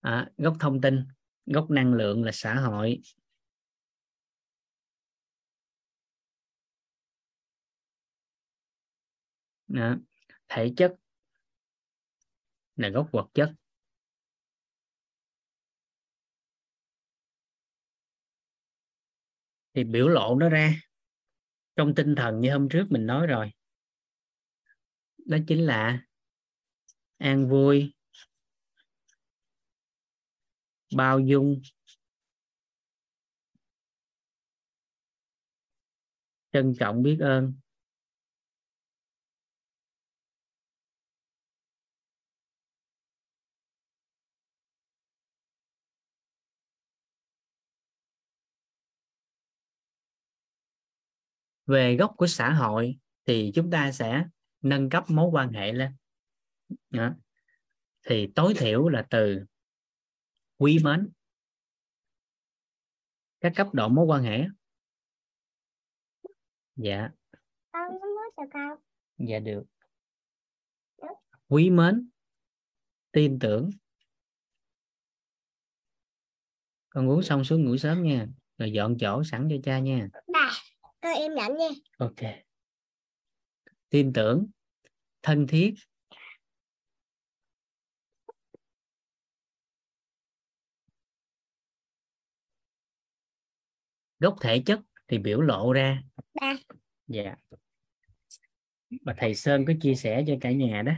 À, gốc thông tin gốc năng lượng là xã hội. À, thể chất là gốc vật chất. Thì biểu lộ nó ra trong tinh thần như hôm trước mình nói rồi. Đó chính là an vui, bao dung, trân trọng biết ơn. Về gốc của xã hội thì chúng ta sẽ nâng cấp mối quan hệ lên. Đó. thì tối thiểu là từ quý mến, các cấp độ mối quan hệ. Dạ. Dạ được. Quý mến, tin tưởng. Con uống xong xuống ngủ sớm nha. Rồi dọn chỗ sẵn cho cha nha. Bà con em nhận nha. Ok. Tin tưởng. Thân thiết. Gốc thể chất thì biểu lộ ra. Ba. Dạ. Và thầy Sơn có chia sẻ cho cả nhà đó.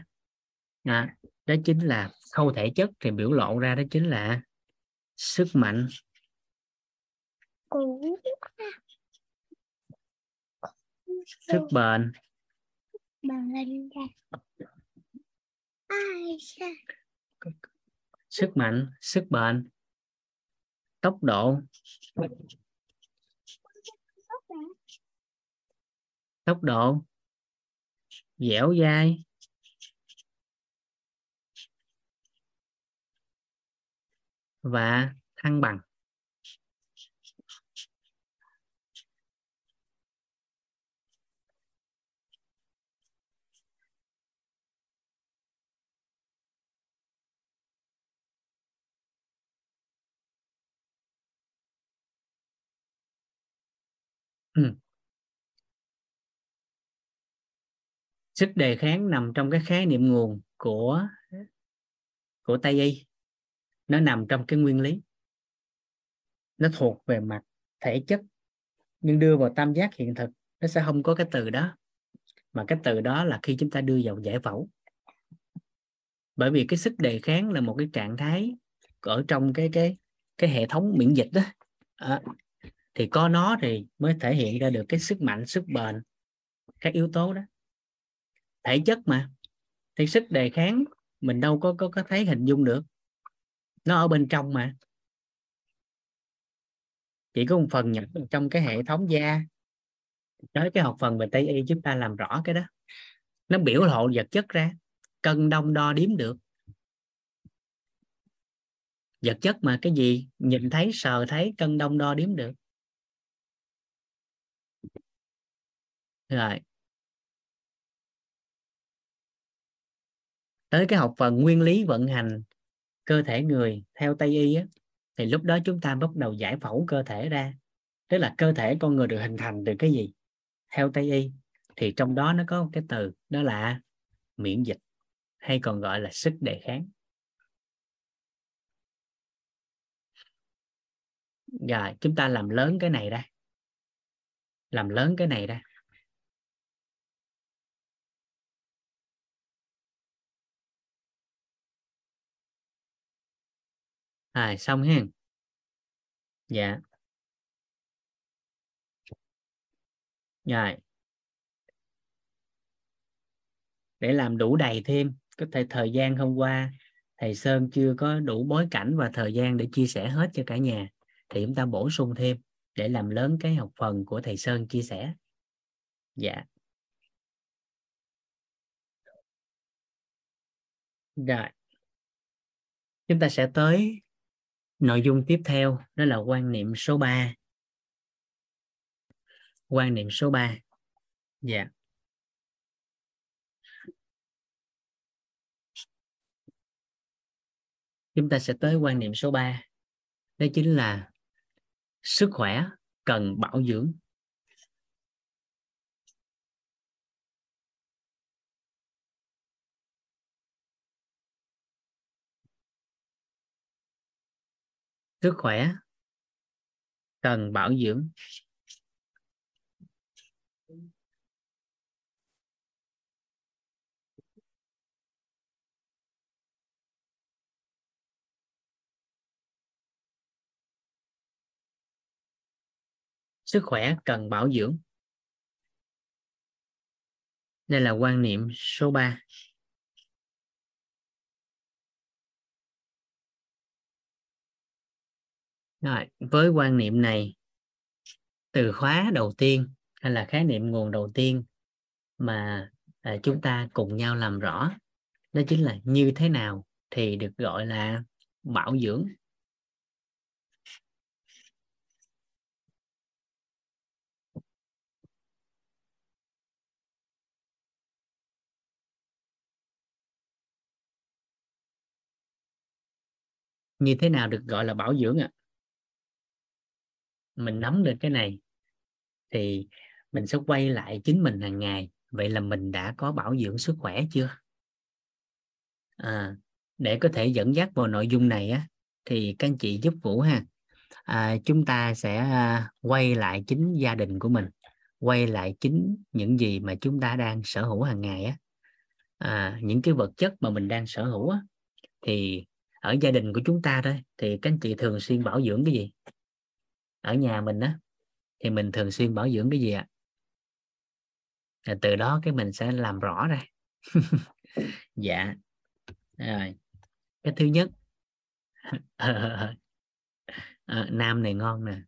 À, đó chính là khâu thể chất thì biểu lộ ra đó chính là sức mạnh sức bền. Sức mạnh sức bền. Tốc độ. Tốc độ. Dẻo dai. Và thăng bằng Ừ. sức đề kháng nằm trong cái khái niệm nguồn của của Tây y. Nó nằm trong cái nguyên lý. Nó thuộc về mặt thể chất nhưng đưa vào tam giác hiện thực nó sẽ không có cái từ đó. Mà cái từ đó là khi chúng ta đưa vào giải phẫu. Bởi vì cái sức đề kháng là một cái trạng thái ở trong cái cái cái hệ thống miễn dịch đó. À, thì có nó thì mới thể hiện ra được cái sức mạnh, sức bền, các yếu tố đó. Thể chất mà, thì sức đề kháng mình đâu có có có thấy hình dung được. Nó ở bên trong mà. Chỉ có một phần nhập trong cái hệ thống da. Tới cái học phần về tây y, chúng ta làm rõ cái đó. Nó biểu lộ vật chất ra, cân đông đo đếm được. Vật chất mà cái gì nhìn thấy, sờ thấy, cân đông đo đếm được. Rồi. Tới cái học phần nguyên lý vận hành cơ thể người theo tây y á, thì lúc đó chúng ta bắt đầu giải phẫu cơ thể ra. Tức là cơ thể con người được hình thành từ cái gì? Theo tây y thì trong đó nó có một cái từ đó là miễn dịch hay còn gọi là sức đề kháng. Rồi chúng ta làm lớn cái này ra. Làm lớn cái này ra. À xong ha dạ. Rồi. Để làm đủ đầy thêm, có thể thời gian hôm qua thầy Sơn chưa có đủ bối cảnh và thời gian để chia sẻ hết cho cả nhà, thì chúng ta bổ sung thêm để làm lớn cái học phần của thầy Sơn chia sẻ. Dạ. Rồi. Chúng ta sẽ tới nội dung tiếp theo, đó là quan niệm số 3 quan niệm số 3 dạ. Yeah. chúng ta sẽ tới quan niệm số 3 đó chính là sức khỏe cần bảo dưỡng. Sức khỏe. Cần bảo dưỡng. Sức khỏe cần bảo dưỡng. Đây là quan niệm số 3 Rồi, với quan niệm này từ khóa đầu tiên hay là khái niệm nguồn đầu tiên mà à, chúng ta cùng nhau làm rõ đó chính là như thế nào thì được gọi là bảo dưỡng như thế nào được gọi là bảo dưỡng ạ à? Mình nắm được cái này thì mình sẽ quay lại chính mình hàng ngày. Vậy là mình đã có bảo dưỡng sức khỏe chưa? À, để có thể dẫn dắt vào nội dung này á thì các anh chị giúp vũ ha. À, chúng ta sẽ à, quay lại chính gia đình của mình quay lại chính những gì mà chúng ta đang sở hữu hàng ngày á. À, những cái vật chất mà mình đang sở hữu á thì ở gia đình của chúng ta thôi thì các anh chị thường xuyên bảo dưỡng cái gì? Ở nhà mình á thì mình thường xuyên bảo dưỡng cái gì ạ? À? từ đó cái mình sẽ làm rõ ra. Dạ. Rồi. Cái thứ nhất. À, nam này ngon nè.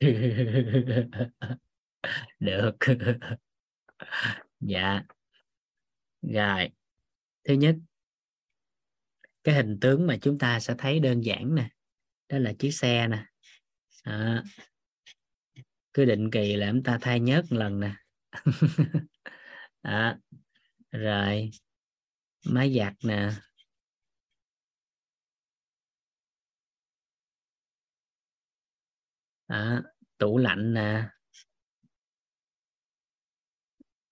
Được. Dạ. Rồi. Thứ nhất. Cái hình tướng mà chúng ta sẽ thấy đơn giản nè đó là chiếc xe nè à, cứ định kỳ là chúng ta thay nhớt một lần nè. À, rồi. Máy giặt nè. À, tủ lạnh nè.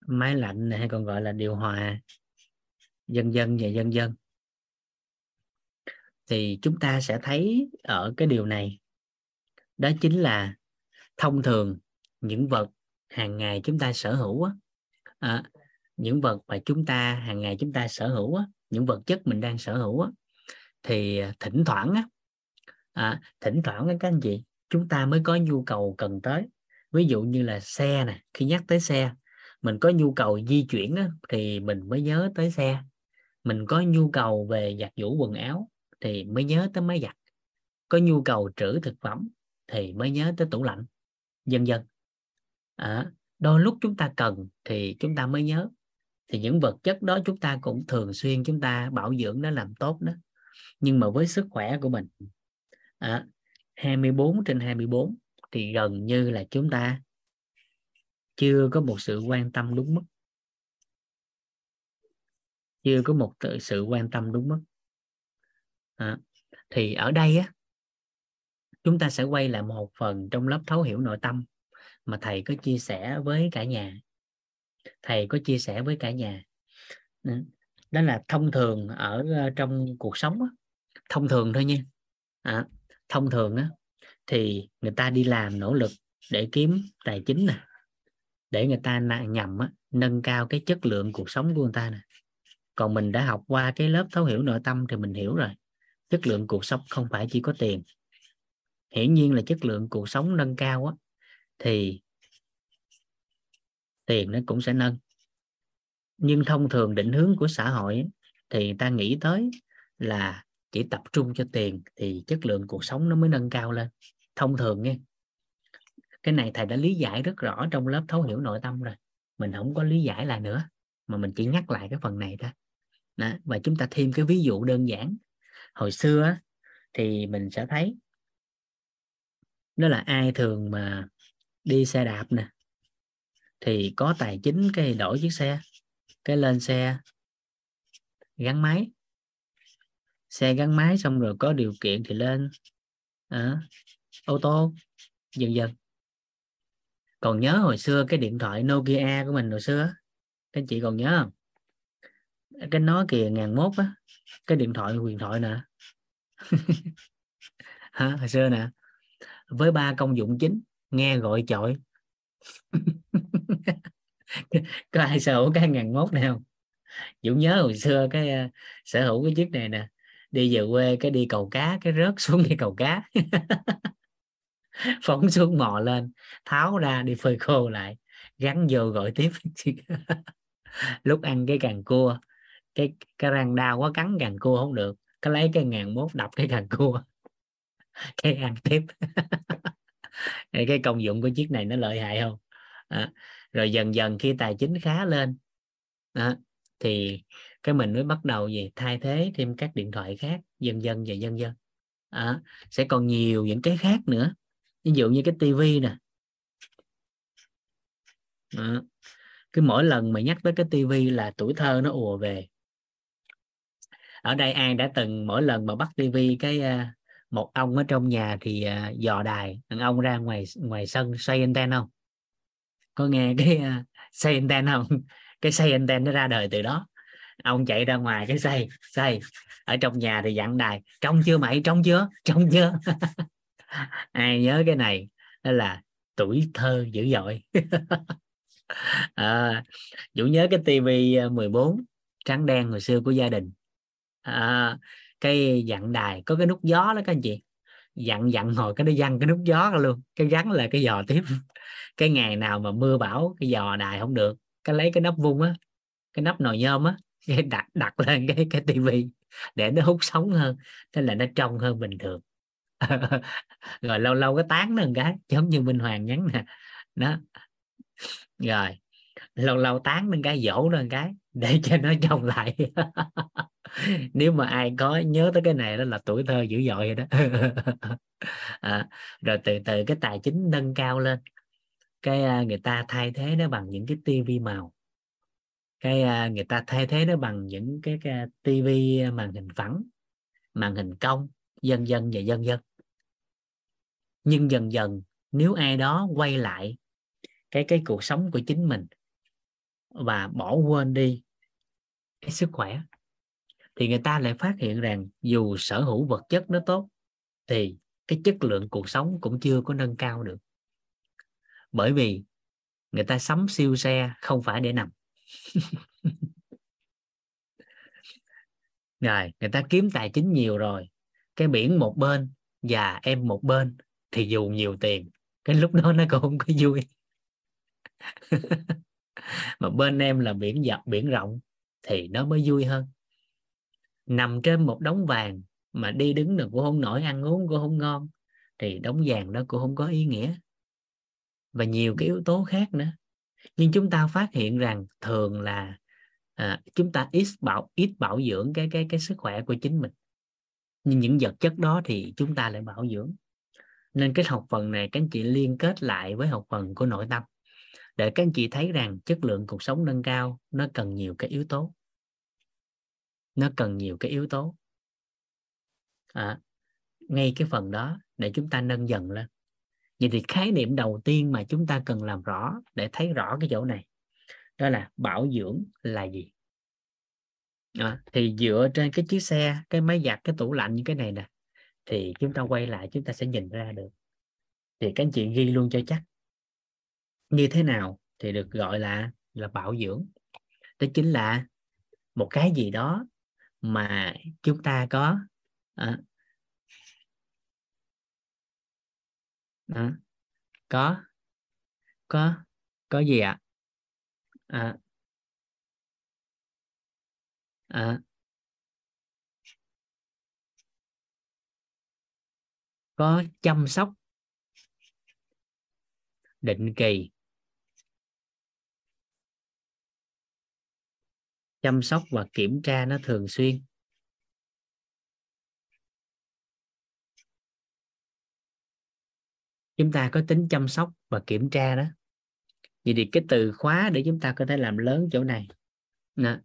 Máy lạnh này hay còn gọi là điều hòa. Dân dân và dân dân thì chúng ta sẽ thấy ở cái điều này đó chính là thông thường những vật hàng ngày chúng ta sở hữu á, à, những vật mà chúng ta hàng ngày chúng ta sở hữu á, những vật chất mình đang sở hữu á, thì thỉnh thoảng á, à, thỉnh thoảng các anh chị chúng ta mới có nhu cầu cần tới. Ví dụ như là xe nè khi nhắc tới xe mình có nhu cầu di chuyển á, thì mình mới nhớ tới xe. Mình có nhu cầu về giặt giũ quần áo thì mới nhớ tới máy giặt. Có nhu cầu trữ thực phẩm thì mới nhớ tới tủ lạnh. Dân dân à, đôi lúc chúng ta cần thì chúng ta mới nhớ. Thì những vật chất đó chúng ta cũng thường xuyên chúng ta bảo dưỡng nó làm tốt đó. Nhưng mà với sức khỏe của mình à, 24 trên 24 thì gần như là chúng ta chưa có một sự quan tâm đúng mức. Chưa có một sự quan tâm đúng mức. À, thì ở đây á chúng ta sẽ quay lại một phần trong lớp thấu hiểu nội tâm mà thầy có chia sẻ với cả nhà. Thầy có chia sẻ với cả nhà. Ừ, đó là thông thường ở ờ, trong cuộc sống thông thường thôi nha. À, thông thường á thì người ta đi làm nỗ lực để kiếm tài chính nè để người ta nhằm á, nâng cao cái chất lượng cuộc sống của người ta nè. Còn mình đã học qua cái lớp thấu hiểu nội tâm thì mình hiểu rồi chất lượng cuộc sống không phải chỉ có tiền hiển nhiên là chất lượng cuộc sống nâng cao á, thì tiền nó cũng sẽ nâng. Nhưng thông thường định hướng của xã hội thì ta nghĩ tới là chỉ tập trung cho tiền thì chất lượng cuộc sống nó mới nâng cao lên. Thông thường nghe cái này thầy đã lý giải rất rõ trong lớp thấu hiểu nội tâm rồi. Mình không có lý giải lại nữa, mà mình chỉ nhắc lại cái phần này thôi. Đó. và chúng ta thêm cái ví dụ đơn giản. Hồi xưa thì mình sẽ thấy đó là ai thường mà đi xe đạp nè thì có tài chính cái đổi chiếc xe cái lên xe gắn máy. Xe gắn máy xong rồi có điều kiện thì lên à, ô tô dần dần. Còn nhớ hồi xưa cái điện thoại Nokia của mình hồi xưa các chị còn nhớ không? Cái nó kìa ngàn mốt á cái điện thoại huyền thoại nè. Hả hồi xưa nè với ba công dụng chính nghe gọi chọi. Có ai sở hữu cái ngàn mốt này không? Dũng nhớ hồi xưa cái uh, sở hữu cái chiếc này nè đi về quê cái đi cầu cá cái rớt xuống cái cầu cá. Phóng xuống mò lên tháo ra đi phơi khô lại gắn vô gọi tiếp. Lúc ăn cái càng cua cái cái răng đau quá cắn càng cua không được cái lấy cái ngàn mốt đập cái càng cua cái ăn tiếp. Cái công dụng của chiếc này nó lợi hại không? À, rồi dần dần khi tài chính khá lên à, thì cái mình mới bắt đầu gì thay thế thêm các điện thoại khác dần dần và dần dần. À, sẽ còn nhiều những cái khác nữa. Ví dụ như cái tivi nè. À, cái mỗi lần mà nhắc tới cái tivi là tuổi thơ nó ùa về. Ở đây ai đã từng mỗi lần mà bắt tivi cái uh, một ông ở trong nhà thì uh, dò đài thằng ông ra ngoài ngoài sân xoay anten không? Có nghe cái à, uh, xoay anten không? Cái xoay anten nó ra đời từ đó. Ông chạy ra ngoài cái xoay xoay ở trong nhà thì dặn đài trông chưa mày? Trông chưa? Trông chưa? Ai nhớ cái này đó là tuổi thơ dữ dội. À, Vũ nhớ cái tivi à, 14 trắng đen hồi xưa của gia đình. À, cái dặn đài, có cái nút gió đó, các anh chị. Dặn dặn hồi cái nó văng cái nút gió luôn, cái gắn là cái giò tiếp. Cái ngày nào mà mưa bão, cái giò đài không được, cái lấy cái nắp vung á, cái nắp nồi nhôm á, cái đặt đặt lên cái cái tivi để nó hút sống hơn, thế là nó trong hơn bình thường. Rồi lâu lâu cái tán nó một cái, giống như minh hoàng nhắn nè. Đó. Rồi lâu lâu tán lên cái dỗ lên cái để cho nó trông lại. Nếu mà ai có nhớ tới cái này đó là tuổi thơ dữ dội rồi đó. À, rồi từ từ cái tài chính nâng cao lên cái à, người ta thay thế nó bằng những cái tivi màu. Cái à, người ta thay thế nó bằng những cái, cái tivi à, màn hình phẳng màn hình cong dân dân và dân dân nhưng dần dần nếu ai đó quay lại cái cái cuộc sống của chính mình và bỏ quên đi cái sức khỏe, thì người ta lại phát hiện rằng dù sở hữu vật chất nó tốt, thì cái chất lượng cuộc sống cũng chưa có nâng cao được. Bởi vì người ta sắm siêu xe không phải để nằm. Rồi, người ta kiếm tài chính nhiều rồi, cái biển một bên và em một bên thì dù nhiều tiền, cái lúc đó nó cũng không có vui. mà bên em là biển dập biển rộng thì nó mới vui hơn. Nằm trên một đống vàng mà đi đứng được cũng không nổi ăn uống cũng không ngon thì đống vàng đó cũng không có ý nghĩa. Và nhiều cái yếu tố khác nữa. Nhưng chúng ta phát hiện rằng thường là à, chúng ta ít bảo ít bảo dưỡng cái cái cái sức khỏe của chính mình. Nhưng những vật chất đó thì chúng ta lại bảo dưỡng. Nên cái học phần này các anh chị liên kết lại với học phần của nội tâm để các anh chị thấy rằng chất lượng cuộc sống nâng cao nó cần nhiều cái yếu tố. Nó cần nhiều cái yếu tố. À, ngay cái phần đó để chúng ta nâng dần lên. Vậy thì khái niệm đầu tiên mà chúng ta cần làm rõ để thấy rõ cái chỗ này đó là bảo dưỡng là gì? À, thì dựa trên cái chiếc xe cái máy giặt cái tủ lạnh như cái này nè thì chúng ta quay lại chúng ta sẽ nhìn ra được. Thì các anh chị ghi luôn cho chắc như thế nào thì được gọi là là bảo dưỡng đó chính là một cái gì đó mà chúng ta có à, à, có có có gì ạ à? À, có chăm sóc định kỳ chăm sóc và kiểm tra nó thường xuyên. Chúng ta có tính chăm sóc và kiểm tra đó. Vậy thì cái từ khóa để chúng ta có thể làm lớn chỗ này. Đó,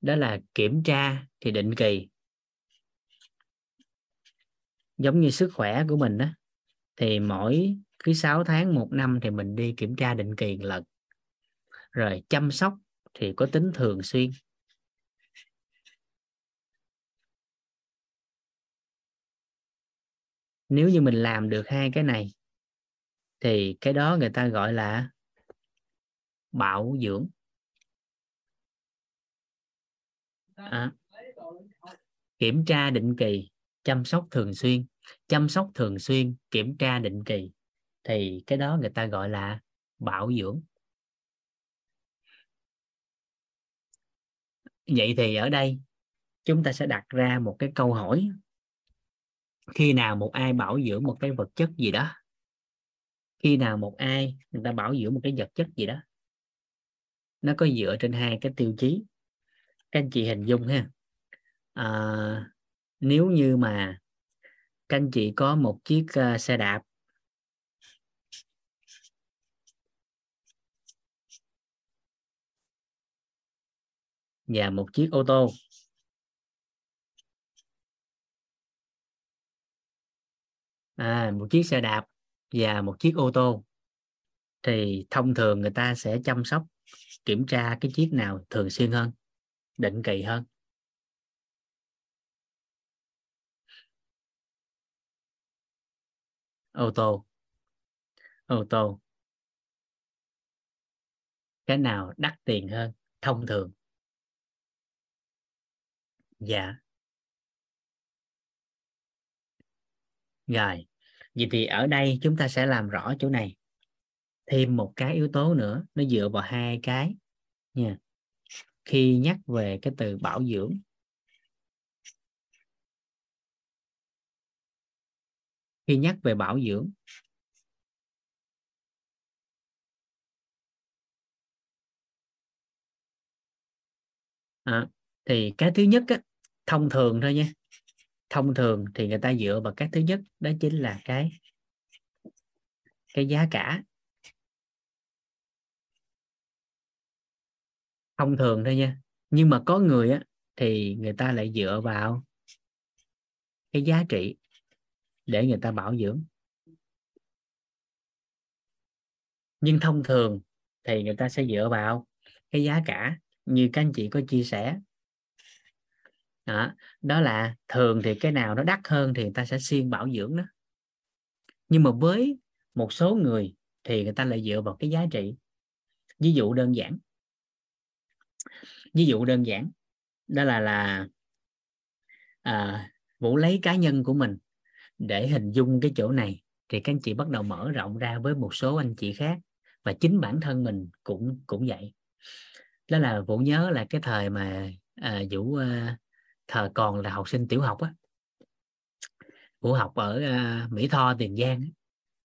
đó là kiểm tra thì định kỳ. Giống như sức khỏe của mình đó thì mỗi cứ 6 tháng một năm thì mình đi kiểm tra định kỳ lần. Rồi chăm sóc thì có tính thường xuyên. Nếu như mình làm được hai cái này thì cái đó người ta gọi là bảo dưỡng. À, kiểm tra định kỳ chăm sóc thường xuyên. Chăm sóc thường xuyên kiểm tra định kỳ thì cái đó người ta gọi là bảo dưỡng. Vậy thì ở đây chúng ta sẽ đặt ra một cái câu hỏi khi nào một ai bảo dưỡng một cái vật chất gì đó? Khi nào một ai người ta bảo dưỡng một cái vật chất gì đó? Nó có dựa trên hai cái tiêu chí. Các anh chị hình dung ha. À, nếu như mà các anh chị có một chiếc uh, xe đạp và một chiếc ô tô à, một chiếc xe đạp và một chiếc ô tô. Thì thông thường người ta sẽ chăm sóc kiểm tra cái chiếc nào thường xuyên hơn định kỳ hơn. Ô tô. Ô tô. Cái nào đắt tiền hơn? Thông thường. Dạ. Rồi vậy thì ở đây chúng ta sẽ làm rõ chỗ này. Thêm một cái yếu tố nữa nó dựa vào hai cái nha. Khi nhắc về cái từ bảo dưỡng. Khi nhắc về bảo dưỡng à, thì cái thứ nhất á, thông thường thôi nha thông thường thì người ta dựa vào cái thứ nhất, đó chính là cái cái giá cả. Thông thường thôi nha, nhưng mà có người á, thì người ta lại dựa vào cái giá trị để người ta bảo dưỡng. Nhưng thông thường thì người ta sẽ dựa vào cái giá cả, như các anh chị có chia sẻ đó, đó là thường thì cái nào nó đắt hơn thì người ta sẽ xuyên bảo dưỡng đó. Nhưng mà với một số người thì người ta lại dựa vào cái giá trị. Ví dụ đơn giản. Ví dụ đơn giản đó là là à, vũ lấy cá nhân của mình để hình dung cái chỗ này thì các anh chị bắt đầu mở rộng ra với một số anh chị khác và chính bản thân mình cũng cũng vậy. Đó là vũ nhớ là cái thời mà à, vũ à, thời còn là học sinh tiểu học á. Vũ học ở uh, mỹ tho tiền giang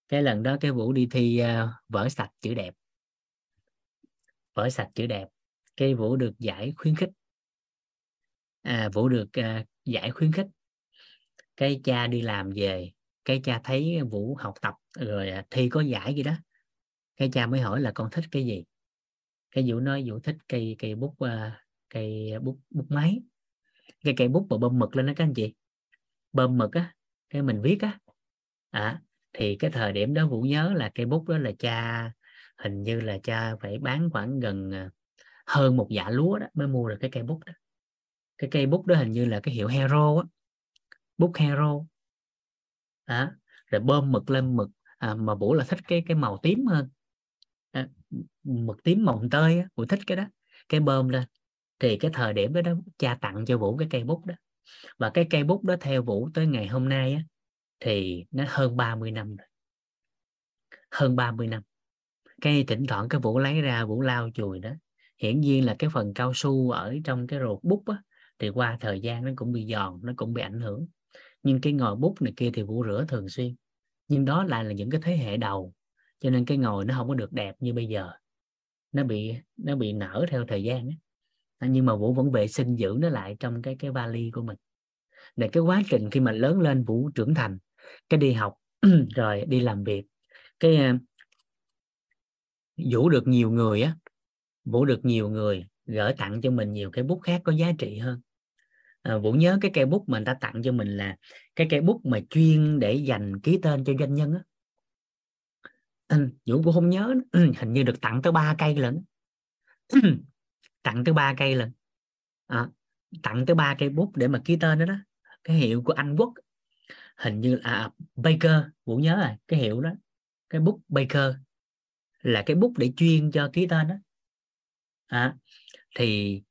cái lần đó cái vũ đi thi uh, vở sạch chữ đẹp. Vở sạch chữ đẹp. Cái vũ được giải khuyến khích. À, vũ được uh, giải khuyến khích. Cái cha đi làm về cái cha thấy vũ học tập rồi thi có giải gì đó. Cái cha mới hỏi là con thích cái gì? Cái vũ nói vũ thích cây cây bút uh, cây bút bút máy cái cây bút mà bơm mực lên đó các anh chị. Bơm mực á cái mình viết á. À, thì cái thời điểm đó vũ nhớ là cây bút đó là cha hình như là cha phải bán khoảng gần à, hơn một dạ lúa đó mới mua được cái cây bút đó. Cái cây bút đó hình như là cái hiệu hero á bút hero. À, rồi bơm mực lên mực à, mà vũ là thích cái cái màu tím hơn. À, mực tím mồng tơi á, vũ thích cái đó cái bơm lên thì cái thời điểm đó, đó cha tặng cho vũ cái cây bút đó. Và cái cây bút đó theo vũ tới ngày hôm nay á, thì nó hơn 30 năm rồi. Hơn 30 năm. Cái thỉnh thoảng cái vũ lấy ra vũ lau chùi đó. Hiển nhiên là cái phần cao su ở trong cái ruột bút á, thì qua thời gian nó cũng bị giòn nó cũng bị ảnh hưởng. Nhưng cái ngòi bút này kia thì vũ rửa thường xuyên. Nhưng đó lại là những cái thế hệ đầu cho nên cái ngồi nó không có được đẹp như bây giờ. Nó bị nó bị nở theo thời gian ấy nhưng mà vũ vẫn vệ sinh giữ nó lại trong cái cái vali của mình. Để cái quá trình khi mà lớn lên vũ trưởng thành cái đi học rồi đi làm việc cái ờ, vũ được nhiều người á vũ được nhiều người gửi tặng cho mình nhiều cái bút khác có giá trị hơn. À, vũ nhớ cái cây bút mà người ta tặng cho mình là cái cây bút mà chuyên để dành ký tên cho doanh nhân á. Vũ cũng không nhớ hình như được tặng tới ba cây lận tặng tới ba cây lần. À, tặng tới ba cây bút để mà ký tên đó đó. Cái hiệu của anh quốc hình như là à, Baker vũ nhớ rồi cái hiệu đó. Cái bút Baker là cái bút để chuyên cho ký tên đó. À, thì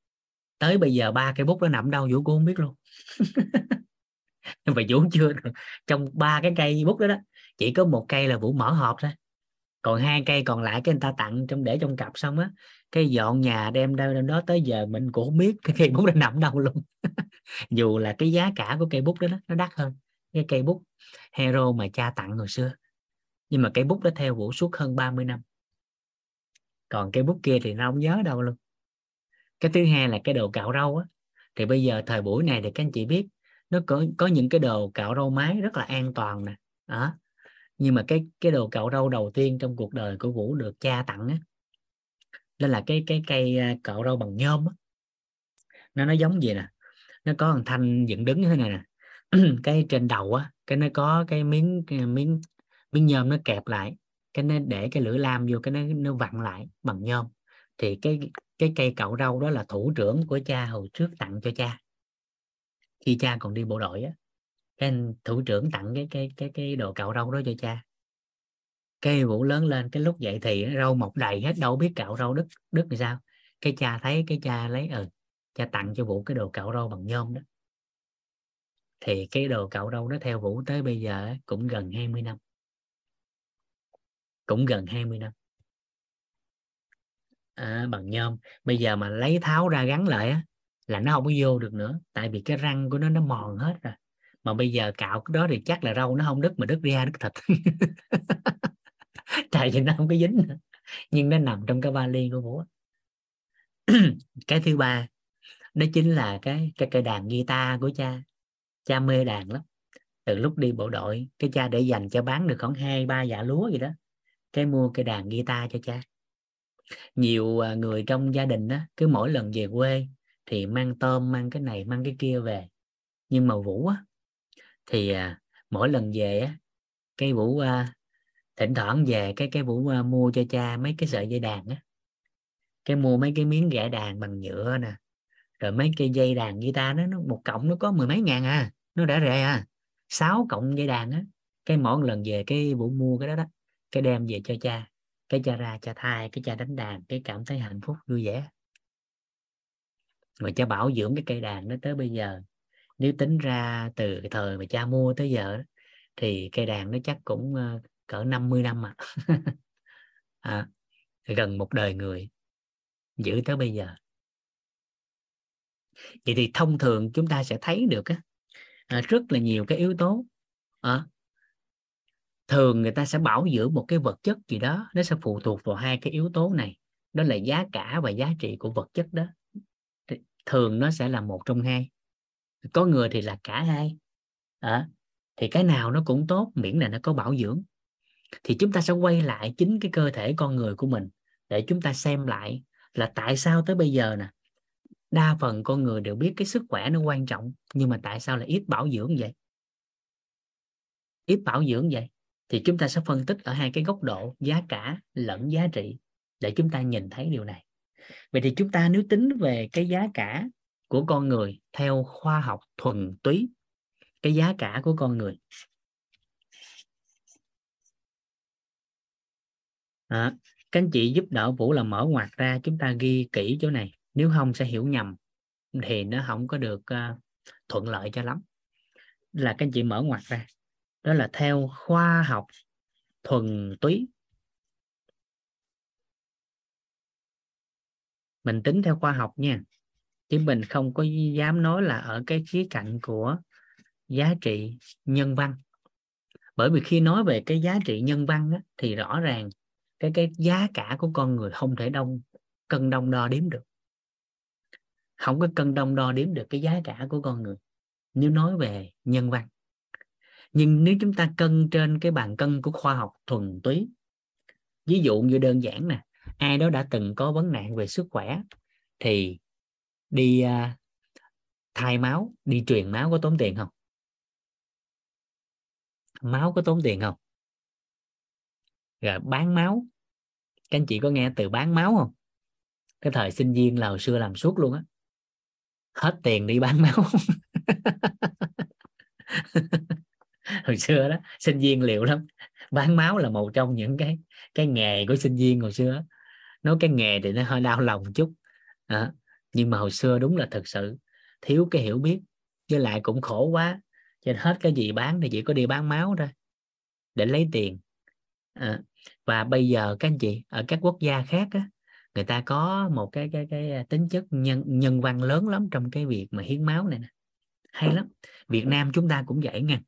tới bây giờ ba cây bút nó nằm đâu vũ cũng không biết luôn. Nhưng mà vũ chưa trong ba cái cây bút đó đó chỉ có một cây là vũ mở hộp thôi còn hai cây còn lại cái người ta tặng trong để trong cặp xong á cái dọn nhà đem đâu đó tới giờ mình cũng không biết cái cây bút nó nằm đâu luôn. Dù là cái giá cả của cây bút đó, nó đắt hơn cái cây bút hero mà cha tặng hồi xưa. Nhưng mà cây bút đó theo vũ suốt hơn 30 năm. Còn cây bút kia thì nó không nhớ đâu luôn. Cái thứ hai là cái đồ cạo râu á. Thì bây giờ thời buổi này thì các anh chị biết nó có có những cái đồ cạo râu máy rất là an toàn nè. Đó nhưng mà cái cái đồ cạo râu đầu tiên trong cuộc đời của Vũ được cha tặng á, đó là cái cái cây à, cạo râu bằng nhôm á. Nó nó giống gì nè, nó có thằng thanh dựng đứng như thế này nè. Cái trên đầu á, cái nó có cái miếng cái miếng miếng nhôm nó kẹp lại, cái nó để cái lưỡi lam vô, cái nó nó vặn lại bằng nhôm. Thì cái cái cây cạo râu đó là thủ trưởng của cha hồi trước tặng cho cha. Khi cha còn đi bộ đội á cái anh thủ trưởng tặng cái cái cái cái đồ cạo râu đó cho cha. Cái vũ lớn lên cái lúc dậy thì râu mọc đầy hết đâu biết cạo râu đứt đứt thì sao. Cái cha thấy cái cha lấy ừ cha tặng cho vũ cái đồ cạo râu bằng nhôm đó. Thì cái đồ cạo râu đó theo vũ tới bây giờ cũng gần 20 năm. Cũng gần 20 năm. À, bằng nhôm. Bây giờ mà lấy tháo ra gắn lại á là nó không có vô được nữa. Tại vì cái răng của nó nó mòn hết rồi mà bây giờ cạo cái đó thì chắc là râu nó không đứt mà đứt ra đứt thịt. Tại vì nó không có dính nữa. nhưng nó nằm trong cái vali của vũ cái thứ ba, đó chính là cái cái cây đàn guitar của cha. Cha mê đàn lắm. Từ lúc đi bộ đội, cái cha để dành cho bán được khoảng hai, ba dạ lúa gì đó, cái mua cây đàn guitar cho cha. Nhiều à, người trong gia đình đó cứ mỗi lần về quê thì mang tôm, mang cái này, mang cái kia về. Nhưng mà vũ á thì à, mỗi lần về á cái vũ à, thỉnh thoảng về cái cái vũ à, mua cho cha mấy cái sợi dây đàn á. Cái mua mấy cái miếng gãy đàn bằng nhựa nè rồi mấy cái dây đàn guitar nó, nó một cộng nó có mười mấy ngàn à nó đã rẻ à sáu cộng dây đàn á. Cái mỗi lần về cái vũ mua cái đó đó cái đem về cho cha cái cha ra cha thai cái cha đánh đàn cái cảm thấy hạnh phúc vui vẻ. Mà cha bảo dưỡng cái cây đàn nó tới bây giờ nếu tính ra từ cái thời mà cha mua tới giờ thì cây đàn nó chắc cũng ờ, cỡ 50 năm mà à, gần một đời người giữ tới bây giờ. Vậy thì thông thường chúng ta sẽ thấy được á, à, rất là nhiều cái yếu tố à, thường người ta sẽ bảo dưỡng một cái vật chất gì đó nó sẽ phụ thuộc vào hai cái yếu tố này. Đó là giá cả và giá trị của vật chất đó. Thường nó sẽ là một trong hai có người thì là cả hai. À, thì cái nào nó cũng tốt miễn là nó có bảo dưỡng. Thì chúng ta sẽ quay lại chính cái cơ thể con người của mình để chúng ta xem lại là tại sao tới bây giờ nè đa phần con người đều biết cái sức khỏe nó quan trọng nhưng mà tại sao lại ít bảo dưỡng vậy? Ít bảo dưỡng vậy? Thì chúng ta sẽ phân tích ở hai cái góc độ giá cả lẫn giá trị để chúng ta nhìn thấy điều này. Vậy thì chúng ta nếu tính về cái giá cả của con người theo khoa học thuần túy. Cái giá cả của con người. À, các anh chị giúp đỡ vũ là mở ngoặt ra chúng ta ghi kỹ chỗ này. Nếu không sẽ hiểu nhầm thì nó không có được uh, thuận lợi cho lắm. Là các anh chị mở ngoặt ra. Đó là theo khoa học thuần túy. Mình tính theo khoa học nha chứ mình không có dám nói là ở cái khía cạnh của giá trị nhân văn. Bởi vì khi nói về cái giá trị nhân văn á, thì rõ ràng cái cái giá cả của con người không thể đông cân đông đo đếm được. Không có cân đông đo đếm được cái giá cả của con người nếu nói về nhân văn. Nhưng nếu chúng ta cân trên cái bàn cân của khoa học thuần túy ví dụ như đơn giản nè ai đó đã từng có vấn nạn về sức khỏe thì đi à, thay máu đi truyền máu có tốn tiền không? Máu có tốn tiền không? Rồi bán máu. Các anh chị có nghe từ bán máu không? Cái thời sinh viên là hồi xưa làm suốt luôn á. Hết tiền đi bán máu. Hồi xưa đó sinh viên liệu lắm. Bán máu là một trong những cái cái nghề của sinh viên hồi xưa nói cái nghề thì nó hơi đau lòng chút. À, nhưng mà hồi xưa đúng là thật sự thiếu cái hiểu biết với lại cũng khổ quá cho nên hết cái gì bán thì chỉ có đi bán máu thôi để lấy tiền. À, và bây giờ các anh chị ở các quốc gia khác á, người ta có một cái cái cái tính chất nhân nhân văn lớn lắm trong cái việc mà hiến máu này nè. Hay lắm. Việt Nam chúng ta cũng vậy nha.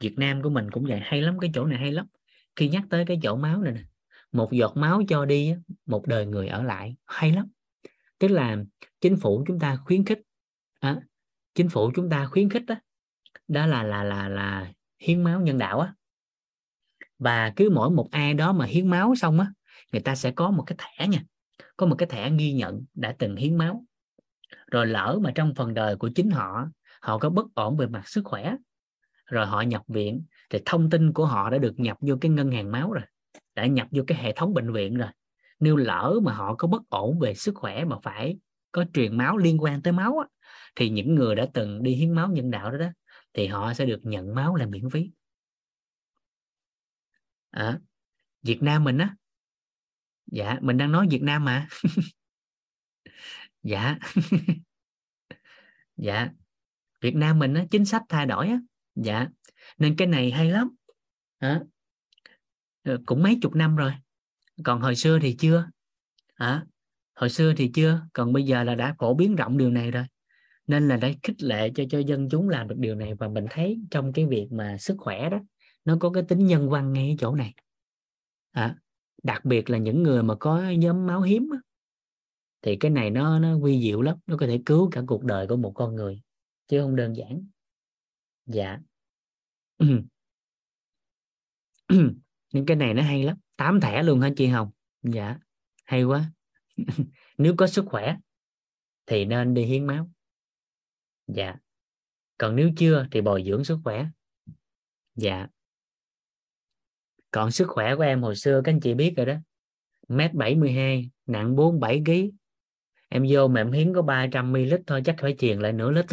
Việt Nam của mình cũng vậy hay lắm cái chỗ này hay lắm. Khi nhắc tới cái chỗ máu này nè một giọt máu cho đi một đời người ở lại hay lắm. Tức là chính phủ chúng ta khuyến khích à, chính phủ chúng ta khuyến khích đó, đó là là là là hiến máu nhân đạo á. Và cứ mỗi một ai đó mà hiến máu xong á người ta sẽ có một cái thẻ nha có một cái thẻ ghi nhận đã từng hiến máu. Rồi lỡ mà trong phần đời của chính họ họ có bất ổn về mặt sức khỏe rồi họ nhập viện thì thông tin của họ đã được nhập vô cái ngân hàng máu rồi đã nhập vô cái hệ thống bệnh viện rồi. Nếu lỡ mà họ có bất ổn về sức khỏe mà phải có truyền máu liên quan tới máu á, thì những người đã từng đi hiến máu nhân đạo đó đó thì họ sẽ được nhận máu là miễn phí. À, Việt Nam mình á dạ mình đang nói Việt Nam mà. Dạ. Dạ. Việt Nam mình á, chính sách thay đổi á. Dạ. Nên cái này hay lắm. À, ờ, cũng mấy chục năm rồi. Còn hồi xưa thì chưa. À, hồi xưa thì chưa còn bây giờ là đã phổ biến rộng điều này rồi. Nên là đã khích lệ cho cho dân chúng làm được điều này. Và mình thấy trong cái việc mà sức khỏe đó nó có cái tính nhân văn ngay ở chỗ này. À, đặc biệt là những người mà có nhóm máu hiếm đó, thì cái này nó nó vi diệu lắm. Nó có thể cứu cả cuộc đời của một con người chứ không đơn giản. Dạ. Những cái này nó hay lắm. Tám thẻ luôn hả chị hồng? Dạ. Hay quá. nếu có sức khỏe thì nên đi hiến máu. Dạ. Còn nếu chưa thì bồi dưỡng sức khỏe. Dạ. Còn sức khỏe của em hồi xưa, các anh chị biết rồi đó. Mét 72 nặng 47 kg em vô mà em hiến có 300 ml thôi, chắc phải truyền lại nửa lít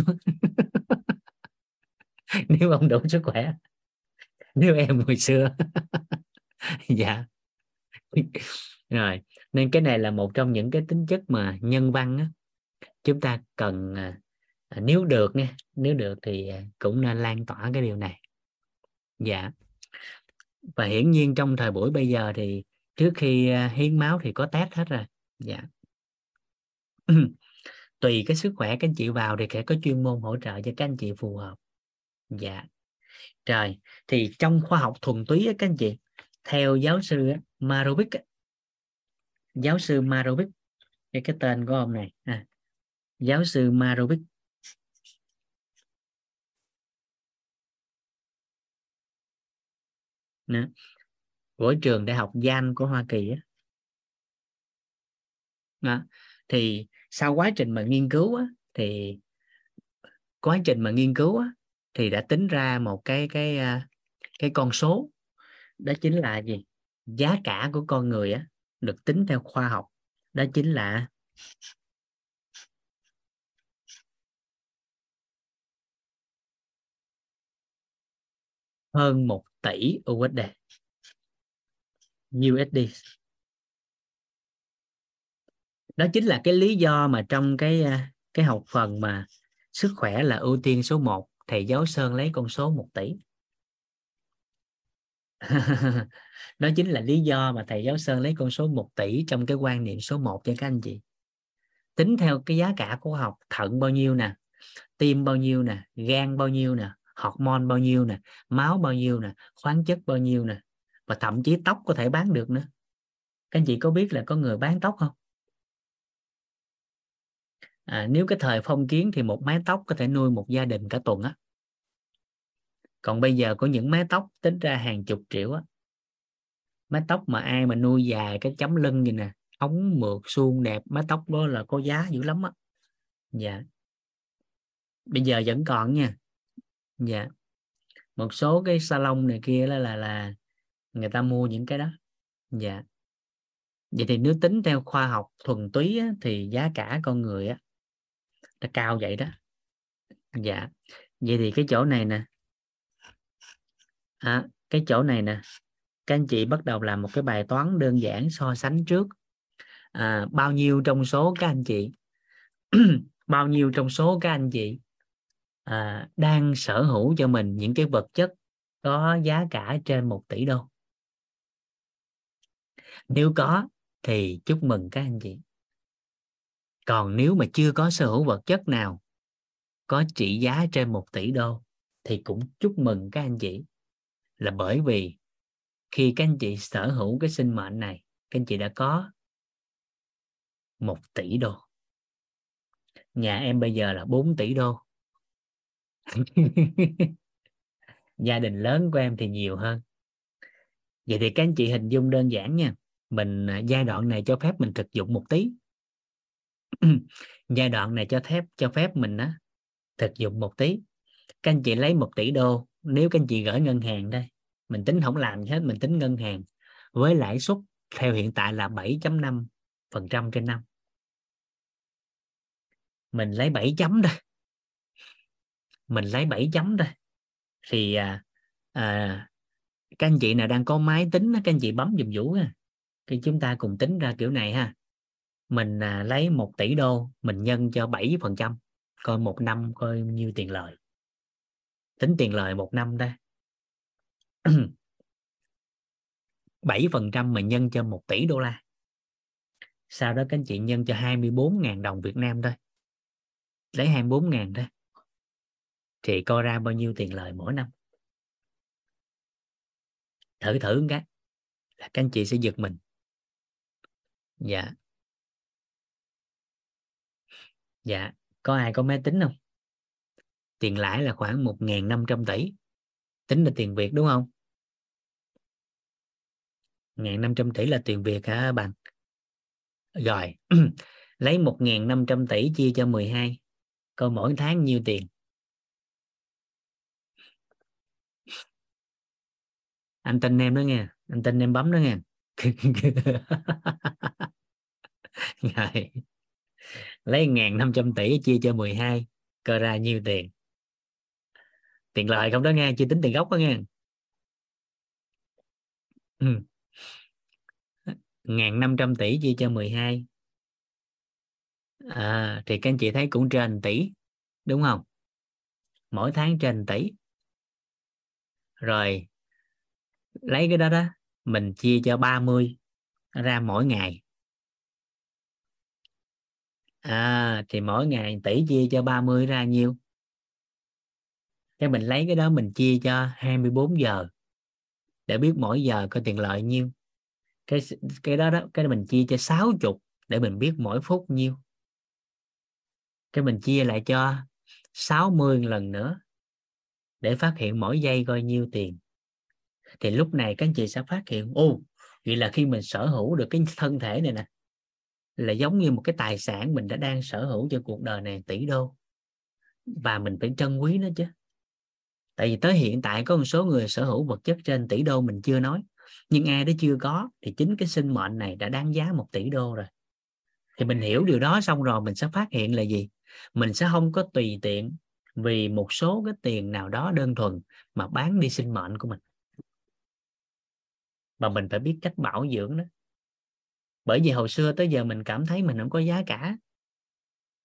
nếu không đủ sức khỏe. Nếu em hồi xưa. Dạ. Rồi nên cái này là một trong những cái tính chất mà nhân văn á, chúng ta cần à, à nếu được nha nếu được thì à, cũng nên lan tỏa cái điều này. Dạ. Và hiển nhiên trong thời buổi bây giờ thì trước khi à, hiến máu thì có test hết rồi. Dạ. Tùy cái sức khỏe các anh chị vào thì sẽ có chuyên môn hỗ trợ cho các anh chị phù hợp. Dạ. Trời, thì trong khoa học thuần túy các anh chị theo giáo sư Marovic giáo sư Marovic cái cái tên của ông này à, giáo sư Marovic Nè. của trường đại học Yale của Hoa Kỳ á. Đó. thì sau quá trình mà nghiên cứu á, thì quá trình mà nghiên cứu á, thì đã tính ra một cái cái à, cái con số đó chính là gì giá cả của con người á được tính theo khoa học, đó chính là hơn một tỷ USD USD đó chính là cái lý do mà trong cái à, cái học phần mà sức khỏe là ưu tiên số 1 thầy giáo Sơn lấy con số 1 tỷ. đó chính là lý do mà thầy giáo Sơn lấy con số 1 tỷ trong cái quan niệm số 1 cho các anh chị. Tính theo cái giá cả của học thận bao nhiêu nè tim bao nhiêu nè gan bao nhiêu nè hormone bao nhiêu nè máu bao nhiêu nè khoáng chất bao nhiêu nè và thậm chí tóc có thể bán được nữa. Các anh chị có biết là có người bán tóc không? À, nếu cái thời phong kiến thì một mái tóc có thể nuôi một gia đình cả tuần á còn bây giờ có những mái tóc tính ra hàng chục triệu á. Mái tóc mà ai mà nuôi dài cái chấm lưng gì nè ống mượt suông đẹp mái tóc đó là có giá dữ lắm á. Dạ. Bây giờ vẫn còn nha. Dạ. Một số cái salon này kia là là là người ta mua những cái đó. Dạ. Vậy thì nếu tính theo khoa học thuần túy á, thì giá cả con người á nó cao vậy đó. Dạ. Vậy thì cái chỗ này nè à, cái chỗ này nè các anh chị bắt đầu làm một cái bài toán đơn giản so sánh trước. À, bao nhiêu trong số các anh chị bao nhiêu trong số các anh chị à, đang sở hữu cho mình những cái vật chất có giá cả trên một tỷ đô? Nếu có thì chúc mừng các anh chị. Còn nếu mà chưa có sở hữu vật chất nào có trị giá trên một tỷ đô thì cũng chúc mừng các anh chị là bởi vì khi các anh chị sở hữu cái sinh mệnh này, các anh chị đã có một tỷ đô. Nhà em bây giờ là 4 tỷ đô. Gia đình lớn của em thì nhiều hơn. Vậy thì các anh chị hình dung đơn giản nha. Mình à, giai đoạn này cho phép mình thực dụng một tí. Giai đoạn này cho phép cho phép mình á, thực dụng một tí. Các anh chị lấy một tỷ đô nếu các anh chị gửi ngân hàng đây mình tính không làm gì hết mình tính ngân hàng. Với lãi suất theo hiện tại là 7.5 phần trăm trên năm. Mình lấy 7 chấm đây mình lấy 7 chấm đây thì à, à, các anh chị nào đang có máy tính các anh chị bấm dùm vũ ha. Thì chúng ta cùng tính ra kiểu này ha. Mình à, lấy 1 tỷ đô mình nhân cho 7 phần trăm coi một năm coi nhiêu tiền lời tính tiền lời một năm ra 7% mà nhân cho 1 tỷ đô la. Sau đó các anh chị nhân cho 24.000 đồng Việt Nam thôi. Lấy 24.000 thôi. Thì coi ra bao nhiêu tiền lời mỗi năm. Thử thử cái là các anh chị sẽ giật mình. Dạ. Dạ có ai có máy tính không? Tiền lãi là khoảng 1.500 tỷ. Tính là tiền Việt đúng không? 1.500 tỷ là tiền Việt hả bạn? Rồi, lấy 1.500 tỷ chia cho 12 coi mỗi tháng nhiêu tiền? Anh tin em đó nghe, anh tin em bấm đó nghe. Rồi, lấy ngàn năm trăm tỷ chia cho 12 cơ ra nhiêu tiền? Tiền lời không đó nghe chưa tính tiền gốc đó nghe. Ừ. Ngàn năm trăm tỷ chia cho 12 à, thì các anh chị thấy cũng trên tỷ đúng không? Mỗi tháng trên tỷ. Rồi lấy cái đó đó mình chia cho 30 ra mỗi ngày. À thì mỗi ngày tỷ chia cho 30 ra nhiêu? Cái mình lấy cái đó mình chia cho 24 giờ để biết mỗi giờ có tiền lợi nhiêu. Cái cái đó đó, cái mình chia cho 60 để mình biết mỗi phút nhiêu. Cái mình chia lại cho 60 lần nữa để phát hiện mỗi giây coi nhiêu tiền. Thì lúc này các anh chị sẽ phát hiện, ô, vậy là khi mình sở hữu được cái thân thể này nè, là giống như một cái tài sản mình đã đang sở hữu cho cuộc đời này tỷ đô. Và mình phải trân quý nó chứ tại vì tới hiện tại có một số người sở hữu vật chất trên tỷ đô mình chưa nói. Nhưng ai đó chưa có thì chính cái sinh mệnh này đã đáng giá một tỷ đô rồi. Thì mình hiểu điều đó xong rồi mình sẽ phát hiện là gì? Mình sẽ không có tùy tiện vì một số cái tiền nào đó đơn thuần mà bán đi sinh mệnh của mình. Mà mình phải biết cách bảo dưỡng đó bởi vì hồi xưa tới giờ mình cảm thấy mình không có giá cả.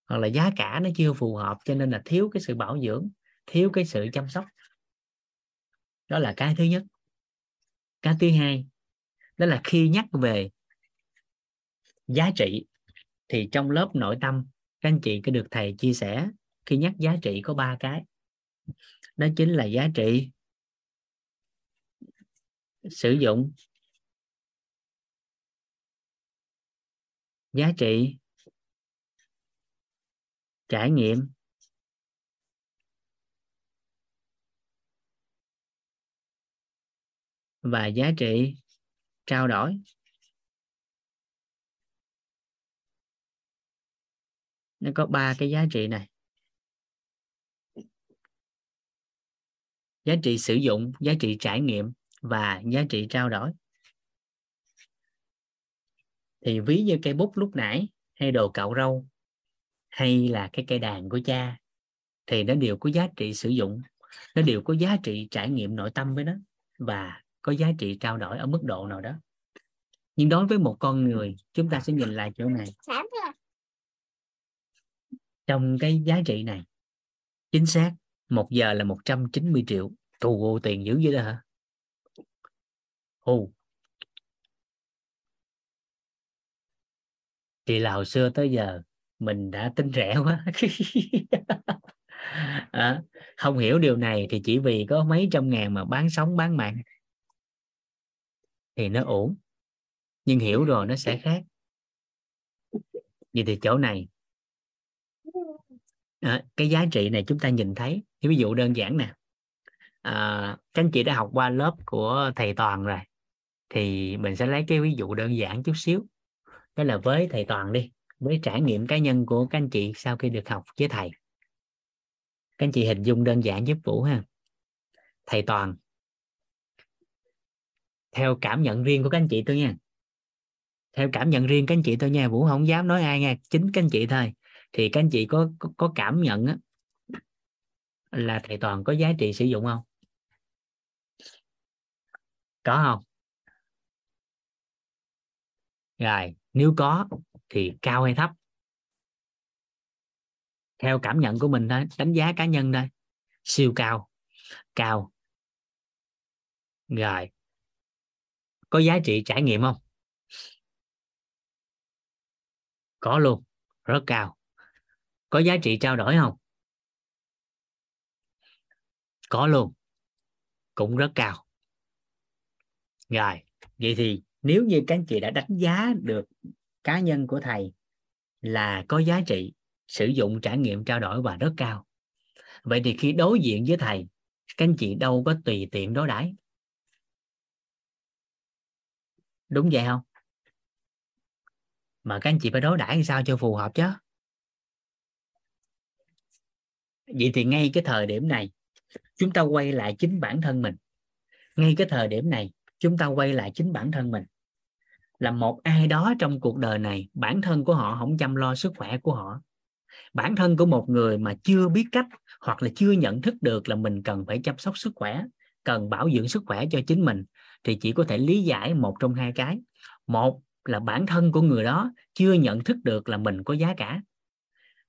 Hoặc là giá cả nó chưa phù hợp cho nên là thiếu cái sự bảo dưỡng, thiếu cái sự chăm sóc đó là cái thứ nhất. Cái thứ hai, đó là khi nhắc về giá trị, thì trong lớp nội tâm, các anh chị có được thầy chia sẻ khi nhắc giá trị có ba cái. Đó chính là giá trị sử dụng, giá trị trải nghiệm và giá trị trao đổi. Nó có ba cái giá trị này. Giá trị sử dụng, giá trị trải nghiệm và giá trị trao đổi. Thì ví như cây bút lúc nãy, hay đồ cạo râu, hay là cái cây đàn của cha, thì nó đều có giá trị sử dụng, nó đều có giá trị trải nghiệm nội tâm với nó, và có giá trị trao đổi ở mức độ nào đó. Nhưng đối với một con người chúng ta sẽ nhìn lại chỗ này. Trong cái giá trị này chính xác một giờ là 190 triệu. Tù tiền dữ vậy đó hả? Ồ thì là hồi xưa tới giờ mình đã tính rẻ quá. À, không hiểu điều này thì chỉ vì có mấy trăm ngàn mà bán sống bán mạng thì nó ổn. Nhưng hiểu rồi nó sẽ khác. Vậy thì chỗ này. À, cái giá trị này chúng ta nhìn thấy. Ví dụ đơn giản nè. À, các anh chị đã học qua lớp của thầy toàn rồi. Thì mình sẽ lấy cái ví dụ đơn giản chút xíu. Đó là với thầy toàn đi. Với trải nghiệm cá nhân của các anh chị sau khi được học với thầy. Các anh chị hình dung đơn giản giúp vũ ha. Thầy toàn theo cảm nhận riêng của các anh chị tôi nha. Theo cảm nhận riêng các anh chị tôi nha vũ không dám nói ai nha chính các anh chị thôi. Thì các anh chị có có, có cảm nhận á, là thầy toàn có giá trị sử dụng không? Có không? Rồi nếu có thì cao hay thấp? Theo cảm nhận của mình thôi đánh giá cá nhân thôi. Siêu cao cao. Rồi có giá trị trải nghiệm không? Có luôn. Rất cao. Có giá trị trao đổi không? Có luôn. Cũng rất cao. Rồi, vậy thì nếu như các anh chị đã đánh giá được cá nhân của thầy là có giá trị sử dụng trải nghiệm trao đổi và rất cao, vậy thì khi đối diện với thầy, các anh chị đâu có tùy tiện đối đãi đúng vậy không? Mà các anh chị phải đối đãi sao cho phù hợp chứ? Vậy thì ngay cái thời điểm này, chúng ta quay lại chính bản thân mình. Ngay cái thời điểm này, chúng ta quay lại chính bản thân mình. Là một ai đó trong cuộc đời này, bản thân của họ không chăm lo sức khỏe của họ. Bản thân của một người mà chưa biết cách hoặc là chưa nhận thức được là mình cần phải chăm sóc sức khỏe, cần bảo dưỡng sức khỏe cho chính mình thì chỉ có thể lý giải một trong hai cái. Một là bản thân của người đó chưa nhận thức được là mình có giá cả.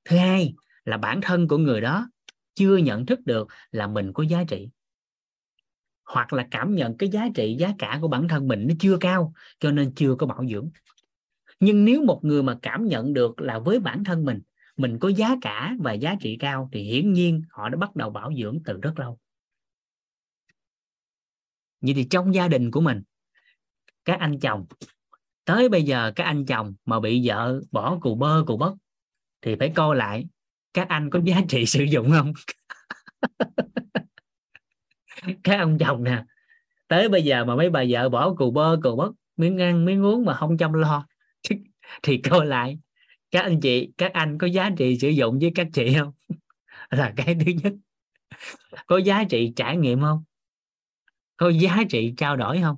Thứ hai là bản thân của người đó chưa nhận thức được là mình có giá trị. Hoặc là cảm nhận cái giá trị, giá cả của bản thân mình nó chưa cao, cho nên chưa có bảo dưỡng. Nhưng nếu một người mà cảm nhận được là với bản thân mình mình có giá cả và giá trị cao, thì hiển nhiên họ đã bắt đầu bảo dưỡng từ rất lâu vậy thì trong gia đình của mình, các anh chồng, tới bây giờ các anh chồng mà bị vợ bỏ cù bơ cù bất thì phải coi lại các anh có giá trị sử dụng không? Các ông chồng nè, tới bây giờ mà mấy bà vợ bỏ cù bơ cù bất miếng ăn, miếng uống mà không chăm lo, thì coi lại các anh chị, các anh có giá trị sử dụng với các chị không? Là cái thứ nhất. Có giá trị trải nghiệm không? Có giá trị trao đổi không?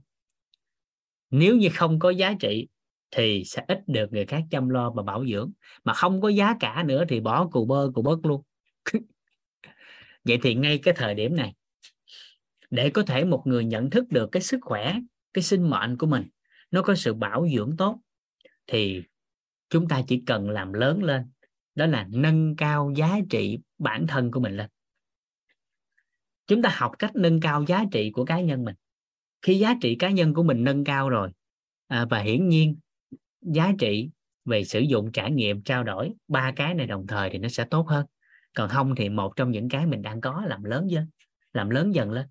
Nếu như không có giá trị thì sẽ ít được người khác chăm lo và bảo dưỡng. Mà không có giá cả nữa thì bỏ cù bơ, cù bớt luôn. Vậy thì ngay cái thời điểm này, để có thể một người nhận thức được cái sức khỏe, cái sinh mệnh của mình, nó có sự bảo dưỡng tốt, thì chúng ta chỉ cần làm lớn lên, đó là nâng cao giá trị bản thân của mình lên chúng ta học cách nâng cao giá trị của cá nhân mình. Khi giá trị cá nhân của mình nâng cao rồi à, và hiển nhiên giá trị về sử dụng trải nghiệm trao đổi ba cái này đồng thời thì nó sẽ tốt hơn. Còn không thì một trong những cái mình đang có làm lớn dần làm lớn dần lên.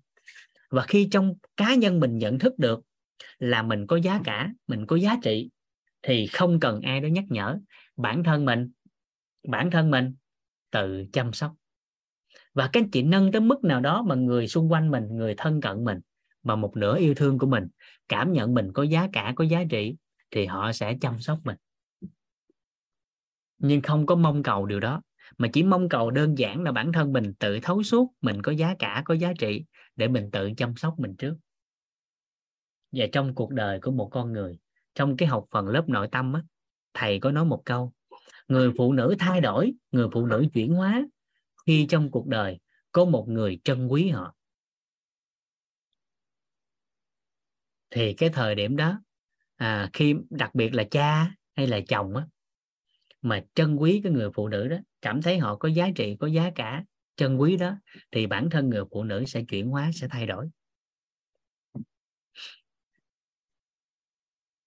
Và khi trong cá nhân mình nhận thức được là mình có giá cả mình có giá trị thì không cần ai đó nhắc nhở. Bản thân mình bản thân mình tự chăm sóc và các chị nâng tới mức nào đó mà người xung quanh mình người thân cận mình mà một nửa yêu thương của mình cảm nhận mình có giá cả có giá trị thì họ sẽ chăm sóc mình. Nhưng không có mong cầu điều đó mà chỉ mong cầu đơn giản là bản thân mình tự thấu suốt mình có giá cả có giá trị để mình tự chăm sóc mình trước. Và trong cuộc đời của một con người trong cái học phần lớp nội tâm á, thầy có nói một câu người phụ nữ thay đổi người phụ nữ chuyển hóa khi trong cuộc đời có một người trân quý họ. Thì cái thời điểm đó à, khi đặc biệt là cha hay là chồng á, mà trân quý cái người phụ nữ đó cảm thấy họ có giá trị có giá cả trân quý đó thì bản thân người phụ nữ sẽ chuyển hóa sẽ thay đổi.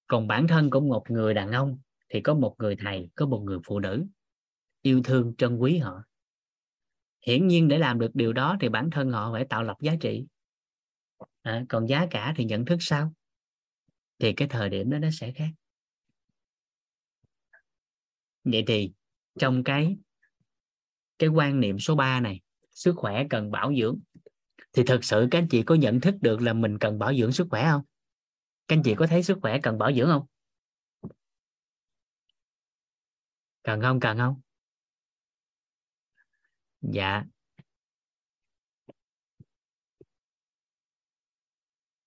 Còn bản thân của một người đàn ông thì có một người thầy có một người phụ nữ yêu thương trân quý họ hiển nhiên để làm được điều đó thì bản thân họ phải tạo lập giá trị. À, còn giá cả thì nhận thức sao? Thì cái thời điểm đó nó sẽ khác. Vậy thì trong cái cái quan niệm số 3 này sức khỏe cần bảo dưỡng thì thực sự các anh chị có nhận thức được là mình cần bảo dưỡng sức khỏe không? Các anh chị có thấy sức khỏe cần bảo dưỡng không? Cần không? Cần không? Dạ.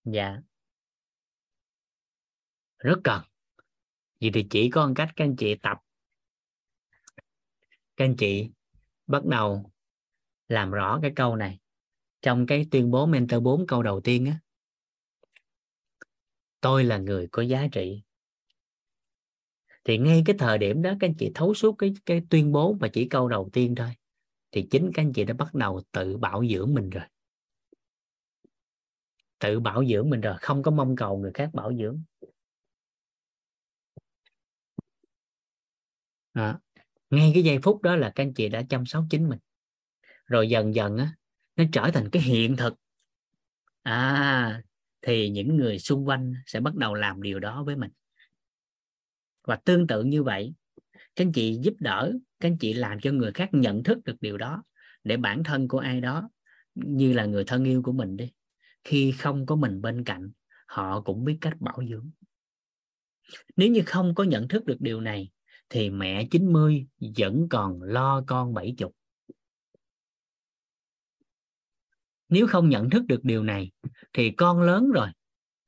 Dạ. Rất cần. Vậy thì chỉ có một cách các anh chị tập. Các anh chị bắt đầu làm rõ cái câu này trong cái tuyên bố mentor 4 câu đầu tiên á. Tôi là người có giá trị. Thì ngay cái thời điểm đó các anh chị thấu suốt cái cái tuyên bố và chỉ câu đầu tiên thôi thì chính các anh chị đã bắt đầu tự bảo dưỡng mình rồi. Tự bảo dưỡng mình rồi, không có mong cầu người khác bảo dưỡng. Đó. ngay cái giây phút đó là các anh chị đã chăm sóc chính mình. Rồi dần dần á, nó trở thành cái hiện thực. À thì những người xung quanh sẽ bắt đầu làm điều đó với mình. Và tương tự như vậy, các anh chị giúp đỡ các anh chị làm cho người khác nhận thức được điều đó, để bản thân của ai đó, như là người thân yêu của mình đi, khi không có mình bên cạnh, họ cũng biết cách bảo dưỡng. Nếu như không có nhận thức được điều này, thì mẹ 90 vẫn còn lo con 70 nếu không nhận thức được điều này, thì con lớn rồi,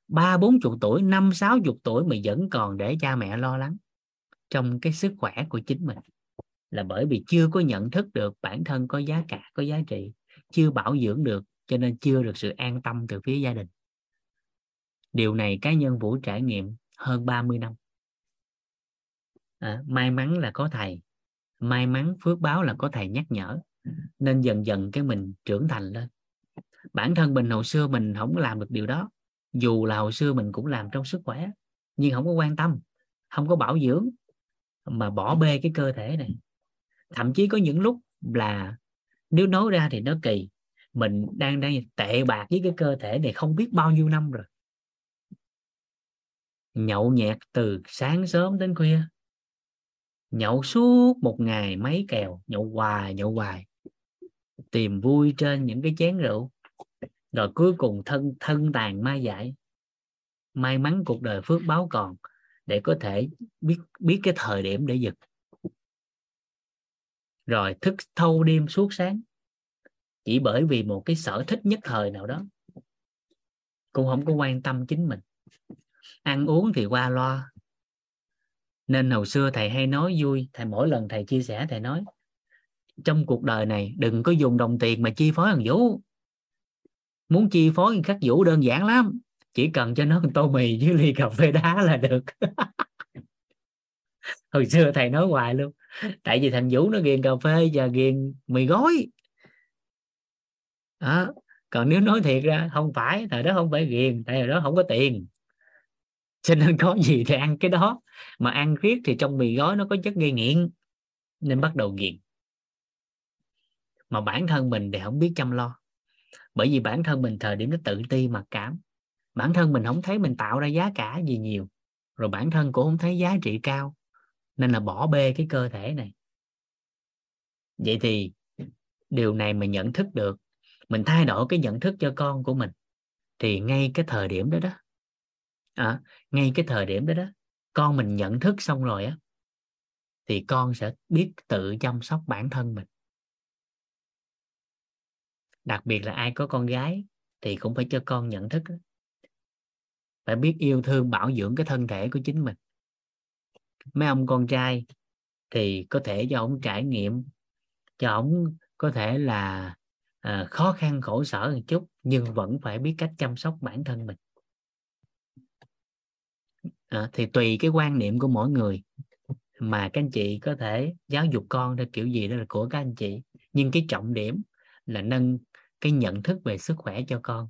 ba bốn chục tuổi, năm sáu chục tuổi mà vẫn còn để cha mẹ lo lắng trong cái sức khỏe của chính mình là bởi vì chưa có nhận thức được bản thân có giá cả có giá trị chưa bảo dưỡng được cho nên chưa được sự an tâm từ phía gia đình. Điều này cá nhân vũ trải nghiệm hơn 30 năm. À, may mắn là có thầy may mắn phước báo là có thầy nhắc nhở nên dần dần cái mình trưởng thành lên. Bản thân mình hồi xưa mình không làm được điều đó dù là hồi xưa mình cũng làm trong sức khỏe nhưng không có quan tâm không có bảo dưỡng mà bỏ bê cái cơ thể này thậm chí có những lúc là nếu nói ra thì nó kỳ. Mình đang đang tệ bạc với cái cơ thể này không biết bao nhiêu năm rồi. Nhậu nhẹt từ sáng sớm đến khuya. Nhậu suốt một ngày mấy kèo, nhậu hoài nhậu hoài. Tìm vui trên những cái chén rượu. Rồi cuối cùng thân thân tàn ma dại. May mắn cuộc đời phước báo còn để có thể biết biết cái thời điểm để giật rồi thức thâu đêm suốt sáng. Chỉ bởi vì một cái sở thích nhất thời nào đó. Cũng không có quan tâm chính mình. Ăn uống thì qua loa. Nên hồi xưa thầy hay nói vui, thầy mỗi lần thầy chia sẻ thầy nói, trong cuộc đời này đừng có dùng đồng tiền mà chi phối thằng vũ. Muốn chi phối khắc vũ đơn giản lắm, chỉ cần cho nó tô mì với ly cà phê đá là được. hồi xưa thầy nói hoài luôn. Tại vì thằng vũ nó ghiền cà phê và ghiền mì gói. Đó. còn nếu nói thiệt ra, không phải, thời đó không phải ghiền, tại thời đó không có tiền. Cho nên có gì thì ăn cái đó. Mà ăn riết thì trong mì gói nó có chất gây nghiện, nên bắt đầu ghiền. mà bản thân mình thì không biết chăm lo. Bởi vì bản thân mình thời điểm nó tự ti mặc cảm. Bản thân mình không thấy mình tạo ra giá cả gì nhiều. Rồi bản thân cũng không thấy giá trị cao nên là bỏ bê cái cơ thể này. Vậy thì điều này mình nhận thức được mình thay đổi cái nhận thức cho con của mình thì ngay cái thời điểm đó đó à, ngay cái thời điểm đó đó con mình nhận thức xong rồi á thì con sẽ biết tự chăm sóc bản thân mình. Đặc biệt là ai có con gái thì cũng phải cho con nhận thức đó. phải biết yêu thương bảo dưỡng cái thân thể của chính mình mấy ông con trai thì có thể cho ông trải nghiệm cho ông có thể là à, khó khăn khổ sở một chút nhưng vẫn phải biết cách chăm sóc bản thân mình. À, thì tùy cái quan niệm của mỗi người. Mà các anh chị có thể giáo dục con theo kiểu gì đó là của các anh chị. Nhưng cái trọng điểm là nâng cái nhận thức về sức khỏe cho con.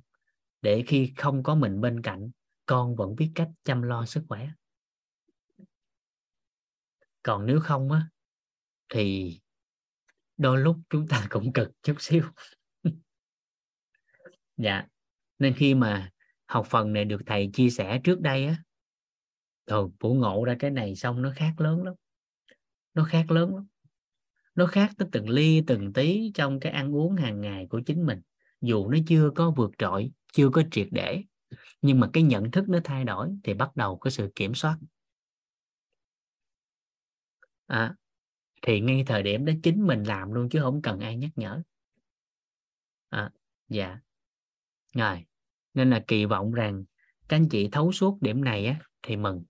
Để khi không có mình bên cạnh con vẫn biết cách chăm lo sức khỏe còn nếu không á, thì đôi lúc chúng ta cũng cực chút xíu. Dạ nên khi mà học phần này được thầy chia sẻ trước đây á thôi phủ ngộ ra cái này xong nó khác lớn lắm. Nó khác lớn lắm. Nó khác tới từng ly, từng tí trong cái ăn uống hàng ngày của chính mình. Dù nó chưa có vượt trội, chưa có triệt để, nhưng mà cái nhận thức nó thay đổi thì bắt đầu có sự kiểm soát à, thì ngay thời điểm đó chính mình làm luôn chứ không cần ai nhắc nhở. À, dạ. Rồi nên là kỳ vọng rằng các anh chị thấu suốt điểm này á thì mừng.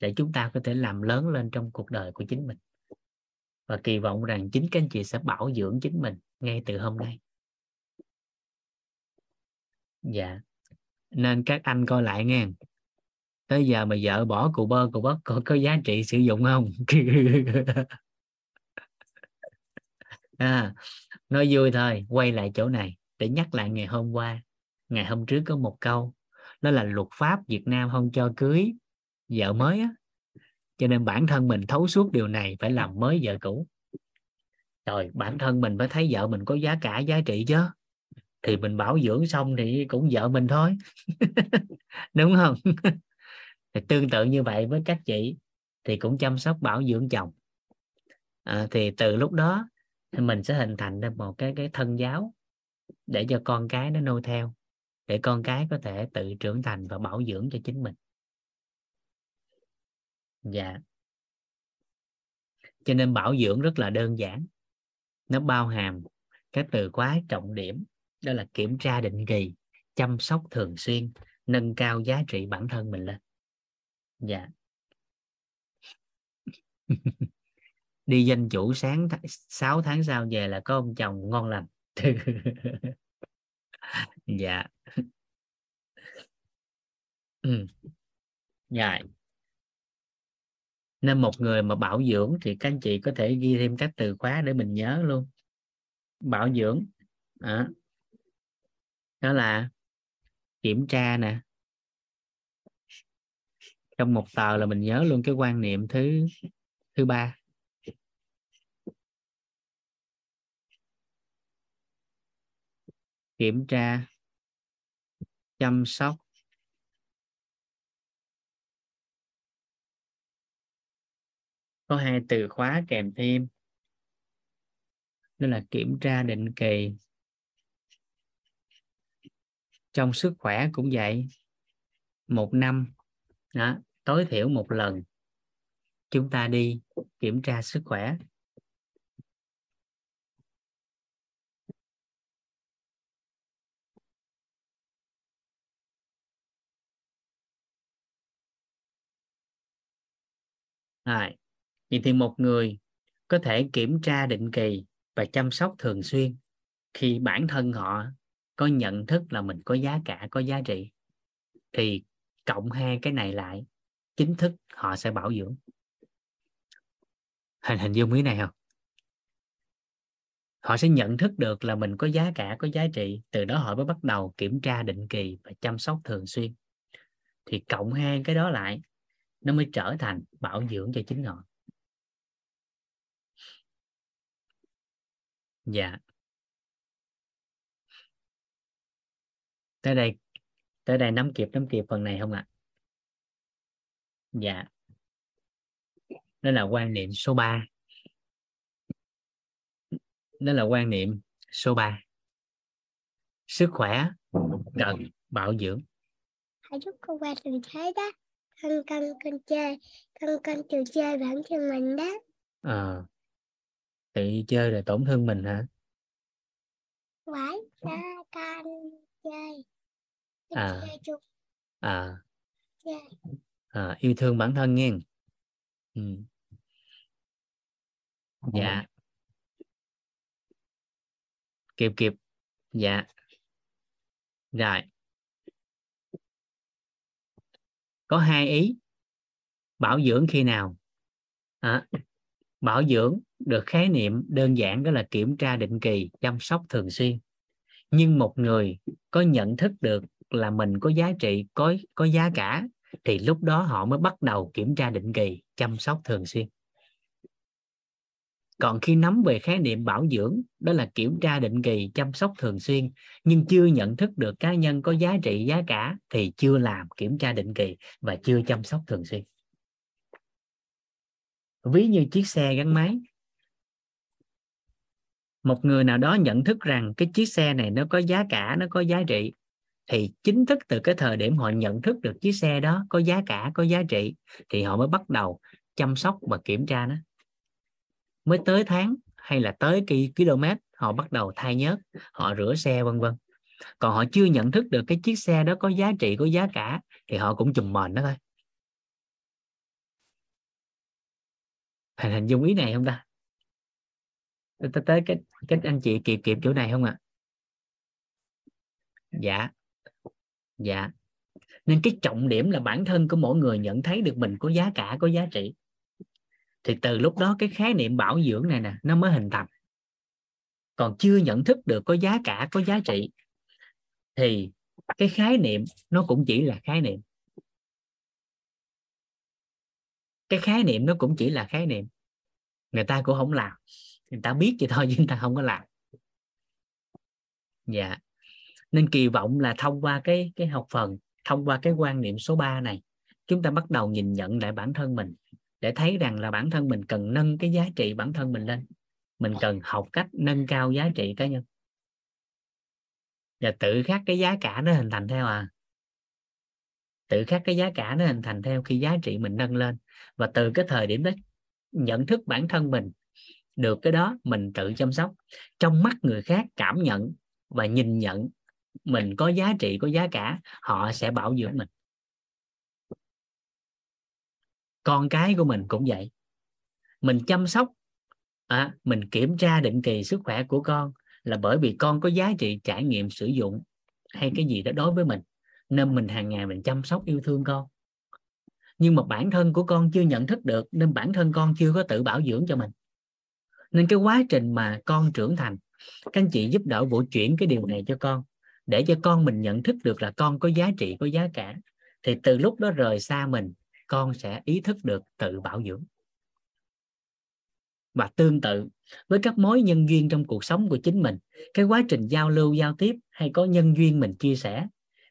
Để chúng ta có thể làm lớn lên trong cuộc đời của chính mình. Và kỳ vọng rằng chính các anh chị sẽ bảo dưỡng chính mình ngay từ hôm nay. Dạ. Nên các anh coi lại nghe tới giờ mà vợ bỏ cụ bơ cụ bớt có, có giá trị sử dụng không? À, nói vui thôi quay lại chỗ này để nhắc lại ngày hôm qua. Ngày hôm trước có một câu đó là luật pháp Việt Nam không cho cưới vợ mới á. Cho nên bản thân mình thấu suốt điều này phải làm mới vợ cũ. Rồi bản thân mình phải thấy vợ mình có giá cả giá trị chứ. Thì mình bảo dưỡng xong thì cũng vợ mình thôi. Đúng không? Thì tương tự như vậy với các chị thì cũng chăm sóc bảo dưỡng chồng. À, thì từ lúc đó thì mình sẽ hình thành ra một cái cái thân giáo để cho con cái nó nôi theo để con cái có thể tự trưởng thành và bảo dưỡng cho chính mình. Dạ. Cho nên bảo dưỡng rất là đơn giản. Nó bao hàm các từ khóa trọng điểm đó là kiểm tra định kỳ chăm sóc thường xuyên nâng cao giá trị bản thân mình lên dạ. Đi danh chủ sáng th- 6 tháng sau về là có ông chồng ngon lành. Dạ. Ừ. dạ. Nên một người mà bảo dưỡng thì các anh chị có thể ghi thêm các từ khóa để mình nhớ luôn. Bảo dưỡng. À. đó là kiểm tra nè trong một tờ là mình nhớ luôn cái quan niệm thứ thứ ba. Kiểm tra chăm sóc. Có hai từ khóa kèm thêm. Đó là kiểm tra định kỳ. Trong sức khỏe cũng vậy. Một năm. Đó, tối thiểu một lần chúng ta đi kiểm tra sức khỏe Rồi. Vậy thì một người có thể kiểm tra định kỳ và chăm sóc thường xuyên khi bản thân họ có nhận thức là mình có giá cả, có giá trị thì cộng hai cái này lại chính thức họ sẽ bảo dưỡng. Hình hình dung ý này không? Họ sẽ nhận thức được là mình có giá cả, có giá trị, từ đó họ mới bắt đầu kiểm tra định kỳ và chăm sóc thường xuyên. Thì cộng hai cái đó lại nó mới trở thành bảo dưỡng cho chính họ dạ tới đây tới đây nắm kịp nắm kịp phần này không ạ à? Dạ. Đó là quan niệm số 3 đó là quan niệm số 3 sức khỏe cần bảo dưỡng. Hãy giúp cô qua tình thế đó. Con con con chơi. Con con tự chơi bản thân mình đó. À, tự chơi là tổn thương mình hả? Phải ra con chơi. À. chơi chung. À, chơi à yêu thương bản thân nghe. Ừ. dạ. Kịp kịp. Dạ. Rồi. Có hai ý. Bảo dưỡng khi nào? À, bảo dưỡng được khái niệm đơn giản đó là kiểm tra định kỳ chăm sóc thường xuyên. Nhưng một người có nhận thức được là mình có giá trị có có giá cả thì lúc đó họ mới bắt đầu kiểm tra định kỳ, chăm sóc thường xuyên. Còn khi nắm về khái niệm bảo dưỡng, đó là kiểm tra định kỳ, chăm sóc thường xuyên, nhưng chưa nhận thức được cá nhân có giá trị, giá cả, thì chưa làm kiểm tra định kỳ và chưa chăm sóc thường xuyên. Ví như chiếc xe gắn máy. Một người nào đó nhận thức rằng cái chiếc xe này nó có giá cả, nó có giá trị thì chính thức từ cái thời điểm họ nhận thức được chiếc xe đó có giá cả, có giá trị, thì họ mới bắt đầu chăm sóc và kiểm tra nó. Mới tới tháng hay là tới km họ bắt đầu thay nhớt, họ rửa xe, vân vân. Còn họ chưa nhận thức được cái chiếc xe đó có giá trị, có giá cả, thì họ cũng chùm mền đó thôi. Hình hình dung ý này không ta? Tới tới cái cái anh chị kịp kịp chỗ này không ạ? À? dạ dạ. Nên cái trọng điểm là bản thân của mỗi người nhận thấy được mình có giá cả, có giá trị. Thì từ lúc đó cái khái niệm bảo dưỡng này nè, nó mới hình thành. Còn chưa nhận thức được có giá cả, có giá trị, thì cái khái niệm nó cũng chỉ là khái niệm. Cái khái niệm nó cũng chỉ là khái niệm. Người ta cũng không làm. Người ta biết vậy thôi, nhưng người ta không có làm. Dạ nên kỳ vọng là thông qua cái cái học phần, thông qua cái quan niệm số 3 này, chúng ta bắt đầu nhìn nhận lại bản thân mình, để thấy rằng là bản thân mình cần nâng cái giá trị bản thân mình lên. Mình cần học cách nâng cao giá trị cá nhân. Và tự khắc cái giá cả nó hình thành theo à. Tự khắc cái giá cả nó hình thành theo khi giá trị mình nâng lên. Và từ cái thời điểm đó, nhận thức bản thân mình, được cái đó mình tự chăm sóc. Trong mắt người khác cảm nhận và nhìn nhận mình có giá trị có giá cả họ sẽ bảo dưỡng mình. Con cái của mình cũng vậy. Mình chăm sóc à, mình kiểm tra định kỳ sức khỏe của con là bởi vì con có giá trị trải nghiệm sử dụng hay cái gì đó đối với mình nên mình hàng ngày mình chăm sóc yêu thương con. Nhưng mà bản thân của con chưa nhận thức được nên bản thân con chưa có tự bảo dưỡng cho mình. Nên cái quá trình mà con trưởng thành các anh chị giúp đỡ vụ chuyển cái điều này cho con để cho con mình nhận thức được là con có giá trị, có giá cả. Thì từ lúc đó rời xa mình, con sẽ ý thức được tự bảo dưỡng. Và tương tự với các mối nhân duyên trong cuộc sống của chính mình, cái quá trình giao lưu, giao tiếp hay có nhân duyên mình chia sẻ,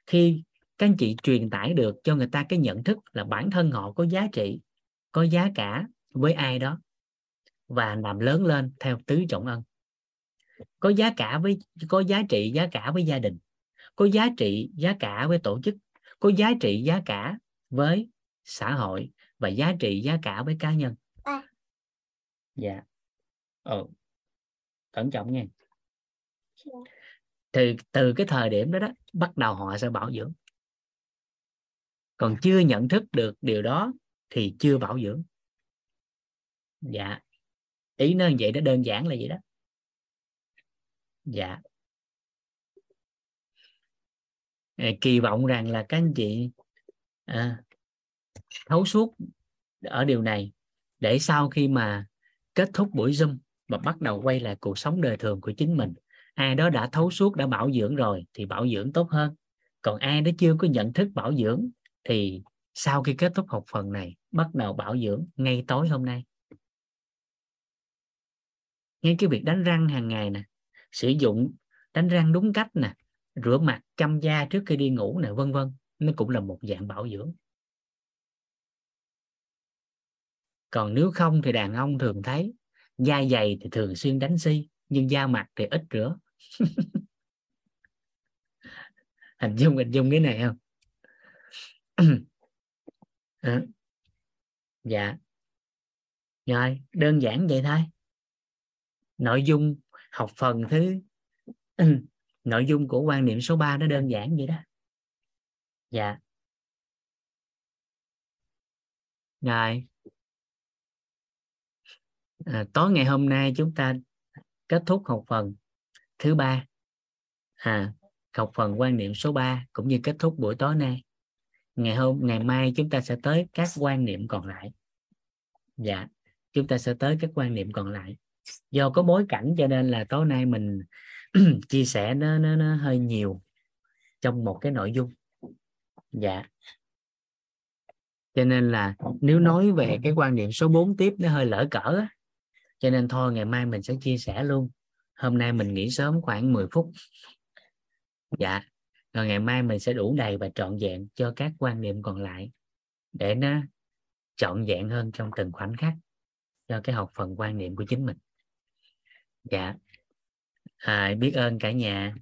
khi các anh chị truyền tải được cho người ta cái nhận thức là bản thân họ có giá trị, có giá cả với ai đó và làm lớn lên theo tứ trọng ân. Có giá cả với, có giá trị, giá cả với gia đình có giá trị giá cả với tổ chức có giá trị giá cả với xã hội và giá trị giá cả với cá nhân. Dạ. Ừ. cẩn trọng nha thì từ cái thời điểm đó đó bắt đầu họ sẽ bảo dưỡng. Còn chưa nhận thức được điều đó thì chưa bảo dưỡng. Dạ. Ý nó vậy đó đơn giản là vậy đó. Dạ kỳ vọng rằng là các anh chị à, thấu suốt ở điều này để sau khi mà kết thúc buổi zoom và bắt đầu quay lại cuộc sống đời thường của chính mình ai đó đã thấu suốt đã bảo dưỡng rồi thì bảo dưỡng tốt hơn. Còn ai đó chưa có nhận thức bảo dưỡng thì sau khi kết thúc học phần này bắt đầu bảo dưỡng ngay tối hôm nay. Ngay cái việc đánh răng hàng ngày nè sử dụng đánh răng đúng cách nè rửa mặt chăm da trước khi đi ngủ này, vân vân. Nó cũng là một dạng bảo dưỡng. Còn nếu không thì đàn ông thường thấy da dày thì thường xuyên đánh si nhưng da mặt thì ít rửa. Hình dung hình dung cái này không? À. dạ. Rồi đơn giản vậy thôi. Nội dung học phần thứ nội dung của quan niệm số 3 nó đơn giản vậy đó. Dạ. Rồi à, tối ngày hôm nay chúng ta kết thúc học phần thứ ba. À học phần quan niệm số 3 cũng như kết thúc buổi tối nay. Ngày hôm ngày mai chúng ta sẽ tới các quan niệm còn lại. Dạ chúng ta sẽ tới các quan niệm còn lại. Do có bối cảnh cho nên là tối nay mình chia sẻ nó, nó nó hơi nhiều trong một cái nội dung. Dạ. Cho nên là nếu nói về cái quan niệm số 4 tiếp nó hơi lỡ cỡ cho nên thôi ngày mai mình sẽ chia sẻ luôn. Hôm nay mình nghỉ sớm khoảng 10 phút. Dạ. Rồi ngày mai mình sẽ đủ đầy và trọn vẹn cho các quan niệm còn lại để nó trọn vẹn hơn trong từng khoảnh khắc cho cái học phần quan niệm của chính mình. Dạ à, biết ơn cả nhà.